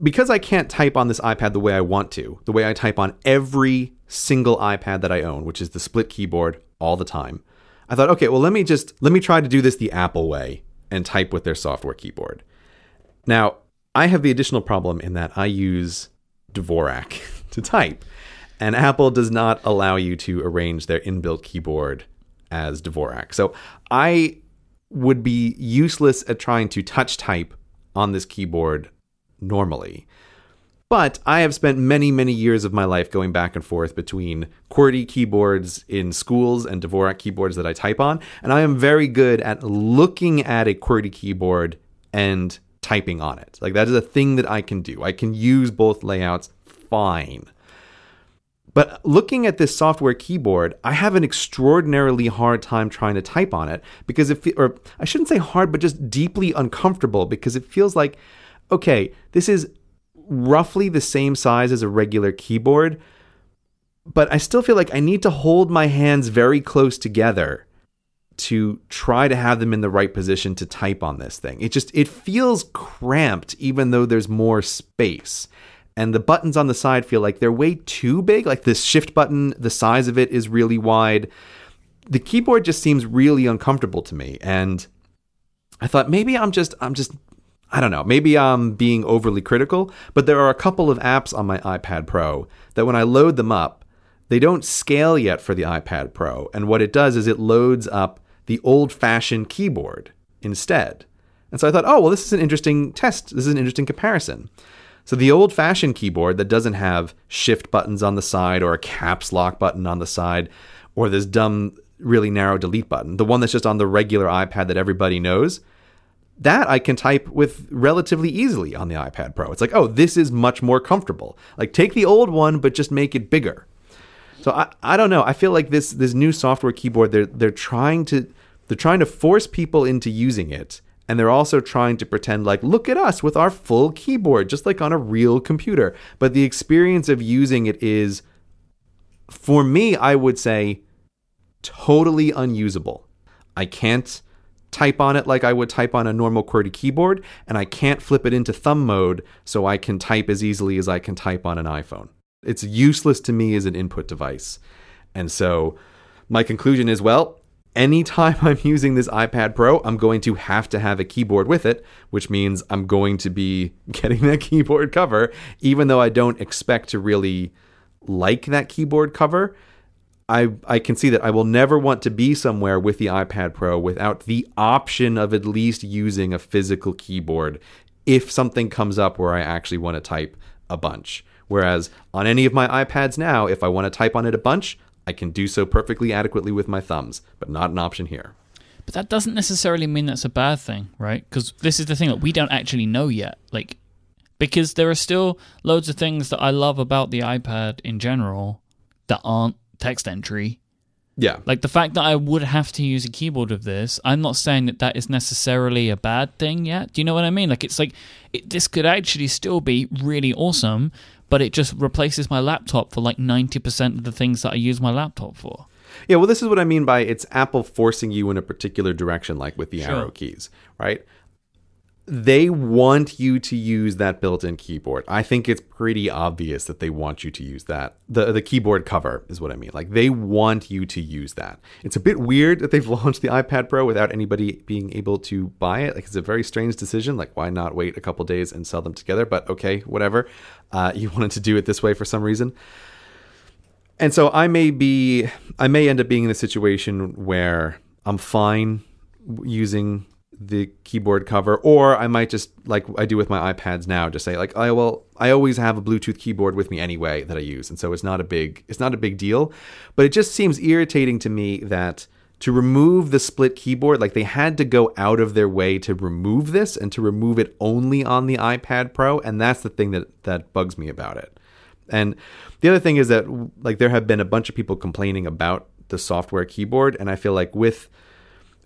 because I can't type on this iPad the way I want to, the way I type on every single iPad that I own, which is the split keyboard all the time, I thought, okay, well, let me just let me try to do this the Apple way and type with their software keyboard. Now, I have the additional problem in that I use Dvorak to type, and Apple does not allow you to arrange their inbuilt keyboard as Dvorak. So I would be useless at trying to touch type on this keyboard normally. But I have spent many, many years of my life going back and forth between QWERTY keyboards in schools and Dvorak keyboards that I type on, and I am very good at looking at a QWERTY keyboard and typing on it. Like that is a thing that I can do. I can use both layouts fine. But looking at this software keyboard, I have an extraordinarily hard time trying to type on it because it, or I shouldn't say hard, but just deeply uncomfortable because it feels like okay, this is roughly the same size as a regular keyboard, but I still feel like I need to hold my hands very close together to try to have them in the right position to type on this thing. It just it feels cramped even though there's more space. And the buttons on the side feel like they're way too big. Like this shift button, the size of it is really wide. The keyboard just seems really uncomfortable to me and I thought maybe I'm just I'm just I don't know, maybe I'm being overly critical, but there are a couple of apps on my iPad Pro that when I load them up, they don't scale yet for the iPad Pro. And what it does is it loads up the old fashioned keyboard instead. And so I thought, oh, well, this is an interesting test. This is an interesting comparison. So the old fashioned keyboard that doesn't have shift buttons on the side or a caps lock button on the side or this dumb, really narrow delete button, the one that's just on the regular iPad that everybody knows, that I can type with relatively easily on the iPad Pro. It's like, oh, this is much more comfortable. Like take the old one, but just make it bigger. So I, I don't know. I feel like this this new software keyboard they're they're trying to they're trying to force people into using it and they're also trying to pretend like look at us with our full keyboard just like on a real computer. But the experience of using it is for me I would say totally unusable. I can't type on it like I would type on a normal QWERTY keyboard, and I can't flip it into thumb mode so I can type as easily as I can type on an iPhone. It's useless to me as an input device. And so my conclusion is well, anytime I'm using this iPad Pro, I'm going to have to have a keyboard with it, which means I'm going to be getting that keyboard cover, even though I don't expect to really like that keyboard cover. I, I can see that I will never want to be somewhere with the iPad Pro without the option of at least using a physical keyboard if something comes up where I actually want to type a bunch. Whereas on any of my iPads now, if I want to type on it a bunch, I can do so perfectly adequately with my thumbs, but not an option here. But that doesn't necessarily mean that's a bad thing, right? Because this is the thing that we don't actually know yet. Like, because there are still loads of things that I love about the iPad in general that aren't text entry. Yeah. Like the fact that I would have to use a keyboard of this, I'm not saying that that is necessarily a bad thing yet. Do you know what I mean? Like it's like it, this could actually still be really awesome, but it just replaces my laptop for like 90% of the things that I use my laptop for. Yeah, well, this is what I mean by it's Apple forcing you in a particular direction, like with the Sure. arrow keys, right? They want you to use that built-in keyboard. I think it's pretty obvious that they want you to use that. The the keyboard cover is what I mean. Like they want you to use that. It's a bit weird that they've launched the iPad Pro without anybody being able to buy it. Like it's a very strange decision. Like why not wait a couple days and sell them together? But okay, whatever. Uh, you wanted to do it this way for some reason. And so I may be, I may end up being in a situation where I'm fine using the keyboard cover, or I might just, like I do with my iPads now, just say like, I well, I always have a Bluetooth keyboard with me anyway that I use, and so it's not a big, it's not a big deal. But it just seems irritating to me that to remove the split keyboard, like they had to go out of their way to remove this and to remove it only on the iPad Pro, and that's the thing that that bugs me about it. And the other thing is that like there have been a bunch of people complaining about the software keyboard, and I feel like with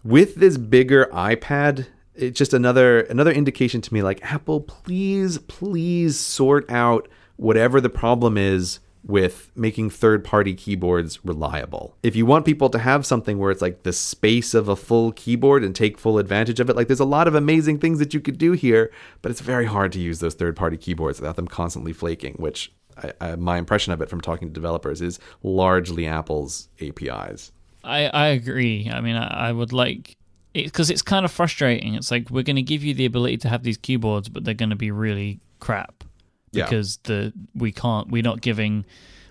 with this bigger iPad, it's just another another indication to me like Apple, please, please sort out whatever the problem is with making third party keyboards reliable. If you want people to have something where it's like the space of a full keyboard and take full advantage of it, like there's a lot of amazing things that you could do here, but it's very hard to use those third party keyboards without them constantly flaking, which I, I, my impression of it from talking to developers is largely Apple's APIs. I, I agree. I mean, I, I would like it because it's kind of frustrating. It's like we're going to give you the ability to have these keyboards, but they're going to be really crap Yeah. because the we can't. We're not giving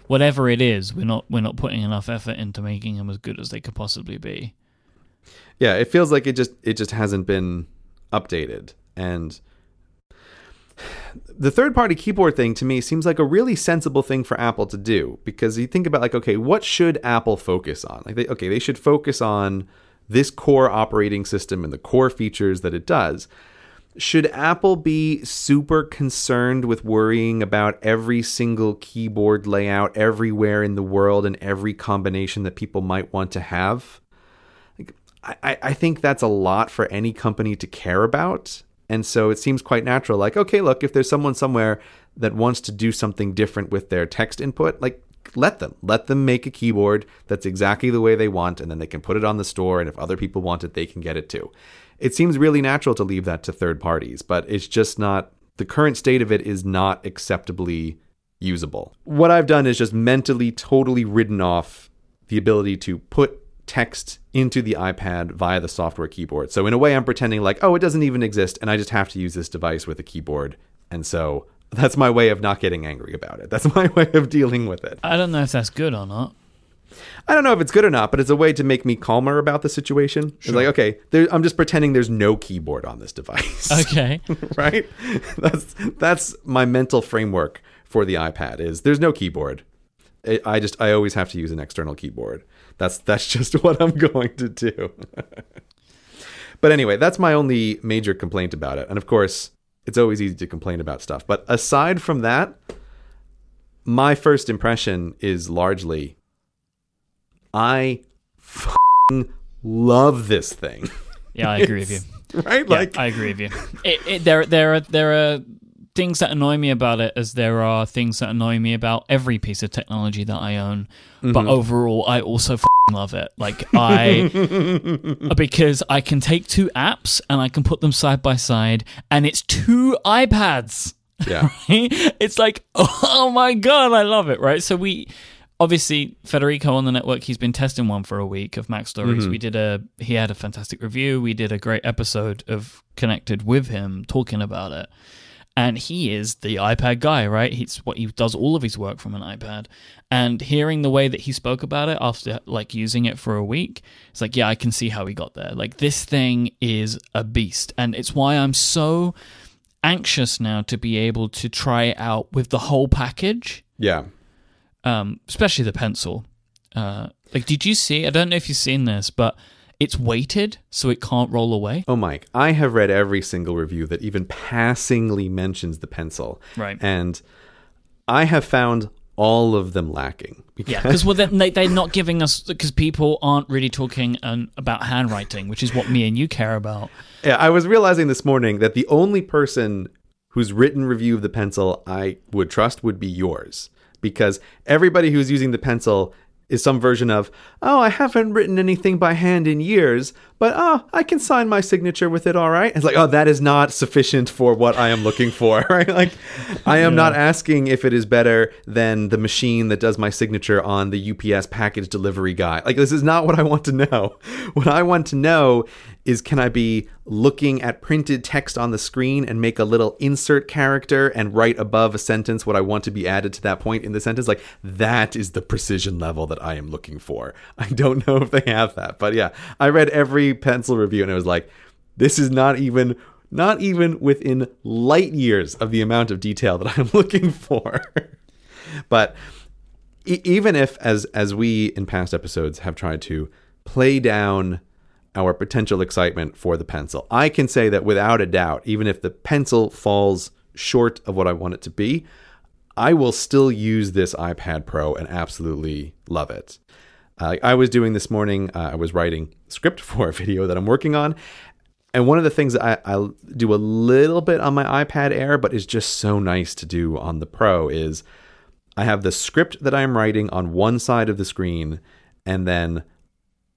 whatever it is. We're not. We're not putting enough effort into making them as good as they could possibly be. Yeah, it feels like it just it just hasn't been updated. And the third party keyboard thing to me seems like a really sensible thing for Apple to do because you think about like okay, what should Apple focus on? Like they okay, they should focus on this core operating system and the core features that it does. Should Apple be super concerned with worrying about every single keyboard layout everywhere in the world and every combination that people might want to have? I, I think that's a lot for any company to care about. And so it seems quite natural. Like, okay, look, if there's someone somewhere that wants to do something different with their text input, like, let them. Let them make a keyboard that's exactly the way they want, and then they can put it on the store. And if other people want it, they can get it too. It seems really natural to leave that to third parties, but it's just not, the current state of it is not acceptably usable. What I've done is just mentally totally ridden off the ability to put text into the iPad via the software keyboard. So in a way I'm pretending like, oh, it doesn't even exist and I just have to use this device with a keyboard. And so That's my way of not getting angry about it. That's my way of dealing with it. I don't know if that's good or not. I don't know if it's good or not, but it's a way to make me calmer about the situation. It's like, okay, there, I'm just pretending there's no keyboard on this device. Okay. right? That's that's my mental framework for the iPad is there's no keyboard. I I just I always have to use an external keyboard. That's that's just what I'm going to do. but anyway, that's my only major complaint about it. And of course, it's always easy to complain about stuff. But aside from that, my first impression is largely I f***ing love this thing. Yeah, I agree with you. Right? Yeah, Like I agree with you. It, it, there, there are there are things that annoy me about it, as there are things that annoy me about every piece of technology that I own. Mm-hmm. But overall, I also f***ing love it. Like I, because I can take two apps and I can put them side by side, and it's two iPads. yeah. it's like, oh my god, I love it, right? So we obviously Federico on the network, he's been testing one for a week of MacStories. We did a he had a fantastic review. We did a great episode of Connected with him talking about it. And he is the iPad guy, right? He's what he does all of his work from an iPad. And hearing the way that he spoke about it after like using it for a week, it's like, yeah, I can see how he got there. Like this thing is a beast. And it's why I'm so anxious now to be able to try it out with the whole package, Yeah. um, especially the pencil. Uh, like, did you see? I don't know if you've seen this, but it's weighted so it can't roll away. Oh, Myke, I have read every single review that even passingly mentions the pencil. Right. And I have found all of them lacking. Yeah, because well, they, they're not giving us because people aren't really talking um, about handwriting, which is what me and you care about. Yeah, I was realizing this morning that the only person whose written review of the pencil I would trust would be yours. Because everybody who's using the pencil is some version of, oh, I haven't written anything by hand in years, but oh, I can sign my signature with it all right. It's like, oh, that is not sufficient for what I am looking for, right? Like, I am not asking if it is better than the machine that does my signature on the UPS package delivery guy. Like, this is not what I want to know. What I want to know is can I be looking at printed text on the screen and make a little insert character and write above a sentence what I want to be added to that point in the sentence? Like that is the precision level that I am looking for. I don't know if they have that, but yeah, I read every pencil review and it was like, this is not even not even within light years of the amount of detail that I'm looking for. but e- even if as as we in past episodes have tried to play down our potential excitement for the pencil. I can say that without a doubt, even if the pencil falls short of what I want it to be, I will still use this iPad Pro and absolutely love it. Uh, I was doing this morning, uh, I was writing script for a video that I'm working on. And one of the things that I, I do a little bit on my iPad Air, but is just so nice to do on the Pro, is I have the script that I'm writing on one side of the screen, and then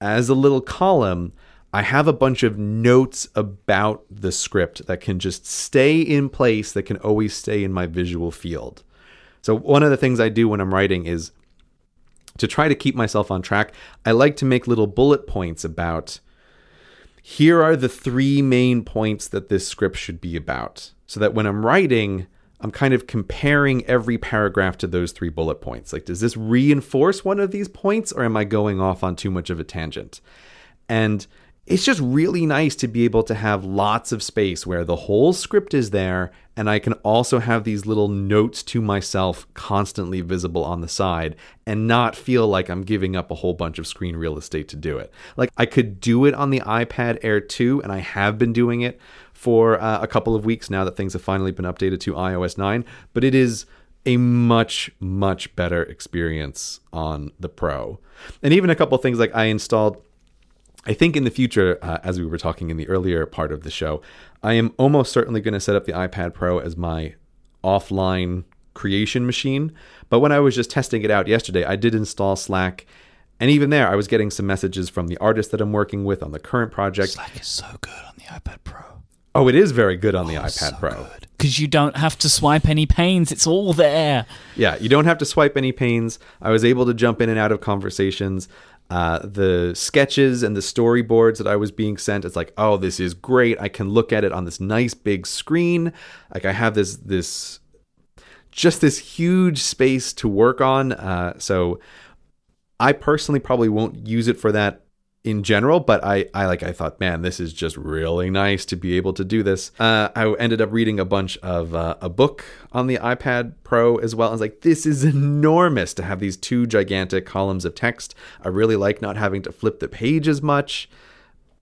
as a little column, I have a bunch of notes about the script that can just stay in place, that can always stay in my visual field. So, one of the things I do when I'm writing is to try to keep myself on track, I like to make little bullet points about here are the three main points that this script should be about. So that when I'm writing, I'm kind of comparing every paragraph to those three bullet points. Like, does this reinforce one of these points or am I going off on too much of a tangent? And it's just really nice to be able to have lots of space where the whole script is there and I can also have these little notes to myself constantly visible on the side and not feel like I'm giving up a whole bunch of screen real estate to do it. Like I could do it on the iPad Air 2 and I have been doing it for uh, a couple of weeks now that things have finally been updated to iOS 9, but it is a much much better experience on the Pro. And even a couple things like I installed I think in the future, uh, as we were talking in the earlier part of the show, I am almost certainly going to set up the iPad Pro as my offline creation machine. But when I was just testing it out yesterday, I did install Slack. And even there, I was getting some messages from the artist that I'm working with on the current project. Slack is so good on the iPad Pro. Oh, it is very good on the iPad Pro. Because you don't have to swipe any panes; it's all there. Yeah, you don't have to swipe any panes. I was able to jump in and out of conversations. Uh, the sketches and the storyboards that I was being sent, it's like, oh, this is great. I can look at it on this nice big screen. Like I have this this just this huge space to work on. Uh, so I personally probably won't use it for that in general, but I, I like I thought, man, this is just really nice to be able to do this. Uh, I ended up reading a bunch of uh, a book on the iPad Pro as well. I was like, this is enormous to have these two gigantic columns of text. I really like not having to flip the page as much.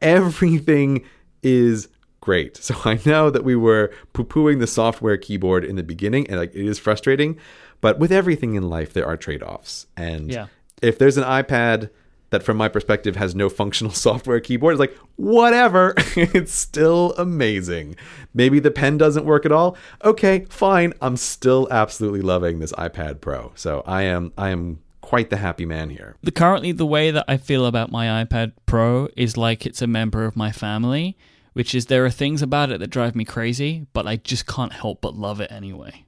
Everything is great. So I know that we were poo-pooing the software keyboard in the beginning, and like it is frustrating. But with everything in life, there are trade-offs, and Yeah. if there's an iPad that from my perspective has no functional software keyboard. It's like whatever. It's still amazing. Maybe the pen doesn't work at all. Okay fine. I'm still absolutely loving this ipad pro. So i am i am quite the happy man here. The currently the way that I feel about my iPad Pro is like it's a member of my family, which is there are things about it that drive me crazy, but I just can't help but love it anyway.